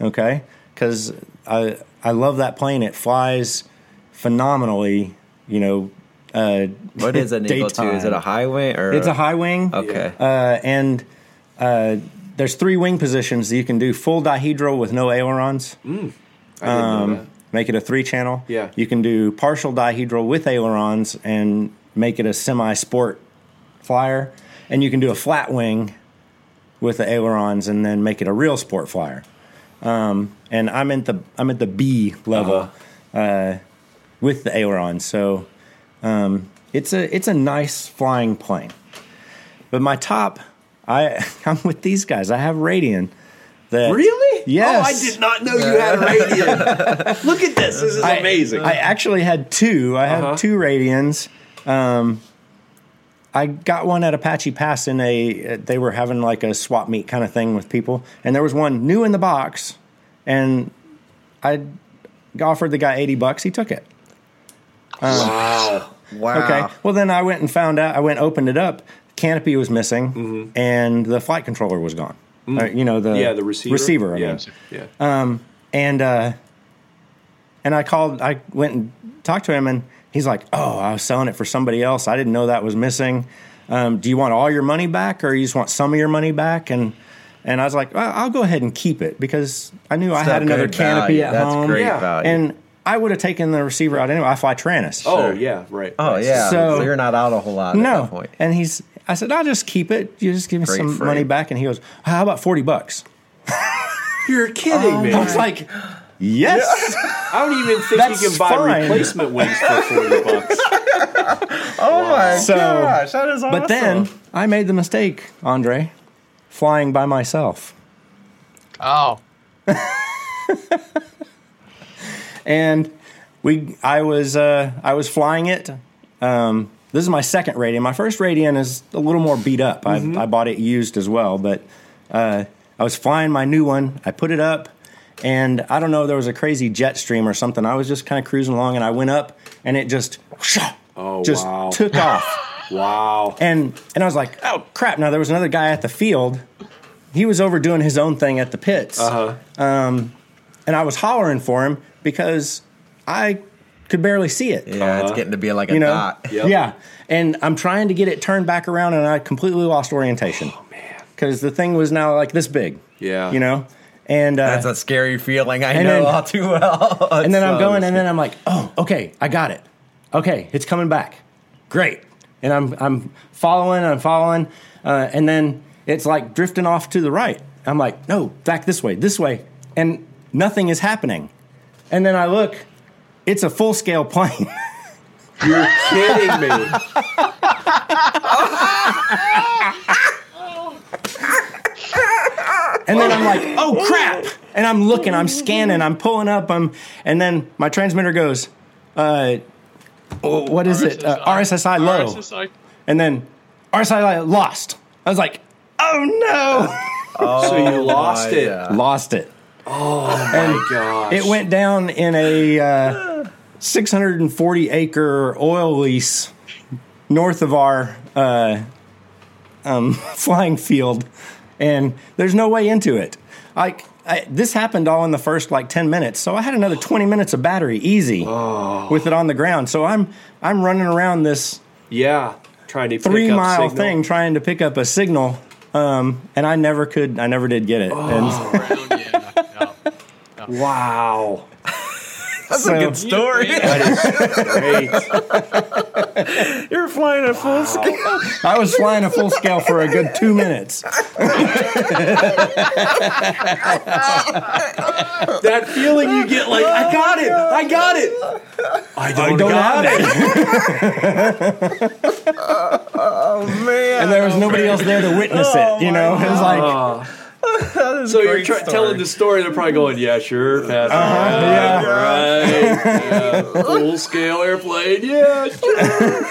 okay because i i love that plane it flies phenomenally you know uh What is an Eagle Two? Is it a daytime. highway or it's a high wing Okay. uh and uh there's three wing positions that you can do full dihedral with no ailerons I didn't Um, know that. make it a three channel Yeah. you can do partial dihedral with ailerons and make it a semi sport flyer and you can do a flat wing with the ailerons and then make it a real sport flyer um, and i'm at the i'm at the b level uh with the ailerons so um, it's a it's a nice flying plane but my top i i'm with these guys i have radian that Really? Yes. Oh, I did not know you had a Radian. Look at this. This is I- amazing. I actually had two. I have Uh-huh. two Radians. Um, I got one at Apache Pass in a. They were having like a swap meet kind of thing with people, and there was one new in the box, and I offered the guy eighty bucks. He took it. Wow. wow. Okay. Well, then I went and found out. I went opened it up. Canopy was missing, Mm-hmm. and the flight controller was gone. Uh, you know the Mm. Yeah, the receiver. Receiver. I yeah. mean Yeah. and uh, and I called. I went and talked to him, and he's like, "Oh, I was selling it for somebody else. I didn't know that was missing." um, "Do you want all your money back, or you just want some of your money back?" And and I was like, well, "I'll go ahead and keep it because I knew I had another good canopy value. at That's home, great Yeah. value. and I would have taken the receiver out anyway. I fly Taranis. Oh yeah, right. oh right. yeah, So- so, you're not out a whole lot at no, that point. and he's. I said, "I'll just keep it. You just give me Great some frame. money back." And he goes, "How about forty bucks?" You're kidding um, me. I was like, "Yes." I don't even think That's you can buy fine. replacement wings for forty bucks. Oh my So- gosh, that is awesome. But then I made the mistake, Andre, flying by myself. Oh, and we I was uh, I was flying it. Um, this is my second Radian. My first Radian is a little more beat up. I, I bought it used as well, but uh, I was flying my new one. I put it up, and I don't know there was a crazy jet stream or something. I was just kind of cruising along, and I went up, and it just Oh, just wow. took off. Wow. And and I was like, oh crap! Now there was another guy at the field. He was over doing his own thing at the pits, Uh huh. and I was hollering for him because I could barely see it. yeah, it's Uh-huh. getting to be like a You know, dot. Yep. yeah. And I'm trying to get it turned back around, and I completely lost orientation Oh man. because the thing was now like this big. Yeah. You know, and uh, That's a scary feeling. I know then- all too well. and then I'm So going, and then I'm like, oh, okay, I got it. Okay, it's coming back. Great. And I'm I'm following, I'm following, uh, and then it's like drifting off to the right. I'm like, no, back this way, this way, and nothing is happening. And then I look, it's a full scale plane. You're kidding me. And then I'm like, oh crap! And I'm looking, I'm scanning, I'm pulling up, I'm, and then my transmitter goes, uh, what is it? Uh, RSSI low. RSSI. And then RSSI lost. I was like, oh no. so you lost it. God. no! Lost it. Oh my gosh. It went down in a uh, 640 acre oil lease north of our uh, um, flying field, and there's no way into it. Like I, this happened all in the first like 10 minutes, so I had another 20 minutes of battery easy with it on the ground. So I'm I'm running around this Yeah. Trying to three pick up mile thing trying to pick up a signal, um, and I never could. I never did get it. And Around, yeah, no, no. Wow. That's So- a good story. That is great. You're flying at full scale. I was flying a full scale for a good two minutes. that feeling you get like, I got it. I got it. I don't, I don't got have it. it. Oh man! and there was nobody else there to witness it. Oh, you know, it was like, So you're great try- story. telling the story. They're probably going, "Yeah, sure, Pastor. Uh-huh, yeah. right. Yeah. Full scale airplane. Yeah, sure.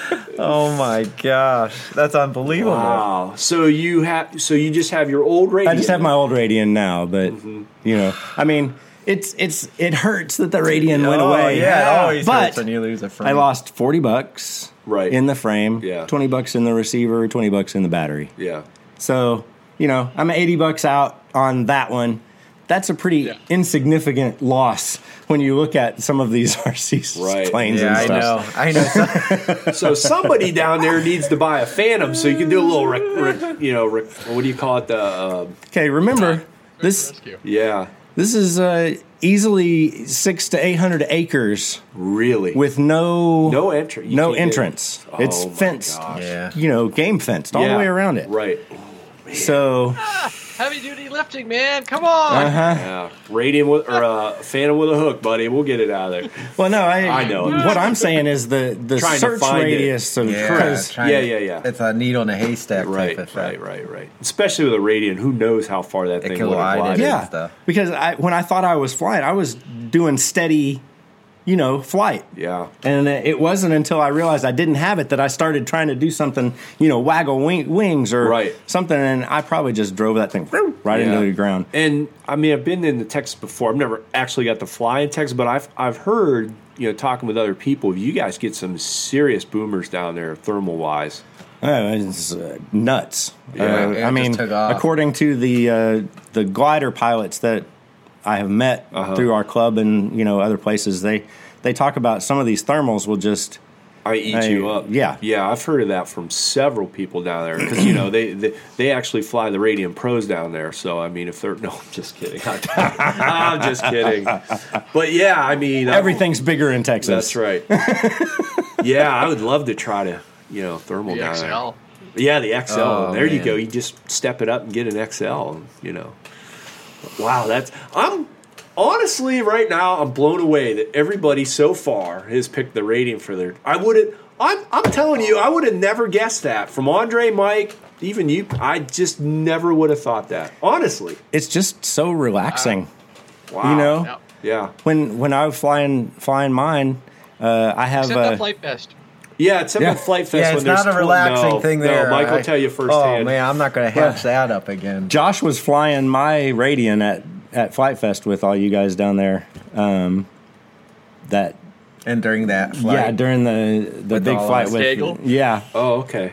Oh my gosh, that's unbelievable. Wow. So you have. So you just have your old radio. I just have my old Radian now, but Mm-hmm. you know, I mean, it's it's it hurts that the Radian went oh, away. Yeah, it always but hurts when you lose a friend. I lost forty bucks Right. in the frame, Yeah. twenty bucks in the receiver, twenty bucks in the battery. Yeah. So you know, I'm eighty bucks out on that one. That's a pretty Yeah. insignificant loss when you look at some of these RC Right. planes Yeah, and I know. I know. So somebody down there needs to buy a Phantom so you can do a little, rec, rec, you know, rec, what do you call it? The uh, Okay, remember this. Rescue. yeah, This is uh, easily six to eight hundred acres really with no no entry, no can't entrance. Oh it's fenced. gosh. yeah. You know, game fenced all Yeah, the way around it. Right. So Heavy duty lifting, man. Come on. Uh-huh. Yeah. Radian with or uh, Phantom with a hook, buddy. We'll get it out of there. Well, no, I, I know. What I'm saying is the the Trying search find it. radius of Yeah, because Yeah, yeah, yeah. It's a needle in a haystack Right, type of right, thing. right, right. Especially with a Radian, who knows how far that It thing can would have glide glided. yeah, stuff. because I when I thought I was flying, I was doing steady, you know, flight. Yeah. And it wasn't until I realized I didn't have it that I started trying to do something, you know, waggle wing, wings or Right. something, and I probably just drove that thing right Yeah. into the ground. And I mean, I've been in the Texas before. I've never actually got to fly in Texas, but I've I've heard, you know, talking with other people, you guys get some serious boomers down there, thermal wise. Oh, it's uh, nuts. Yeah, Uh, it I mean, according to the uh, the glider pilots that I have met Uh-huh. through our club and you know other places, they they talk about some of these thermals will just I eat I- you up. yeah. yeah. I've heard of that from several people down there because you know they, they they actually fly the Radian Pros down there. So I mean, if they're no, I'm just kidding. I'm just kidding. But yeah, I mean, I'm- Everything's bigger in Texas. That's right. yeah, I would love to try to you know thermal The down XL. there. Yeah, the XL. Oh, there you go. You just step it up and get an XL. You know. Wow, that's I'm honestly right now I'm blown away that everybody so far has picked the rating for their. I would have. I'm I'm telling you, I would have never guessed that from Andre, Mike, even you. I just never would have thought that. Honestly, It's just so relaxing. wow. You know, Yeah. when when I was flying flying mine, uh, I have Except uh, that Flite Fest. Yeah, except Yeah. at Flite Fest Yeah, it's there's not a tw- relaxing no, thing no, there. Mike will I- tell you firsthand. Oh man, I'm not going to hatch that up again. Josh was flying my Radian at at Flite Fest with all you guys down there. Um, that And during that flight, yeah during the the With big all flight with Daigle? yeah, Oh, okay.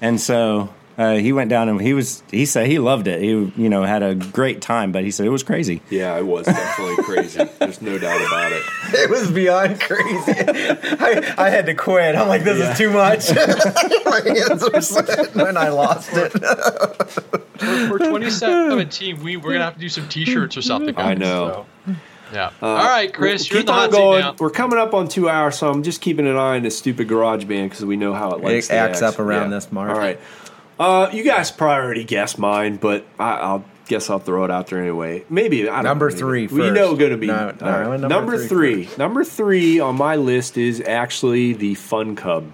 and so. Uh, he went down and he was. He said he loved it. He, you know, had a great time. But he said it was crazy. Yeah, it was definitely crazy. There's no doubt about it. it was beyond crazy. I, I had to quit. I'm like, this Yeah. is too much. My hands were sweating when I lost it. we're For, for 2017, we we're gonna have to do some T-shirts or something. I know. So, yeah. All right, Chris, We'll you're in the keep on hot seat going. now. We're coming up on two hours, so I'm just keeping an eye on this stupid garage band because we know how it likes to acts act. up around this mark. All right. Uh, you guys probably already guessed mine, but I, I'll guess I'll throw it out there anyway. Maybe I don't Number know, three maybe. We first. know going to be No, no, all right. number number three three. Number three on my list is actually the Fun Cub.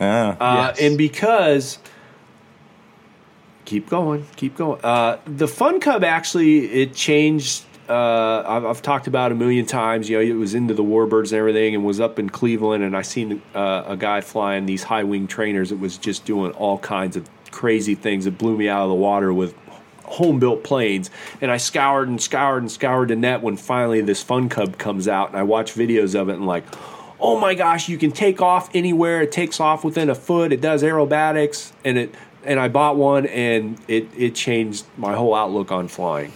Ah, Uh, Yes. And because, keep going, keep going. Uh, the Fun Cub actually it changed. Uh, I've, I've talked about a million times. You know, it was into the Warbirds and everything, and was up in Cleveland, and I seen uh, a guy flying these high wing trainers. that was just doing all kinds of crazy things that blew me out of the water with home built planes. And I scoured and scoured and scoured the net when finally this Fun Cub comes out, and I watch videos of it and like, oh my gosh, you can take off anywhere. It takes off within a foot. It does aerobatics, and it and I bought one, and it it changed my whole outlook on flying.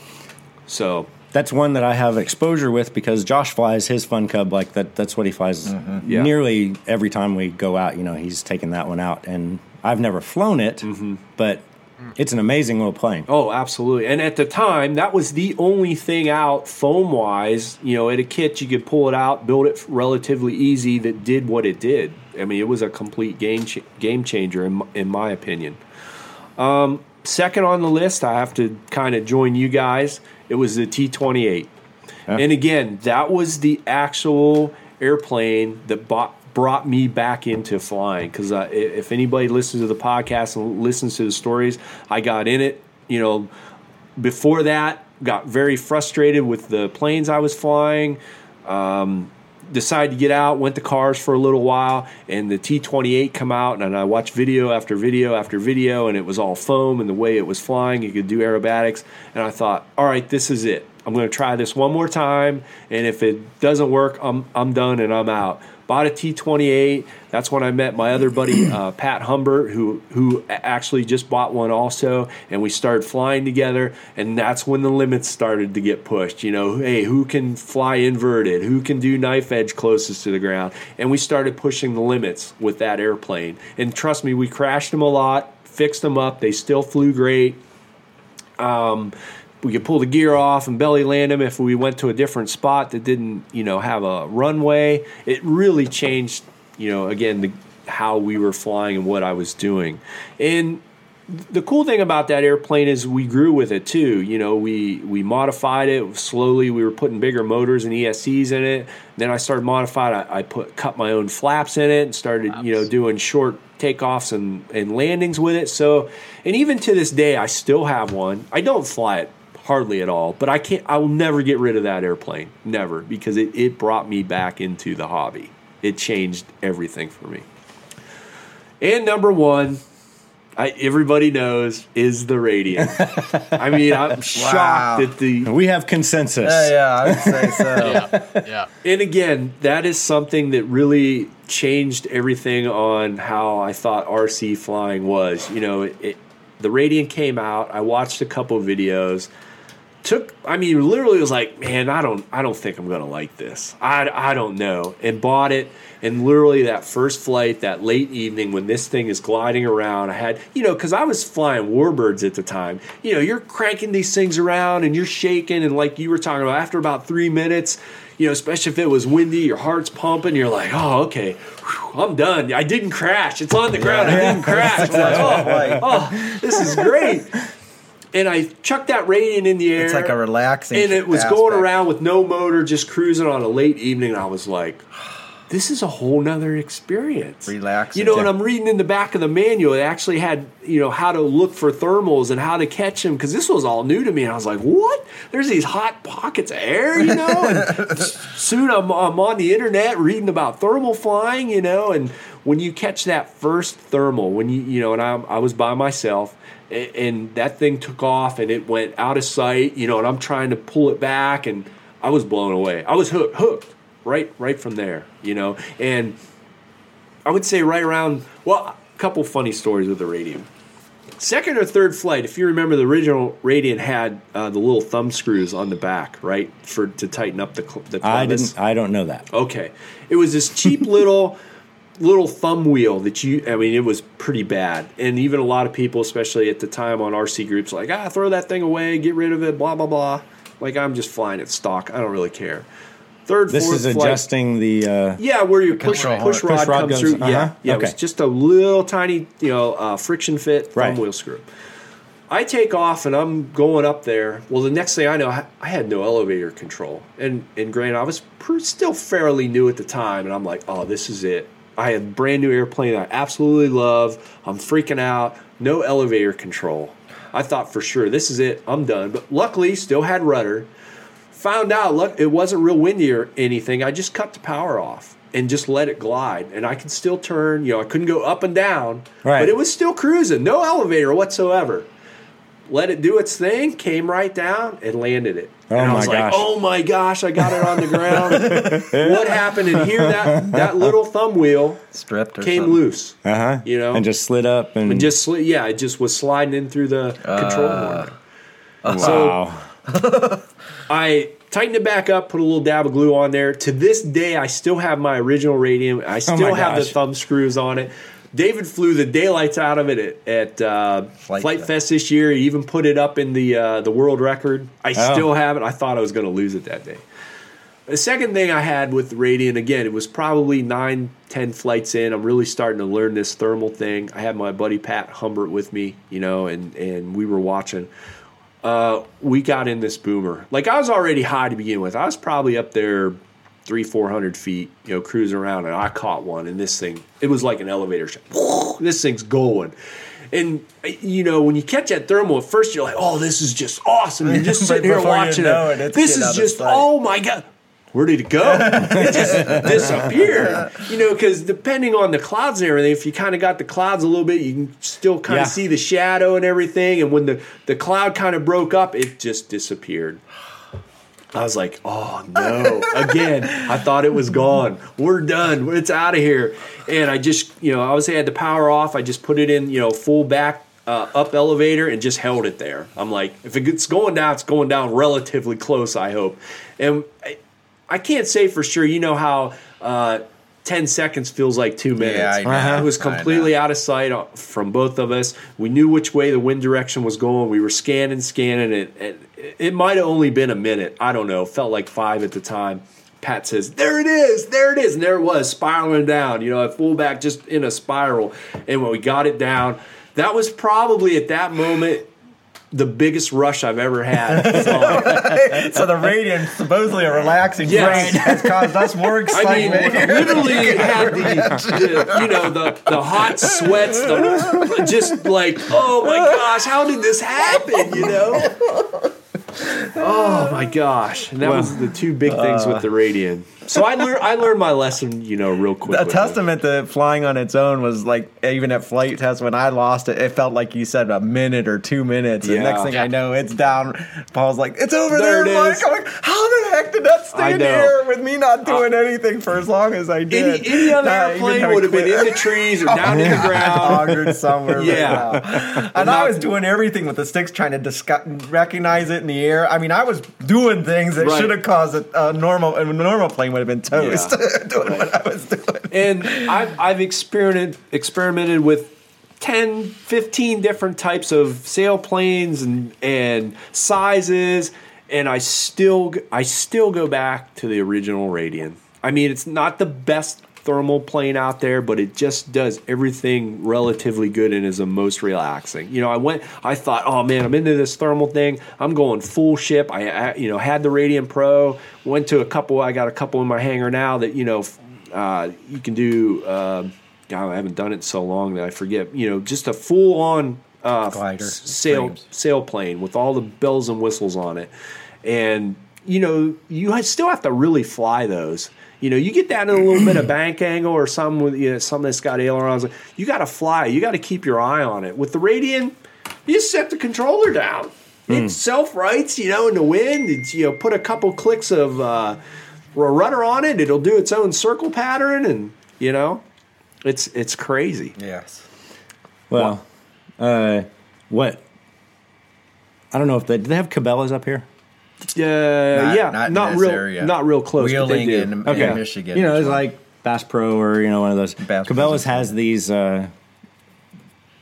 So that's one that I have exposure with because Josh flies his Fun Cub like that. That's what he flies Yeah. nearly every time we go out. You know, he's taking that one out, and I've never flown it, but it's an amazing little plane. Oh, absolutely. And at the time, that was the only thing out foam wise. You know, at a kit, you could pull it out, build it relatively easy that did what it did. I mean, it was a complete game ch- game changer, in, m- in my opinion. Um, second on the list, I have to kind of join you guys. It was the T 28. And again, that was the actual airplane that bought, brought me back into flying. Because uh, if anybody listens to the podcast and listens to the stories, I got in it. You know, before that, got very frustrated with the planes I was flying. Um, decided to get out, went to cars for a little while, and the T28 come out, and I watched video after video after video, and it was all foam and the way it was flying, you could do aerobatics, and I thought, all right, this is it. I'm going to try this one more time, and if it doesn't work, I'm I'm done and I'm out. Bought a T28. That's when I met my other buddy uh, Pat Humbert, who who actually just bought one also, and we started flying together. And that's when the limits started to get pushed. You know, hey, who can fly inverted? Who can do knife edge closest to the ground? And we started pushing the limits with that airplane. And trust me, we crashed them a lot, fixed them up. They still flew great we could pull the gear off and belly land them if we went to a different spot that didn't, you know, have a runway. It really changed, you know, again, the, how we were flying and what I was doing. And the cool thing about that airplane is we grew with it too. You know, we we modified it slowly. We were putting bigger motors and ESCs in it. Then I started modified. I, I put cut my own flaps in it and started you know doing short takeoffs and, and landings with it. So, and even to this day, I still have one. I don't fly it hardly at all, but I can't. I will never get rid of that airplane, never, because it it brought me back into the hobby. It changed everything for me. And number one, I, everybody knows is the Radian. I mean, I'm shocked that the We have consensus. Yeah, yeah, I would say so. yeah, yeah. and again, that is something that really changed everything on how I thought RC flying was. You know, it, it, the Radian came out. I watched a couple videos. Took i mean literally was like man i don't i don't think i'm gonna like this. I, I don't know. And bought it and literally that first flight that late evening when this thing is gliding around i had you know because i was flying warbirds at the time. You know you're cranking these things around and you're shaking and like you were talking about after about three minutes you know especially if it was windy your heart's pumping you're like oh okay. Whew, i'm done. I didn't crash. It's on the ground. I didn't crash. I'm oh, like, oh, oh this is great and I chucked that Radian in the air. It's like a relaxing And it was aspect. going around with no motor, just cruising on a late evening. And I was like, this is a whole nother experience. Relaxing. You know, and I'm reading in the back of the manual, it actually had, you know, how to look for thermals and how to catch them because this was all new to me. And I was like, what? There's these hot pockets of air, you know? And soon I'm, I'm on the internet reading about thermal flying, you know, and when you catch that first thermal, when you, you know, and I, I was by myself, and that thing took off and it went out of sight, you know, and I'm trying to pull it back and I was blown away. I was hooked, hooked right, right from there, you know, and I would say right around, well, a couple funny stories with the Radian. Second or third flight, if you remember, the original Radian had uh, the little thumb screws on the back, right, for to tighten up the cl- the I didn't. I don't know that. Okay. It was this cheap little little thumb wheel that you I mean it was pretty bad. And even a lot of people, especially at the time on RC groups, like, ah, throw that thing away, get rid of it, blah blah blah. Like I'm just flying it stock. I don't really care. Third, This fourth is flight- adjusting the. Uh, yeah, where your push control push rod. rod, Push rod comes goes- through. Yeah, uh-huh, yeah. It was okay. just a little tiny, you know, uh, friction fit thumb Right. wheel screw. I take off and I'm going up there. Well, the next thing I know, I- I had no elevator control, and and granted, I was pr- still fairly new at the time, and I'm like, oh, this is it. I had a brand new airplane that I absolutely love. I'm freaking out. No elevator control. I thought for sure this is it. I'm done. But luckily, still had rudder found out look it wasn't real windy or anything i just cut the power off and just let it glide and i could still turn you know i couldn't go up and down Right. but it was still cruising no elevator whatsoever let it do its thing came right down and landed it Oh and I my was like, gosh. oh my gosh, I got it on the ground. what happened? And here that that little thumb wheel stripped or came something. loose. uh huh. You know? and just slid up and, And just sli- yeah, it just was sliding in through the control Uh. board. wow. I tightened it back up, put a little dab of glue on there. To this day, I still have my original Radian. I still Oh my have the thumb screws on it. David flew the daylights out of it at, at uh, Flite, Flite Fest this year. He even put it up in the uh, the world record. I Oh. still have it. I thought I was going to lose it that day. The second thing I had with Radian, again, it was probably nine, ten flights in. I'm really starting to learn this thermal thing. I had my buddy Pat Humbert with me, you know, and, and we were watching. Uh, we got in this boomer. Like I was already high to begin with. I was probably up there three, four hundred feet, you know, cruising around, and I caught one, and this thing, it was like an elevator shaft. This thing's going. And uh, you know, when you catch that thermal, at first you're like, "Oh, this is just awesome." You're just sitting here before you watching know it. it, This is just, oh my god, where did it go? it just disappeared. You know, because depending on the clouds and everything, if you kind of got the clouds a little bit, you can still kind Yeah. of see the shadow and everything. And when the the cloud kind of broke up, it just disappeared. I was like, oh no. Again, I thought it was gone. We're done. It's out of here. And I just, you know, I was had the power off. I just put it in, you know, full back uh, up elevator and just held it there. I'm like, if it's going down, it's going down relatively close, I hope. And I, I can't say for sure. You know how uh, 10 seconds feels like two minutes. Yeah, I know. Uh-huh. It was completely out of sight uh, from both of us. We knew which way the wind direction was going. We were scanning, scanning it. It, it might have only been a minute. I don't know. Felt like five at the time. Pat says, "There it is, there it is," and there it was, spiraling down. You know, at fullback, just in a spiral. And when we got it down, that was probably at that moment the biggest rush I've ever had. So the Radian, supposedly a relaxing Yes. brain, has caused us more I mean, literally had the, the you know the the hot sweats, the, just like oh my gosh, how did this happen? You know. Oh my gosh, and that was the two big things with the uh, Radian. So I learned I learned my lesson, you know, real quick. a testament to flying on its own was like even at Flite Test when I lost it, it felt like you said a minute or two minutes. And next thing I know, it's down. Paul's like, "It's over There there." it Mike. is. I'm like, "How the heck did staying know. here with me not uh, doing anything for as long as I did. any other Not airplane would have been in the trees or down in the ground. Somewhere. right Yeah. now. and I was doing everything with the sticks, trying to discuss, recognize it in the air. I mean, I was doing things that Right. should have caused a, a normal a normal plane would have been toast. doing what I was doing. And I've, I've experimented, experimented with 10, 15 different types of sailplanes and, and sizes, and I still I still go back to the original Radian. I mean, it's not the best thermal plane out there, but it just does everything relatively good and is the most relaxing. You know, I went, I thought, oh man, I'm into this thermal thing. I'm going full ship. I, I you know, had the Radian Pro. Went to a couple. I got a couple in my hangar now that you know, uh, you can do. Uh, God, I haven't done it in so long that I forget. You know, just a full on uh, Glider, sail frames. sailplane with all the bells and whistles on it, and you know you still have to really fly those. You know, you get that in a little bit of bank angle or something with you know something that's got ailerons. You got to fly. You got to keep your eye on it. With the Radian, you just set the controller down. It self rights. You know, in the wind. It's, you know, put a couple clicks of uh, a rudder on it. It'll do its own circle pattern, and you know, it's it's crazy. Yes. Well, uh, what? I don't know if they do they have Cabela's up here. Uh, yeah, not not, in real, area. not real close. Wheeling do. in, in Okay. Michigan. You know, it's like Bass Pro or you know one of those. Bass Cabela's has these uh,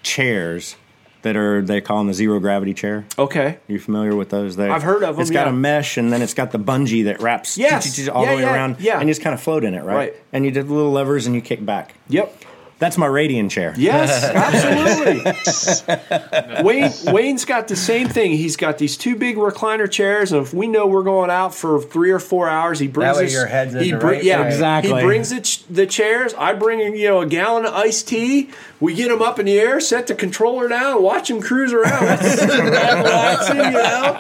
chairs that are they call them the zero gravity chair. Okay. You familiar with those? There, I've heard of 'em, It's got yeah. a mesh, and then it's got the bungee that wraps Yes. all Yeah, the way yeah, around, yeah. and you just kind of float in it, right? Right. And you did little levers, and you kick back. Yep. That's my Radian chair. Yes, absolutely. Wayne Wayne's got the same thing. He's got these two big recliner chairs, and if we know we're going out for three or four hours, he brings That way us- your head's he the bring- right yeah, place. Exactly. He brings the, ch- the chairs. I bring you know a gallon of iced tea. We get him up in the air, set the controller down, watch him cruise around. It's relaxing, you know.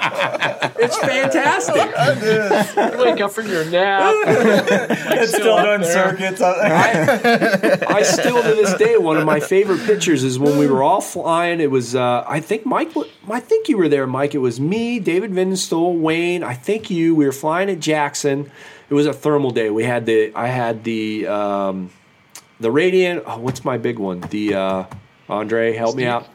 It's fantastic. Wake up from your nap. it's still doing circuits. I still to this day one of my favorite pictures is when we were all flying. It was uh, I think Mike. I think you were there, Mike. It was me, David Vinstall, Wayne. I think you. We were flying at Jackson. It was a thermal day. We had the I had the um, the Radian. Oh, what's my big one? The uh, Andre, help me out.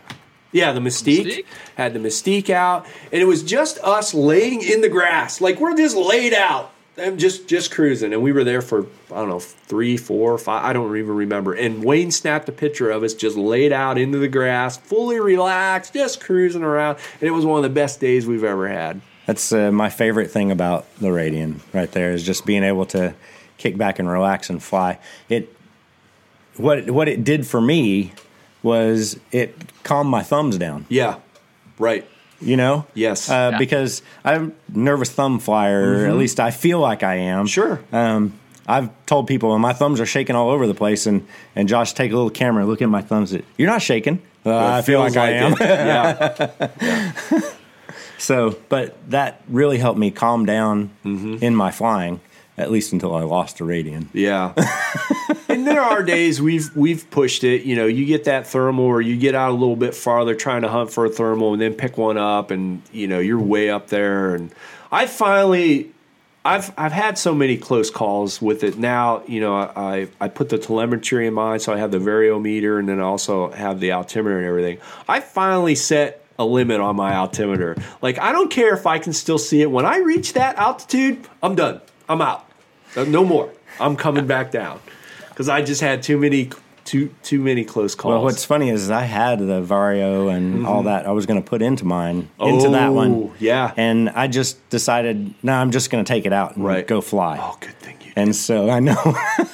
Yeah, the Mystique. Mystique? Had the Mystique out, and it was just us laying in the grass, like we're just laid out and just just cruising. And we were there for I don't know three, four, five. I don't even remember. And Wayne snapped a picture of us just laid out into the grass, fully relaxed, just cruising around. And it was one of the best days we've ever had. That's uh, my favorite thing about the Radian right there is just being able to kick back and relax and fly. It what what it did for me was it calmed my thumbs down. Yeah, right. You know, Yes. uh, Yeah. because I'm nervous thumb flyer. At least I feel like I am. Sure. Um, I've told people when my thumbs are shaking all over the place, and and Josh take a little camera, look at my thumbs. You're not shaking. Uh, I feel like feels I am. yeah. So, but that really helped me calm down Mm-hmm. in my flying, at least until I lost a radian. Yeah. and there are days we've we've pushed it. You know, you get that thermal or you get out a little bit farther trying to hunt for a thermal and then pick one up and you know, you're way up there and I finally I've I've had so many close calls with it now. You know, I I put the telemetry in mind, so I have the variometer, and then I also have the altimeter and everything. I finally set a limit on my altimeter. Like I don't care if I can still see it. When I reach that altitude, I'm done. I'm out. No more. I'm coming back down because I just had too many too too many close calls. Well, what's funny is I had the Vario and all that I was going to put into mine, into that Mm-hmm. Oh, one. yeah. And I just decided, no, I'm just going to take it out and Right. go fly. oh, good thing you. And so I know.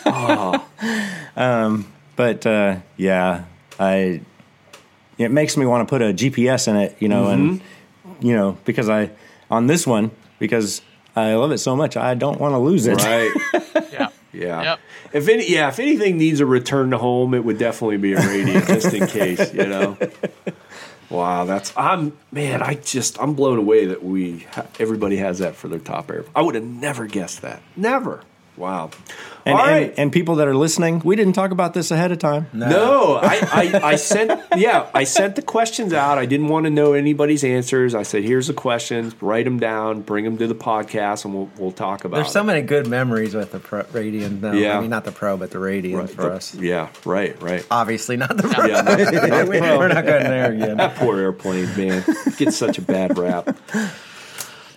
Oh. um, but uh, yeah, I. It makes me want to put a GPS in it, you know, and Mm-hmm. you know because I on this one because I love it so much, I don't want to lose it. Right. Yeah. Yep. If any, yeah, if anything needs a return to home, it would definitely be a Radian, just in case, you know. Wow, that's I'm man, I just I'm blown away that we everybody has that for their top air. I would have never guessed that. Never. Wow. And, All and, and people that are listening, we didn't talk about this ahead of time. No, I, I, I sent yeah, I sent the questions out. I didn't want to know anybody's answers. I said, "Here's the questions. Write them down. Bring them to the podcast, and we'll we'll talk about." There's so many good memories with the pro, Radian. No, Yeah. I mean not the Pro, but the Radian Right, for the- us. Yeah, right, right. Obviously not the Pro. Yeah, not- not We- Pro. We're not going there again. That poor airplane, man, gets such a bad rap.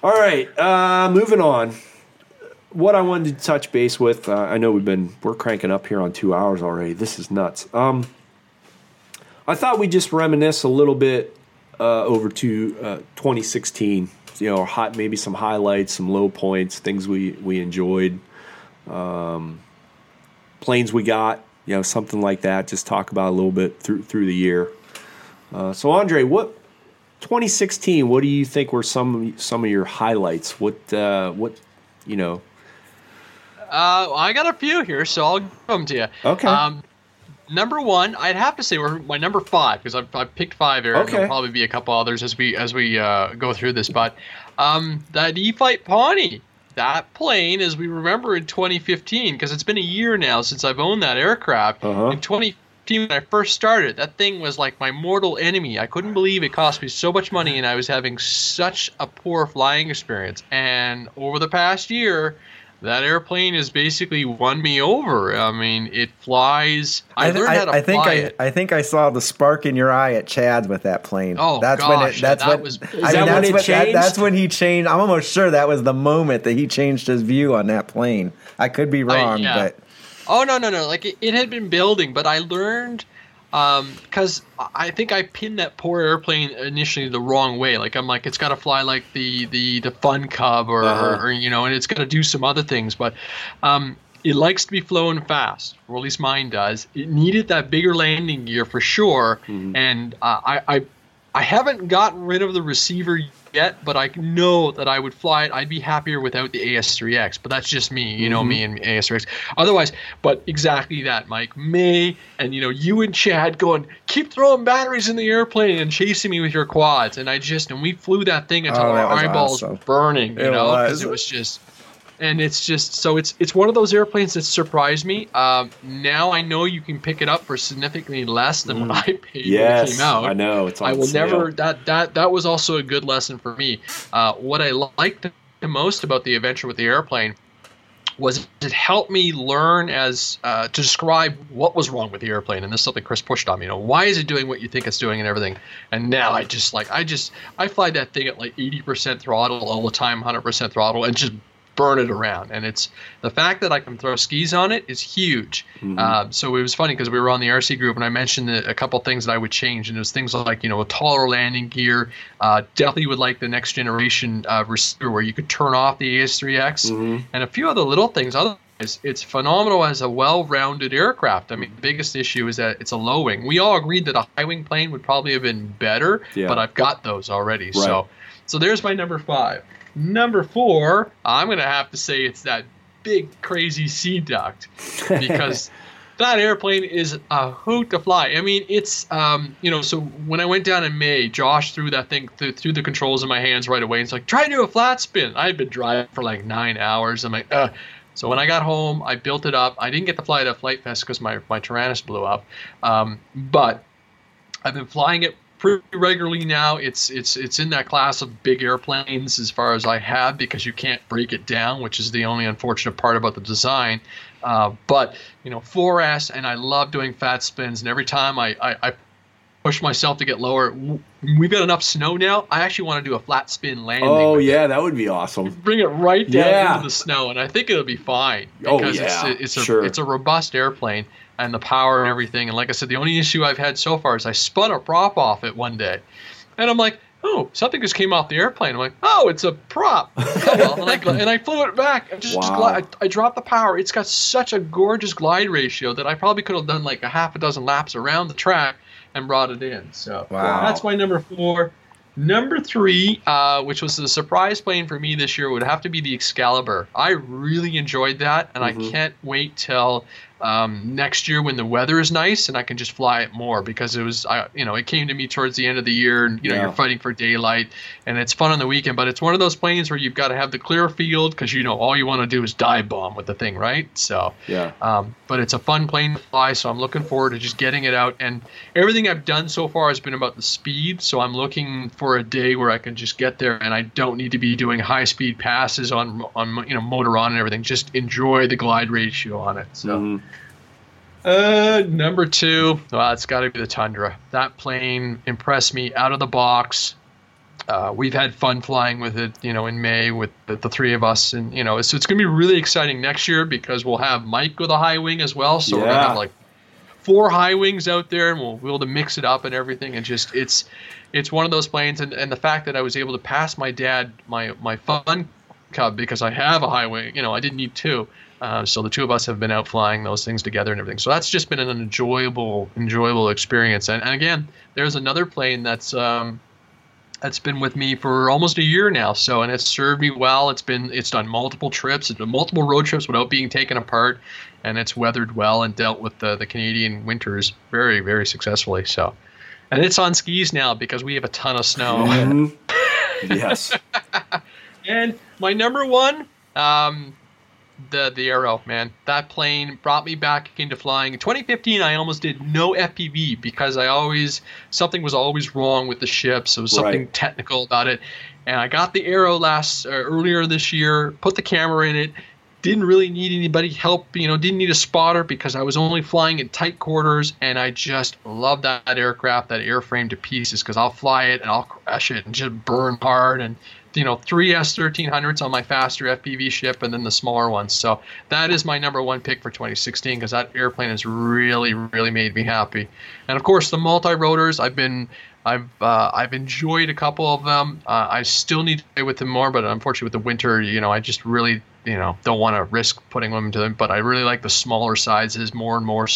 All right, uh, moving on. What I wanted to touch base with, uh, I know we've been we're cranking up here on two hours already. This is nuts. Um, I thought we'd just reminisce a little bit uh, over to uh, 2016. You know, hot maybe some highlights, some low points, things we we enjoyed, um, planes we got. You know, something like that. Just talk about a little bit through through the year. Uh, so, Andre, what 2016? What do you think were some some of your highlights? What uh, what you know? Uh, I got a few here, so I'll give them to you. Okay. Um, number one, I'd have to say we're my number five because I've, I've picked five here. Okay. There'll probably be a couple others as we as we uh, go through this, but um, that E-flite Pawnee, that plane, as we remember in 2015, because it's been a year now since I've owned that aircraft. Uh-huh. In 2015, when I first started, that thing was like my mortal enemy. I couldn't believe it cost me so much money, and I was having such a poor flying experience. And over the past year. That airplane has basically won me over. I mean, it flies. I, th- learned how to I think fly I, it. I think I saw the spark in your eye at Chad's with that plane. Oh, that's when it. That's that what. was- Is I that mean, when that's it what- that- that's when he changed. I'm almost sure that was the moment that he changed his view on that plane. I could be wrong, yeah. but Oh no no no! Like it, it had been building, but I learned because I think I pinned that poor airplane initially the wrong way. Like I'm like it's got to fly like the the the Fun Cub or, Uh-huh. or, or you know, and it's got to do some other things, but. Um, it likes to be flown fast, or at least mine does. It needed that bigger landing gear for sure, and uh, I, I, I haven't gotten rid of the receiver yet, but I know that I would fly it. I'd be happier without the AS3X, but that's just me, you know me and AS3X. Otherwise, but exactly that, Mike. May and you know you and Chad going keep throwing batteries in the airplane and chasing me with your quads, and I just and we flew that thing until Oh, our eyeballs awesome. were burning, you It know, because it was just and it's just so it's it's one of those airplanes that surprised me. Um, now I know you can pick it up for significantly less than what I paid when it Yes, came out. I know. It's I will sale. never that that that was also a good lesson for me. Uh, what I liked the most about the adventure with the airplane was it helped me learn as uh, to describe what was wrong with the airplane, and this is something Chris pushed on me. You know, why is it doing what you think it's doing and everything? And now I just like I just I fly that thing at like 80% throttle all the time, 100% throttle, and just burn it around. And it's the fact that I can throw skis on it is huge. Um, so it was funny because we were on the RC group and I mentioned the, a couple things that I would change. And it was things like, you know, a taller landing gear. Uh, definitely would like the next generation uh, receiver where you could turn off the AS3X and a few other little things. Otherwise, it's phenomenal as a well-rounded aircraft. I mean, the biggest issue is that it's a low wing. We all agreed that a high wing plane would probably have been better, Yeah. but I've got those already. Right. So, so there's my number five. Number four, I'm gonna have to say it's that big crazy Sea Duck because that airplane is a hoot to fly. I mean, it's um, you know, so when I went down in May, Josh threw that thing through, through the controls in my hands right away. It's like try to do a flat spin. I had been driving for like nine hours. I'm like, Ugh. So when I got home, I built it up. I didn't get to fly it at Flite Fest because my my Taranis blew up, um, but I've been flying it pretty regularly now. It's it's it's in that class of big airplanes as far as I have because you can't break it down, which is the only unfortunate part about the design. Uh, but you know, 4S, and I love doing fat spins. And every time I, I, I push myself to get lower, we've got enough snow now. I actually want to do a flat spin landing. Oh yeah, that would be awesome. bring it right down Yeah. into the snow, and I think it'll be fine Oh, because yeah, it's a, it's a sure. it's a robust airplane and the power and everything. And like I said, the only issue I've had so far is I spun a prop off it one day, and I'm like, oh, something just came off the airplane. I'm like, oh, it's a prop. Oh, well. and, I, and I flew it back. I just, just Wow. I, I dropped the power. It's got such a gorgeous glide ratio that I probably could have done like a half a dozen laps around the track and brought it in. So Wow. that's my number four. Number three, uh, which was the surprise plane for me this year, would have to be the Excalibur. I really enjoyed that, and Mhm. I can't wait till um, next year when the weather is nice and I can just fly it more because it was, I, you know, it came to me towards the end of the year and, you know, Yeah. you're fighting for daylight and it's fun on the weekend, but it's one of those planes where you've got to have the clear field because, you know, all you want to do is dive bomb with the thing, right? So, Yeah. um, but it's a fun plane to fly, so I'm looking forward to just getting it out. And everything I've done so far has been about the speed, so I'm looking for a day where I can just get there and I don't need to be doing high speed passes on on you know motor on and everything. Just enjoy the glide ratio on it. So. Mhm. Uh, number two, well, it's got to be the Tundra. That plane impressed me out of the box. Uh, we've had fun flying with it, you know, in May with the, the three of us, and you know, so it's going to be really exciting next year because we'll have Mike with a high wing as well. So we're going to have like four high wings out there, and we'll be able to mix it up and everything. And just it's it's one of those planes, and, and the fact that I was able to pass my dad my my fun cub because I have a high wing, you know, I didn't need two. Uh, so the two of us have been out flying those things together and everything. So that's just been an enjoyable, enjoyable experience. And, and again, there's another plane that's um, that's been with me for almost a year now. So and it's served me well. It's been it's done multiple trips, it's been multiple road trips without being taken apart, and it's weathered well and dealt with the, the Canadian winters very, very successfully. So. And it's on skis now because we have a ton of snow. Mhm. yes. And my number one, um, the the Arrow, man. That plane brought me back into flying. In 2015, I almost did no FPV because I always something was always wrong with the. There was something Right. technical about it, and I got the Arrow last uh, earlier this year. Put the camera in it. Didn't really need anybody help, you know. Didn't need a spotter because I was only flying in tight quarters, and I just love that aircraft, that airframe to pieces. Because I'll fly it and I'll crash it and just burn hard, and you know, three S1300s on my faster FPV ship and then the smaller ones. So that is my number one pick for 2016 because that airplane has really, really made me happy. And of course, the multi-rotors, I've been, I've, uh, I've enjoyed a couple of them. Uh, I still need to play with them more, but unfortunately with the winter, you know, I just really, you know, don't want to risk putting them to them. But I really like the smaller sizes more and more.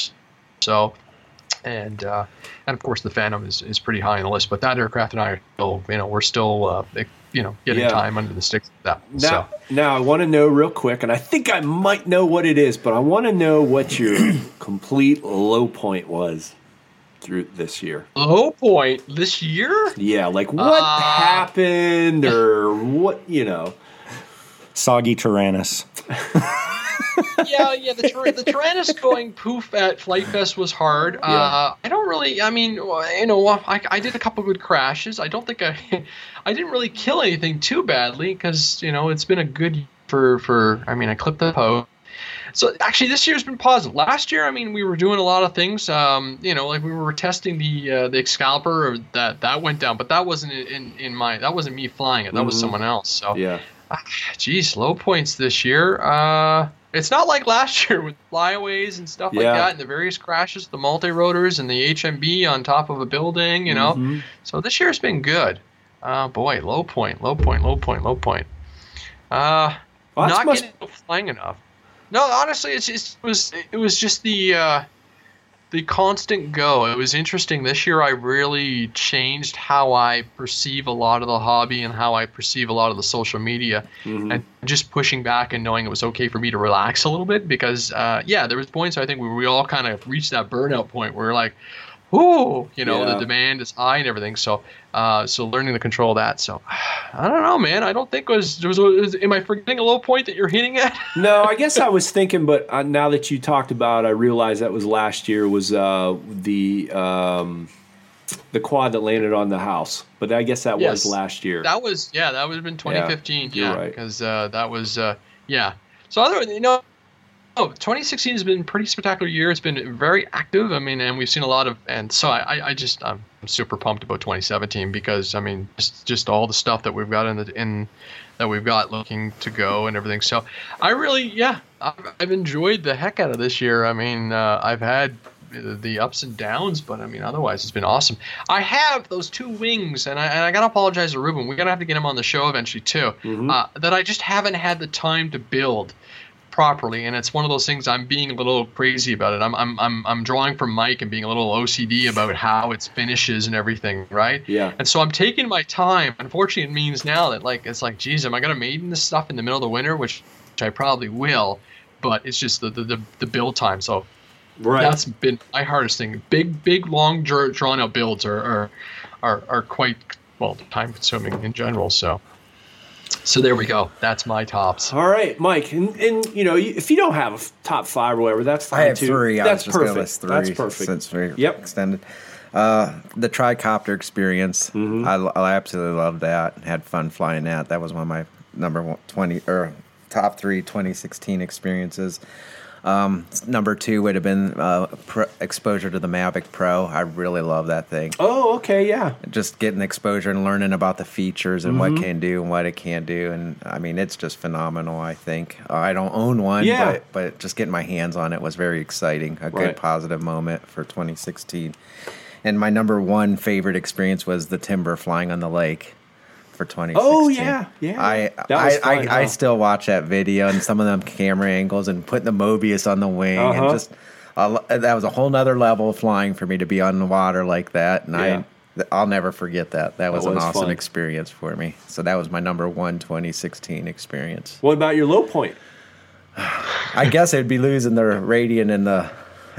So and uh, and of course the Phantom is, is pretty high on the list. But that aircraft and I are still, you know, we're still, uh, you know, getting Yeah. time under the sticks. With that. Now, so now I want to know real quick, and I think I might know what it is, but I want to know what your complete low point was through this year. low point this year. Yeah, like what Uh, happened, or what you know. Soggy Taranis. yeah, yeah. The Tyr- the Taranis going poof at Flite Fest was hard. Uh, I don't really. I mean, you know, I, I did a couple good crashes. I don't think I, I didn't really kill anything too badly because you know it's been a good year for for. I mean, I clipped the post. So actually, this year's been positive. Last year, I mean, we were doing a lot of things. Um, you know, like we were testing the uh, the Excalibur, or that that went down, but that wasn't in, in, my that wasn't me flying it. That was Mhm. someone else. So Yeah, Ah, Geez, low points this year. Uh, it's not like last year with flyaways and stuff like that, and the various crashes, the multi rotors, and the HMB on top of a building. You know, Mhm. so this year's been good. Uh, boy, low point, low point, low point, low point. Uh, Well, not must- getting flying enough. No, honestly, it's just, it was it was just the uh, the constant go. It was interesting this year. I really changed how I perceive a lot of the hobby and how I perceive a lot of the social media, Mhm. and just pushing back and knowing it was okay for me to relax a little bit because uh, yeah, there was points I think where we all kind of reached that burnout point where we're like. Ooh, you know Yeah. the demand is high and everything. So, uh, so learning to control that. So, I don't know, man. I don't think it was, there was, was. Am I forgetting a low point that you're hitting at? No, I guess I was thinking, but uh, now that you talked about, it, I realized that was last year was uh, the um, the quad that landed on the house. But I guess that Yes. was last year. That was yeah, that would have been 2015. you're Yeah, right. because uh, that was uh, yeah. So other you know, oh, 2016 has been a pretty spectacular year. It's been very active. I mean, and we've seen a lot of and so I I, just I'm super pumped about 2017 because I mean just just all the stuff that we've got in the in that we've got looking to go and everything. So I really yeah I've, I've enjoyed the heck out of this year. I mean uh, I've had the ups and downs, but I mean, otherwise, it's been awesome. I have those two wings, and I, and I gotta apologize to Ruben. We're gonna have to get him on the show eventually too. Mhm. Uh, that I just haven't had the time to build properly, and it's one of those things. I'm being a little crazy about it. I'm I'm I'm, I'm drawing from Mike and being a little OCD about how its finishes and everything, right? yeah. And so I'm taking my time. Unfortunately, it means now that like it's like, geez, am I gonna maiden this stuff in the middle of the winter, which, which I probably will. but it's just the the, the, the build time. So Right. that's been my hardest thing. Big, big, long, dra- drawn out builds are are, are, are quite well time consuming in general. So, so there we go. That's my tops. All right, Mike, and, and you know, if you don't have a f- top five or whatever, that's fine I have too. three. I That's was just perfect. list three. That's perfect. Since we're Yep. extended. Uh, the tricopter experience. Mm-hmm. I, I absolutely loved that. Had fun flying that. That was one of my number one, 20 or top three 2016 experiences. Um, number two would have been uh, pro, exposure to the Mavic Pro. I really love that thing. Oh, okay, yeah. Just getting exposure and learning about the features and what can do and what it can't do, and I mean it's just phenomenal. I think uh, I don't own one, Yeah. but but just getting my hands on it was very exciting. A Right. good positive moment for 2016. And my number one favorite experience was the timber flying on the lake for 2016. Oh, yeah, yeah. I I, fun, I, I still watch that video and some of them camera angles and putting the Mobius on the wing Uh-huh. and just lo- that was a whole nother level of flying for me to be on the water like that. And Yeah. I I'll never forget that. That was, That an awesome fun. experience for me. So that was my number one 2016 experience. What about your low point? I guess it'd be losing the Radian in the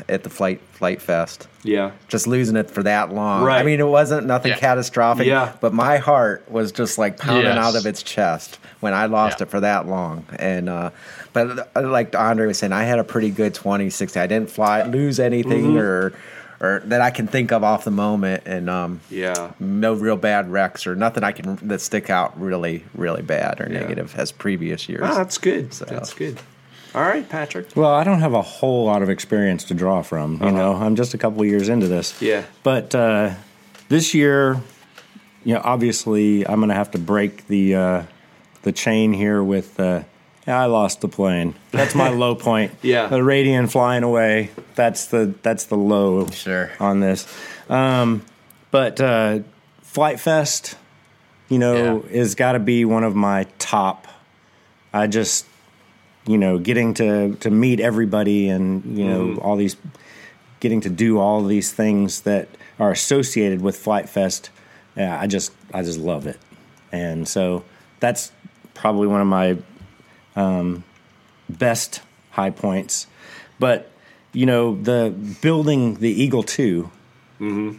at the flight Flite Fest. Yeah. Just losing it for that long. Right. I mean, it wasn't nothing Yeah. catastrophic. Yeah. But my heart was just like pounding Yes. out of its chest when I lost Yeah. it for that long. And uh, but uh, like Andre was saying, I had a pretty good 2060. I didn't fly lose anything Mm-hmm. or or that I can think of off the moment. And um, Yeah. no real bad wrecks or nothing I can that stick out really really bad or Yeah. negative as previous years. Ah, that's good. So- That's good. All right, Patrick. Well, I don't have a whole lot of experience to draw from. You know, I'm just a couple of years into this. Yeah. But uh, this year, you know, obviously, I'm going to have to break the uh, the chain here with. Uh, yeah, I lost the plane. That's my low point. Yeah. the Radian flying away. That's the that's the low. Sure. On this, um, but uh, Flite Fest, you know, is got to be one of my top. I just you know, getting to to meet everybody and you know all these, getting to do all these things that are associated with Flite Fest. Yeah, I just I just love it, and so that's probably one of my um, best high points. But you know, the building the Eagle 2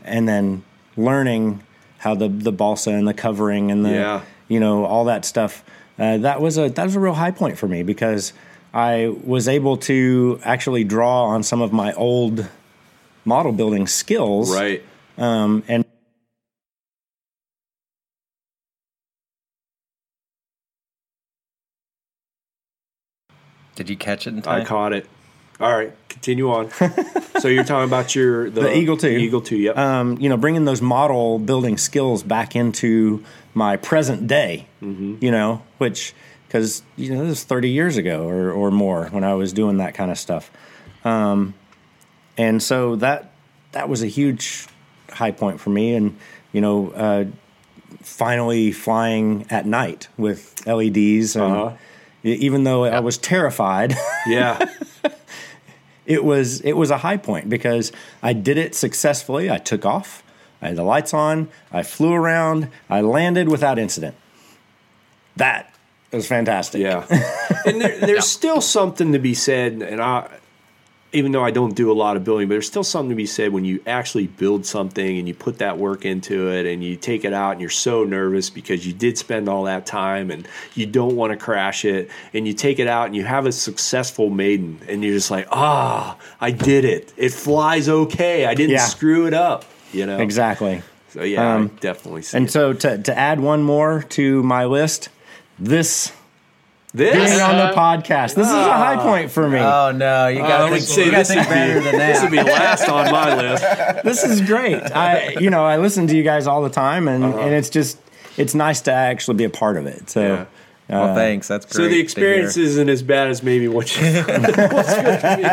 and then learning how the the balsa and the covering and the Yeah. you know all that stuff. Uh, that was a that was a real high point for me because I was able to actually draw on some of my old model building skills, Right. Um, and Did you catch it in I caught it. All right, continue on. so you're talking about your the, The Eagle 2. Eagle two. Yep. um, you know, bringing those model building skills back into my present day, you know, which, because, you know, this was 30 years ago or, or more when I was doing that kind of stuff. Um, and so that, that was a huge high point for me. And, you know, uh, finally flying at night with LEDs. And Uh-huh. even though I was terrified, yeah. it was it was a high point because I did it successfully. I took off. I had the lights on. I flew around. I landed without incident. That was fantastic. Yeah, and there, there's still something to be said, and I, even though I don't do a lot of building, but there's still something to be said when you actually build something and you put that work into it and you take it out and you're so nervous because you did spend all that time and you don't want to crash it and you take it out and you have a successful maiden and you're just like, ah, I did it. It flies okay. I didn't Yeah. screw it up. You know Exactly. So yeah, Um, I definitely. See And it. so to to add one more to my list, this this being on the uh-huh. podcast, this is a high ah. point for me. Oh no, you uh, I got to would think, say you gotta this think would be better than this that. would be last on my list. this is great. I you know I listen to you guys all the time, and uh-huh. and it's just it's nice to actually be a part of it. So. Yeah. Well, uh, thanks. That's great. So the to experience hear. isn't as bad as maybe what you. what's good to me.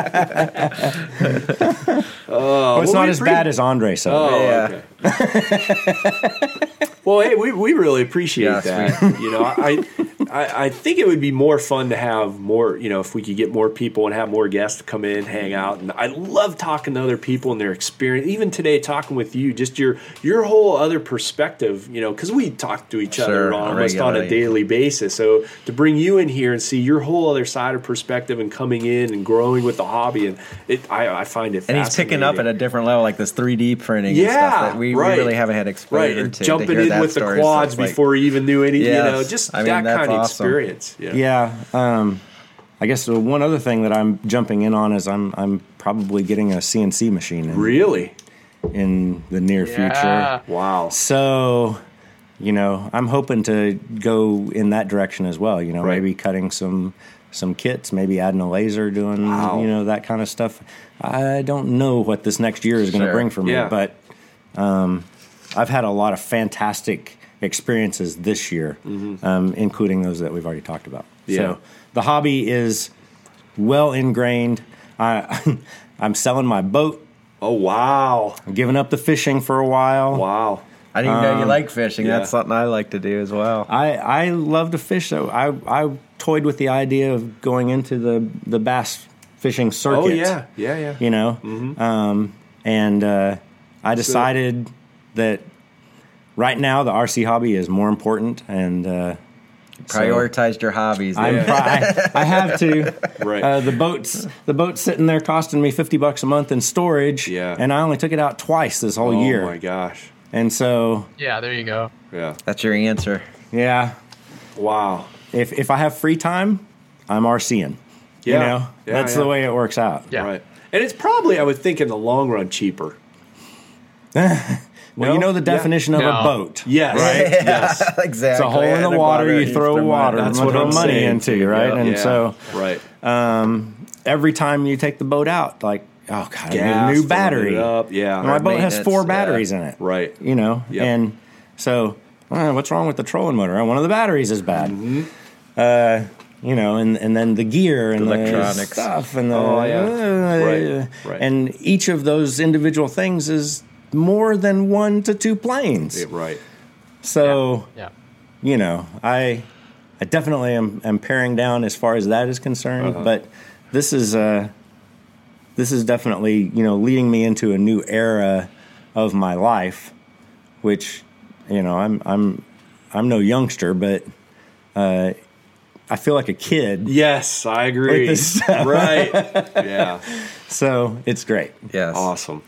Oh, it's well, not as appre- bad as Andre So Oh, Yeah. okay. well, hey, we, we really appreciate Yeah, that. You know, I I, I think it would be more fun to have more, you know, if we could get more people and have more guests to come in, hang out. And I love talking to other people and their experience. Even today, talking with you, just your your whole other perspective, you know, because we talk to each other Sure, almost on a daily basis. So to bring you in here and see your whole other side of perspective and coming in and growing with the hobby, and it, I, I find it. And he's picking up at a different level, like this 3D printing and Yeah, stuff that we, right. really haven't had exposure right, and to. to jumping hear in with the. So quads it's like- before he even knew any, you know, just I mean, that kind of awesome. experience. Yeah. Yeah. Um, I guess the one other thing that I'm jumping in on is I'm I'm probably getting a CNC machine in, Really? in the near Yeah. future. Wow. So, you know, I'm hoping to go in that direction as well. You know, Right. maybe cutting some some kits, maybe adding a laser, doing Wow. you know that kind of stuff. I don't know what this next year is going to Sure. bring for me, Yeah. but um, I've had a lot of fantastic experiences this year, um, including those that we've already talked about. Mm-hmm. Yeah. So the hobby is well ingrained. I, I'm selling my boat. Oh wow. I'm giving up the fishing for a while. Wow. I didn't even know you like fishing. yeah. That's something I like to do as well. I, I love to fish, so I, I toyed with the idea of going into the, the bass fishing circuit. Oh yeah. Yeah. Yeah. You know? Um, and uh, I decided that right now the RC hobby is more important, and uh, so Prioritized your hobbies. I'm there. pri- I, I have to. Right. Uh, the boat's the boat's sitting there costing me fifty bucks a month in storage, Yeah. and I only took it out twice this whole oh year. Oh my gosh. And so, Yeah, there you go. Yeah. That's your answer. yeah, Wow. if if I have free time, I'm RCing. Yeah. You know, Yeah, that's yeah. the way it works out. Yeah. Right. And it's probably, I would think, in the long run, cheaper. Well, No? you know the Yeah. definition of No. a boat. Yes. Right? Yes. exactly. It's a hole in the And water, you throw water, That's what throw I'm money saying. into, right? Yeah. And Yeah. so Right. every time you take the boat out, like, oh god, I need a new battery. it up. Yeah. My boat has maintenance, four yeah. batteries in it. Right. You know, Yep. and so uh, what's wrong with the trolling motor? One of the batteries is bad. Mm-hmm. Uh, you know, and, and then the gear and the Electronics. stuff and the Oh, yeah. uh, Right, right. and each of those individual things is more than one to two planes. Yeah, right. So Yeah. you know, I I definitely am, am paring down as far as that is concerned. Uh-huh. But this is uh, this is definitely you know leading me into a new era of my life, which you know I'm I'm I'm no youngster, but uh, I feel like a kid. Yes, I agree. With this stuff. right. Yeah. So it's great. Yes. Awesome.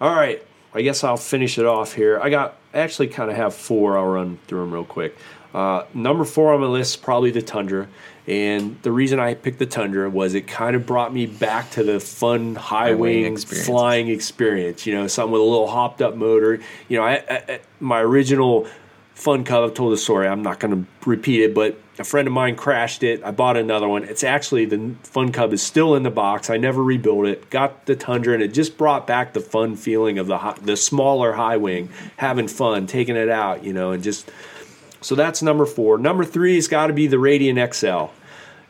All right. I guess I'll finish it off here. I got actually kind of have four. I'll run through them real quick. Uh, number four on my list is probably the Tundra. And the reason I picked the Tundra was it kind of brought me back to the fun high wing wing flying experience. You know, something with a little hopped up motor. You know, I, I, I- my original Fun Cub, I've told the story. I'm not going to repeat it, but a friend of mine crashed it. I bought another one. It's actually the Fun Cub is still in the box. I never rebuilt it. Got the Tundra, and it just brought back the fun feeling of the the smaller high wing, having fun, taking it out, you know, and just. So that's number four. Number three has got to be the Radian XL.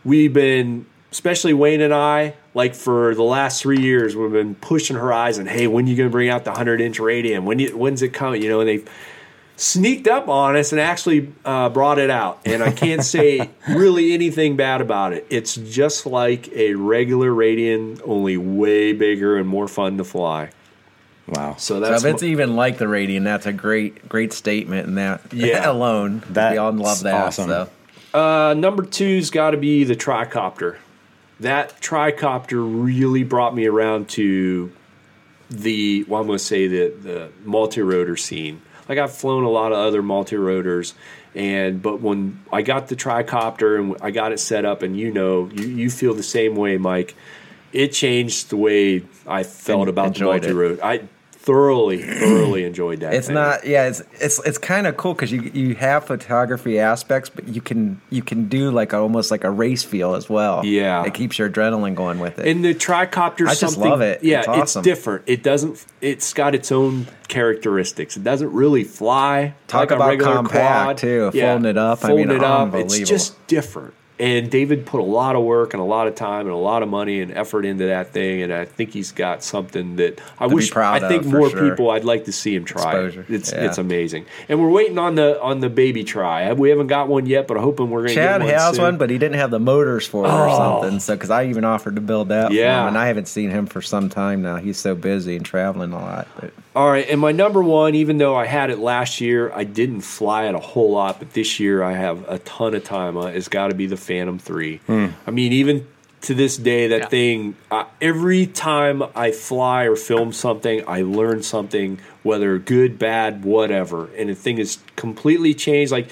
We've been, especially Wayne and I, like for the last three years, we've been pushing Horizon. Hey, when are you going to bring out the 100 inch Radian? When you, when's it coming? You know, and they sneaked up on us and actually uh, brought it out. And I can't say really anything bad about it. It's just like a regular Radian, only way bigger and more fun to fly. Wow. So So that's if it's mo- even like the Radian, that's a great, great statement. And that Yeah. alone, That's we all love that. awesome. So Uh, number two's got to be the tricopter. That tricopter really brought me around to the well, I'm going to say the the multi rotor scene. Like I've flown a lot of other multi rotors, and but when I got the tricopter and I got it set up, and you know, you you feel the same way, Mike. It changed the way I felt En- about the multi rotor. I thoroughly, thoroughly enjoyed that. it's thing. not. Yeah, it's it's it's kind of cool because you you have photography aspects, but you can you can do like a, almost like a race feel as well. Yeah. it keeps your adrenaline going with it. And the tricopter, I just love it. Yeah, It's it's, different. It doesn't. It's got its own characteristics. It doesn't really fly Talk like a about regular compact, quad. too, folding it up. I Folding mean, it up. It's just different. And David put a lot of work and a lot of time and a lot of money and effort into that thing, and I think he's got something that I be wish. I think more sure. people. I'd like to see him try. Exposure, It's yeah. it's amazing, and we're waiting on the on the baby try. We haven't got one yet, but I'm hoping we're going to Chad get one has soon. one, but he didn't have the motors for it or Oh. something. So, because I even offered to build that Yeah. for him, and I haven't seen him for some time now. He's so busy and traveling a lot. But All right, and my number one, even though I had it last year, I didn't fly it a whole lot, but this year I have a ton of time. Uh, it's got to be the Phantom Three. I mean, even to this day, that Yeah. thing. Uh, every time I fly or film something, I learn something, whether good, bad, whatever, and the thing is completely changed. Like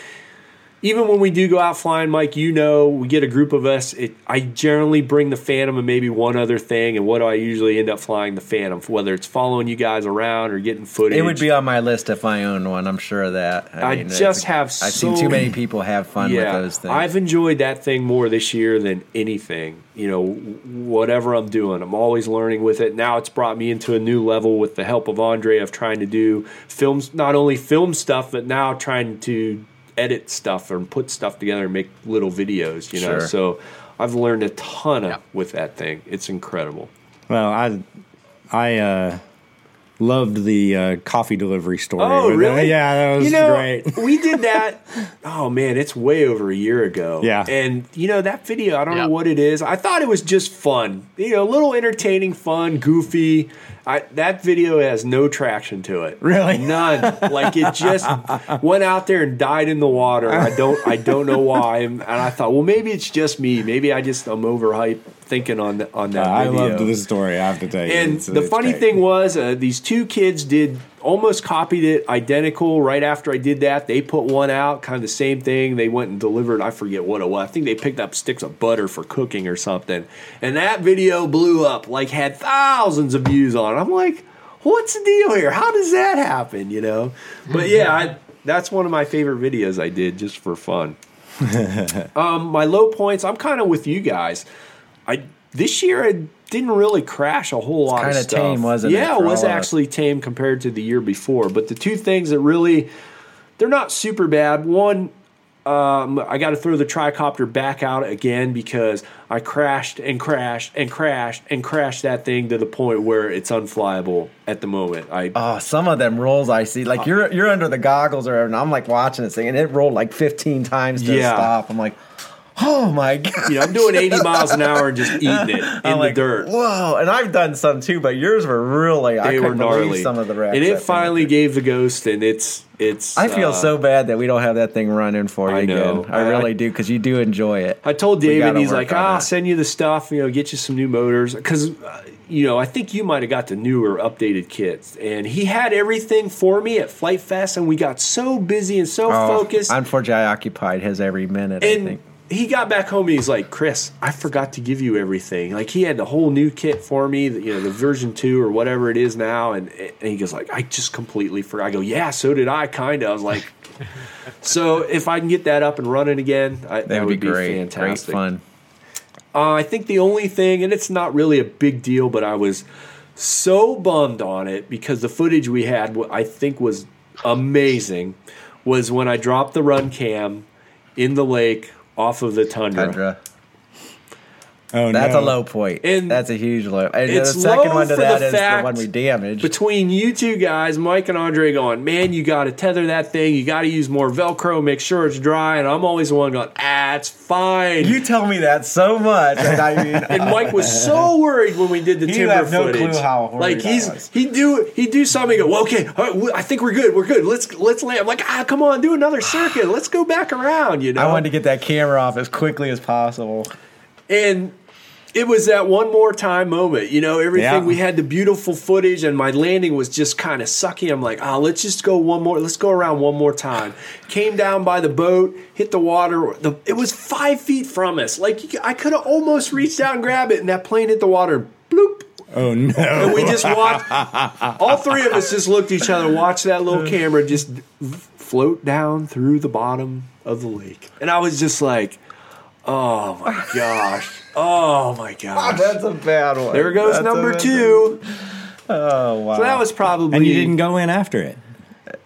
even when we do go out flying, Mike, you know, we get a group of us. It, I generally bring the Phantom and maybe one other thing. And what do I usually end up flying the Phantom? Whether it's following you guys around or getting footage. it would be on my list if I owned one. I'm sure of that. I it's- just have I've so- seen too many people have fun yeah, with those things. I've enjoyed that thing more this year than anything. You know, whatever I'm doing, I'm always learning with it. Now it's brought me into a new level with the help of Andre of trying to do films, not only film stuff, but now trying to edit stuff and put stuff together and make little videos. You know, Sure. so I've learned a ton of Yeah. with that thing. It's incredible. Well, I I uh, loved the uh, coffee delivery story. Oh, really? yeah, that was you know, great. we did that. Oh man, it's way over a year ago. Yeah. and you know that video. I don't Yeah. know what it is. I thought it was just fun. You know, a little entertaining, fun, goofy. I, that video has no traction to it. Really? None. like it just went out there and died in the water. I don't. I don't know why. And, I thought, well, maybe it's just me. Maybe I just I'm overhyped thinking on the, on that. I video. loved this story. I have to tell you. And It's- the it's funny great. thing was, uh, these two kids did almost copied it identical. Right after I did that, they put one out, kind of the same thing. They went and delivered. I forget what it was. I think they picked up sticks of butter for cooking or something. And that video blew up, like had thousands of views on it. I'm like, what's the deal here? How does that happen? You know? But yeah, I, that's one of my favorite videos I did just for fun. um, my low points, I'm kind of with you guys. I this year I didn't really crash a whole lot kinda stuff. tame, wasn't it, yeah, it was all of us? actually tame compared to the year before. But the two things that really they're not super bad. One, um, I got to throw the tricopter back out again because I crashed and crashed and crashed and crashed that thing to the point where it's unflyable at the moment. I Oh, some of them rolls I see, Uh, like you're you're under the goggles or and I'm like watching this thing, and it rolled like 15 times to Yeah. stop. I'm like, oh my god, you know I'm doing 80 miles an hour and just eating it in I'm the like, dirt. Whoa! And I've done some too, but yours were really I They were couldn't gnarly. some of the wrecks. and it finally did. gave the ghost, and it's it's. I feel uh, so bad that we don't have that thing running for you I know. again. I, I- really do because you do enjoy it. I told David, he's like, "Ah, I'll send you the stuff. You know, get you some new motors because, uh, you know, I think you might have got the newer, updated kits." And he had everything for me at Flite Fest, and we got so busy and so Oh, focused. Unfortunately, I occupied his every minute. I and think. He got back home and he's like, "Chris, I forgot to give you everything. Like he had the whole new kit for me, you know, the version two or whatever it is now." And, and he goes like, "I just completely forgot." I go, "Yeah, so did I." Kind of. I was like. So if I can get that up and running again, I, that, That would be great. fantastic. Great fun. Uh, I think the only thing, and it's not really a big deal, but I was so bummed on it because the footage we had, I think, was amazing. Was when I dropped the RunCam in the lake off of the tundra. Tundra. Oh, That's no. a low point. And That's a huge low. And it's the second low one to for that the is the one we damaged. Between you two guys, Mike and Andre, going, man, you got to tether that thing. You got to use more Velcro. Make sure it's dry. And I'm always the one going, ah, it's fine. you tell me that so much, and I mean, and Mike was so worried when we did the He timber had no footage. clue how like he's was. he do he do something. Go well, okay. all right, we- I think we're good. We're good. Let's let's land. I'm like ah, come on, do another circuit. Let's go back around. You know. I wanted to get that camera off as quickly as possible. and it was that one more time moment. You know, everything Yeah. we had the beautiful footage, and my landing was just kind of sucky. I'm like, ah, let's just go one more. Let's go around one more time. Came down by the boat, hit the water. The, it was five feet from us. Like I could have almost reached out and grabbed it, and that plane hit the water. Bloop. Oh no! And we just watched. all three of us just looked at each other, watched that little camera just float down through the bottom of the lake, and I was just like, "Oh my gosh! Oh my gosh!" That's a bad one. There goes That's number a- two. Oh wow! So that was probably and you didn't go in after it.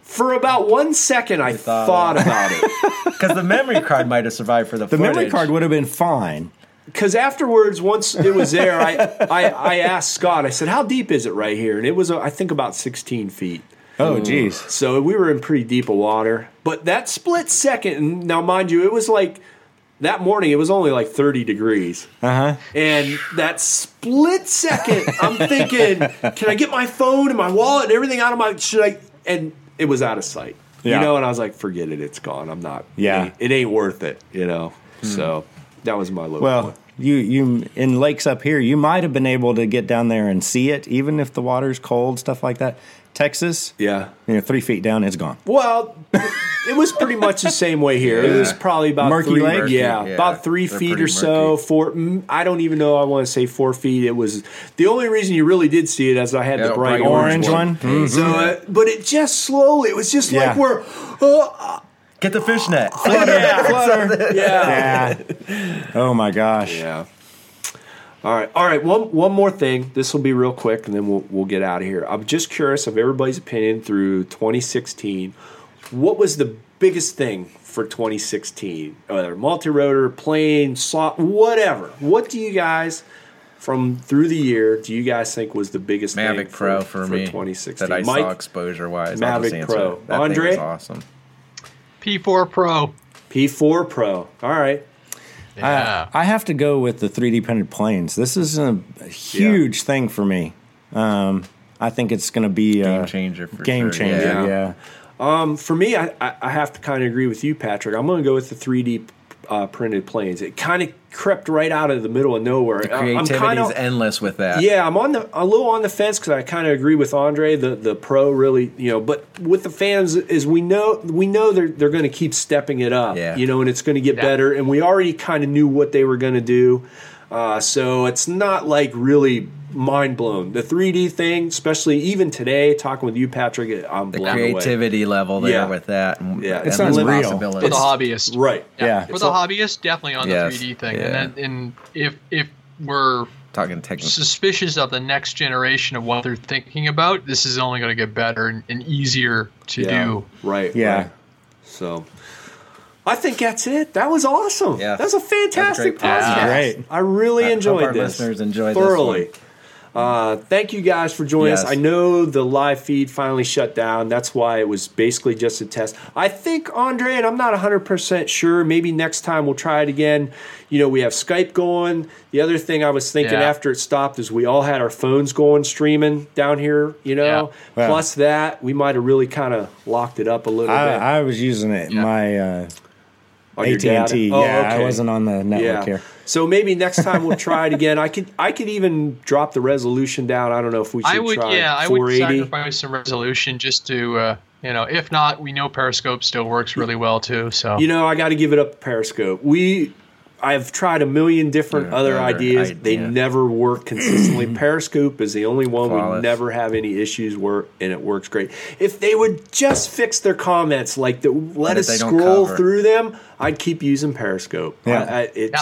For about one second, I thought thought about it. Because the memory card might have survived for the The memory footage. card would have been fine. Because afterwards, once it was there, I, I, I asked Scott, I said, How deep is it right here? And it was, uh, I think, about 16 feet. Oh, geez. So we were in pretty deep of water. But that split second, and now mind you, it was like that morning, it was only like 30 degrees. Uh huh. And that split second, I'm thinking, can I get my phone and my wallet and everything out of my, should I? And it was out of sight. Yeah. You know, and I was like, forget it, it's gone. I'm not, Yeah. it ain't, it ain't worth it, you know? So that was my low Well, point. you you in lakes up here, you might have been able to get down there and see it, even if the water's cold, stuff like that. Texas, Yeah. you know, three feet down, it's gone. Well, it was pretty much the same way here. It was probably about Murky three, lake? Murky, yeah, yeah. about 3 They're feet or pretty so. murky. Four. mm, I don't even know. I want to say four feet. It was the only reason you really did see it as I had Yeah, the bright, bright orange, orange one? one. So, uh, but it just slowly. It was just Yeah. like we're. Uh, Get the fishnet. yeah, flutter. Yeah. Yeah. oh my gosh. Yeah. All right. All right. One one more thing. This will be real quick, and then we'll we'll get out of here. I'm just curious of everybody's opinion through 2016. What was the biggest thing for 2016? Whether multi-rotor, plane, slot, whatever. What do you guys from through the year do you guys think was the biggest Mavic thing Pro for, me 2016? that I Mike, saw exposure wise. Mavic Pro. That Andre? thing was awesome. P4 Pro. P4 Pro. All right. Yeah. I, I have to go with the 3D printed planes. This is a, a huge thing for me. Um, I think it's going to be a Game changer for game sure. changer. Yeah. Yeah. Um, for me, I, I I have to kind of agree with you, Patrick. I'm going to go with the 3D uh, printed planes. It kind of crept right out of the middle of nowhere. I- Creativity kind is endless with that. yeah. I'm on the a little on the fence because I kind of agree with Andre. The the pro really you know, but with the fans is we know we know they're they're going to keep stepping it up. Yeah. You know, and it's going to get Yeah. better. And we already kind of knew what they were going to do. Uh, so it's not like really mind blown. The 3D thing, especially even today, talking with you, Patrick, I'm The blown away. creativity level there Yeah. with that. And, Yeah. It's the unreal. For the hobbyist. Right. Yeah. For It's the all- hobbyist, definitely on Yes. the 3D thing. Yeah. And then and if if we're Talking technical. suspicious of the next generation of what they're thinking about, this is only going to get better and, and easier to Yeah. do. Right. Yeah. right. So I think that's it. That was awesome. Yeah. That was a fantastic That's great podcast. Great. I really I hope enjoyed our this. listeners enjoyed this thoroughly. one. Uh, thank you guys for joining us. I know the live feed finally shut down. That's why it was basically just a test. I think Andre and I'm not 100% sure. Maybe next time we'll try it again. You know, we have Skype going. The other thing I was thinking Yeah. after it stopped is we all had our phones going streaming down here, you know. Yeah. Plus that, we might have really kind of locked it up a little bit. I, I was using it Yeah. my uh, AT&T. Oh, Yeah, I wasn't on the network yeah. here. So maybe next time we'll try it again. I could I could even drop the resolution down. I don't know if we should I would, try yeah, I would 480. sacrifice some resolution just to, uh, you know, if not, we know Periscope still works really well too. So You know, I got to give it up Periscope. We I've tried a million different Yeah, other other ideas. They never work consistently. Periscope is the only one we never have any issues where and it works great. If they would just fix their comments, like the let That us scroll through them, I'd keep using Periscope. Yeah. I, I, it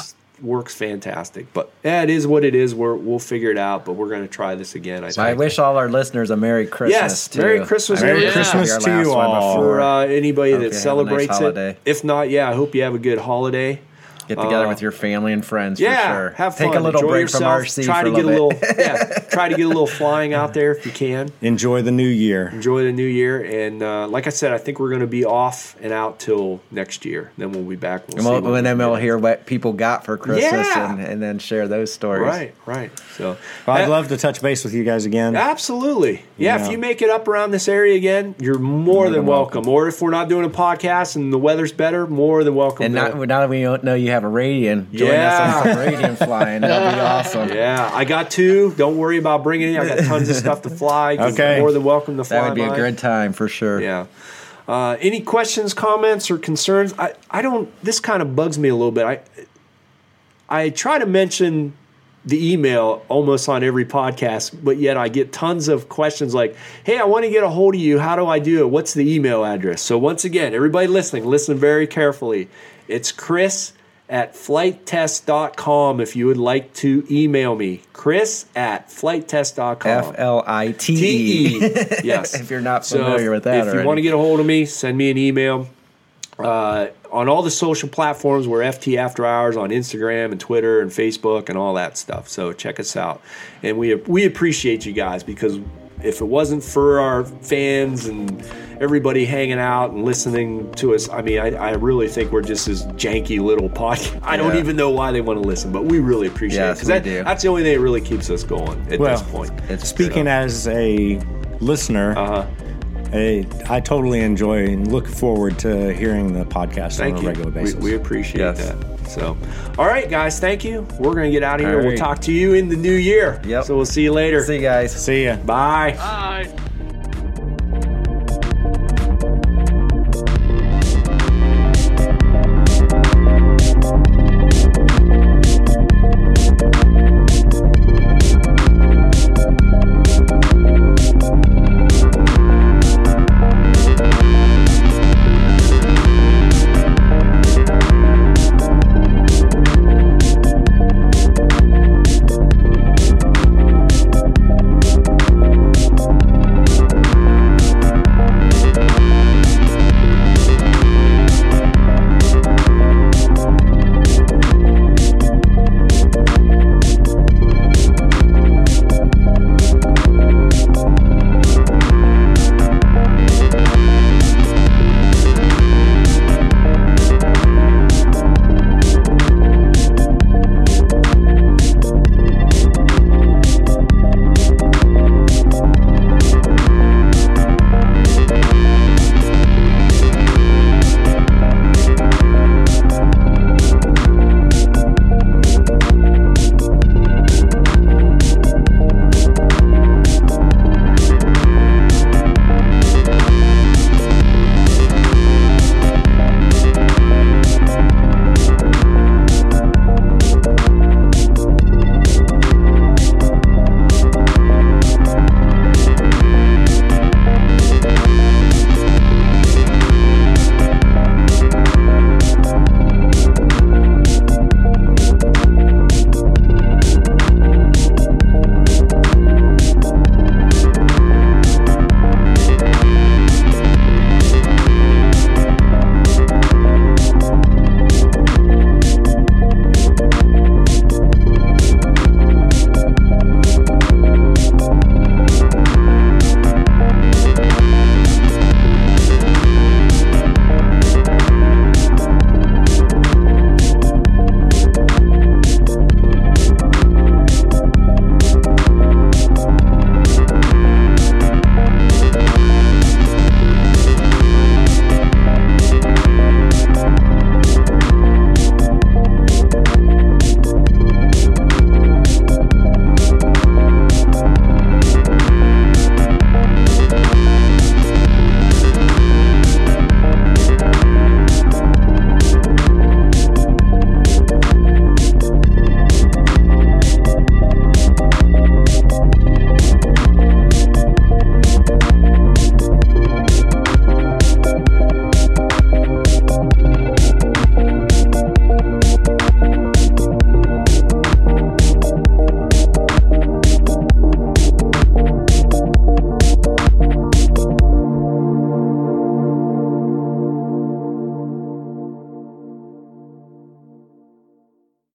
works fantastic. But yeah, it is what it is. We're, we'll figure it out. But we're going to try this again. I So I wish all our listeners a Merry Christmas. Yes, too. Merry Christmas, Merry know this will be Christmas to you all. for uh, anybody Hope that you have a nice celebrates it. If not, yeah, I hope you have a good holiday. Get together uh, with your family and friends Yeah, for sure. have Take a little Enjoy break yourself. from RC Try for to a get a little little, yeah. Try to get a little flying out there if you can. Enjoy the new year. Enjoy the new year, and uh, like I said, I think we're going to be off and out till next year. Then we'll be back. We'll And see we'll, what and then we we'll hear what people got for Christmas Yeah. and, and then share those stories. Right, right. So Well, I'd uh, love to touch base with you guys again. Absolutely. Yeah, Yeah. if you make it up around this area again, you're more, than welcome. Or if we're not doing a podcast and the weather's better, more than welcome. And to- now, now that we know you have a radian, join us on some radian flying. That'll be awesome. yeah, I got two. Don't worry about bringing it. I got tons of stuff to fly. You're Okay. more than welcome to fly. That would be a good time for sure. Yeah. Uh, any questions, comments, or concerns? I, I don't. This kind of bugs me a little bit. I I try to mention the email almost on every podcast, but yet I get tons of questions like, "Hey, I want to get a hold of you. How do I do it? What's the email address?" So once again, everybody listening, listen very carefully. It's Chris at flitetest.com if you would like to email me. Chris at flitetest.com. F L I T E. Yes. If you're not So familiar with that If you want to get a hold of me, send me an email. Uh, on all the social platforms, we're FT After Hours on Instagram and Twitter and Facebook and all that stuff. So check us out, and we we appreciate you guys because if it wasn't for our fans and everybody hanging out and listening to us, I mean, I, I really think we're just this janky little podcast. I don't even know why they want to listen, but we really appreciate Yes, it we that, do. that's the only thing that really keeps us going at Well, this point. It's Speaking as a listener, Uh-huh. I, I totally enjoy and look forward to hearing the podcast Thank on a you. regular We- basis. We, appreciate Yes. that. So, all right, guys, thank you. We're going to get out of here. All We'll talk to you in the new year. Yep. So we'll see you later. See you guys. See ya. Bye. Bye.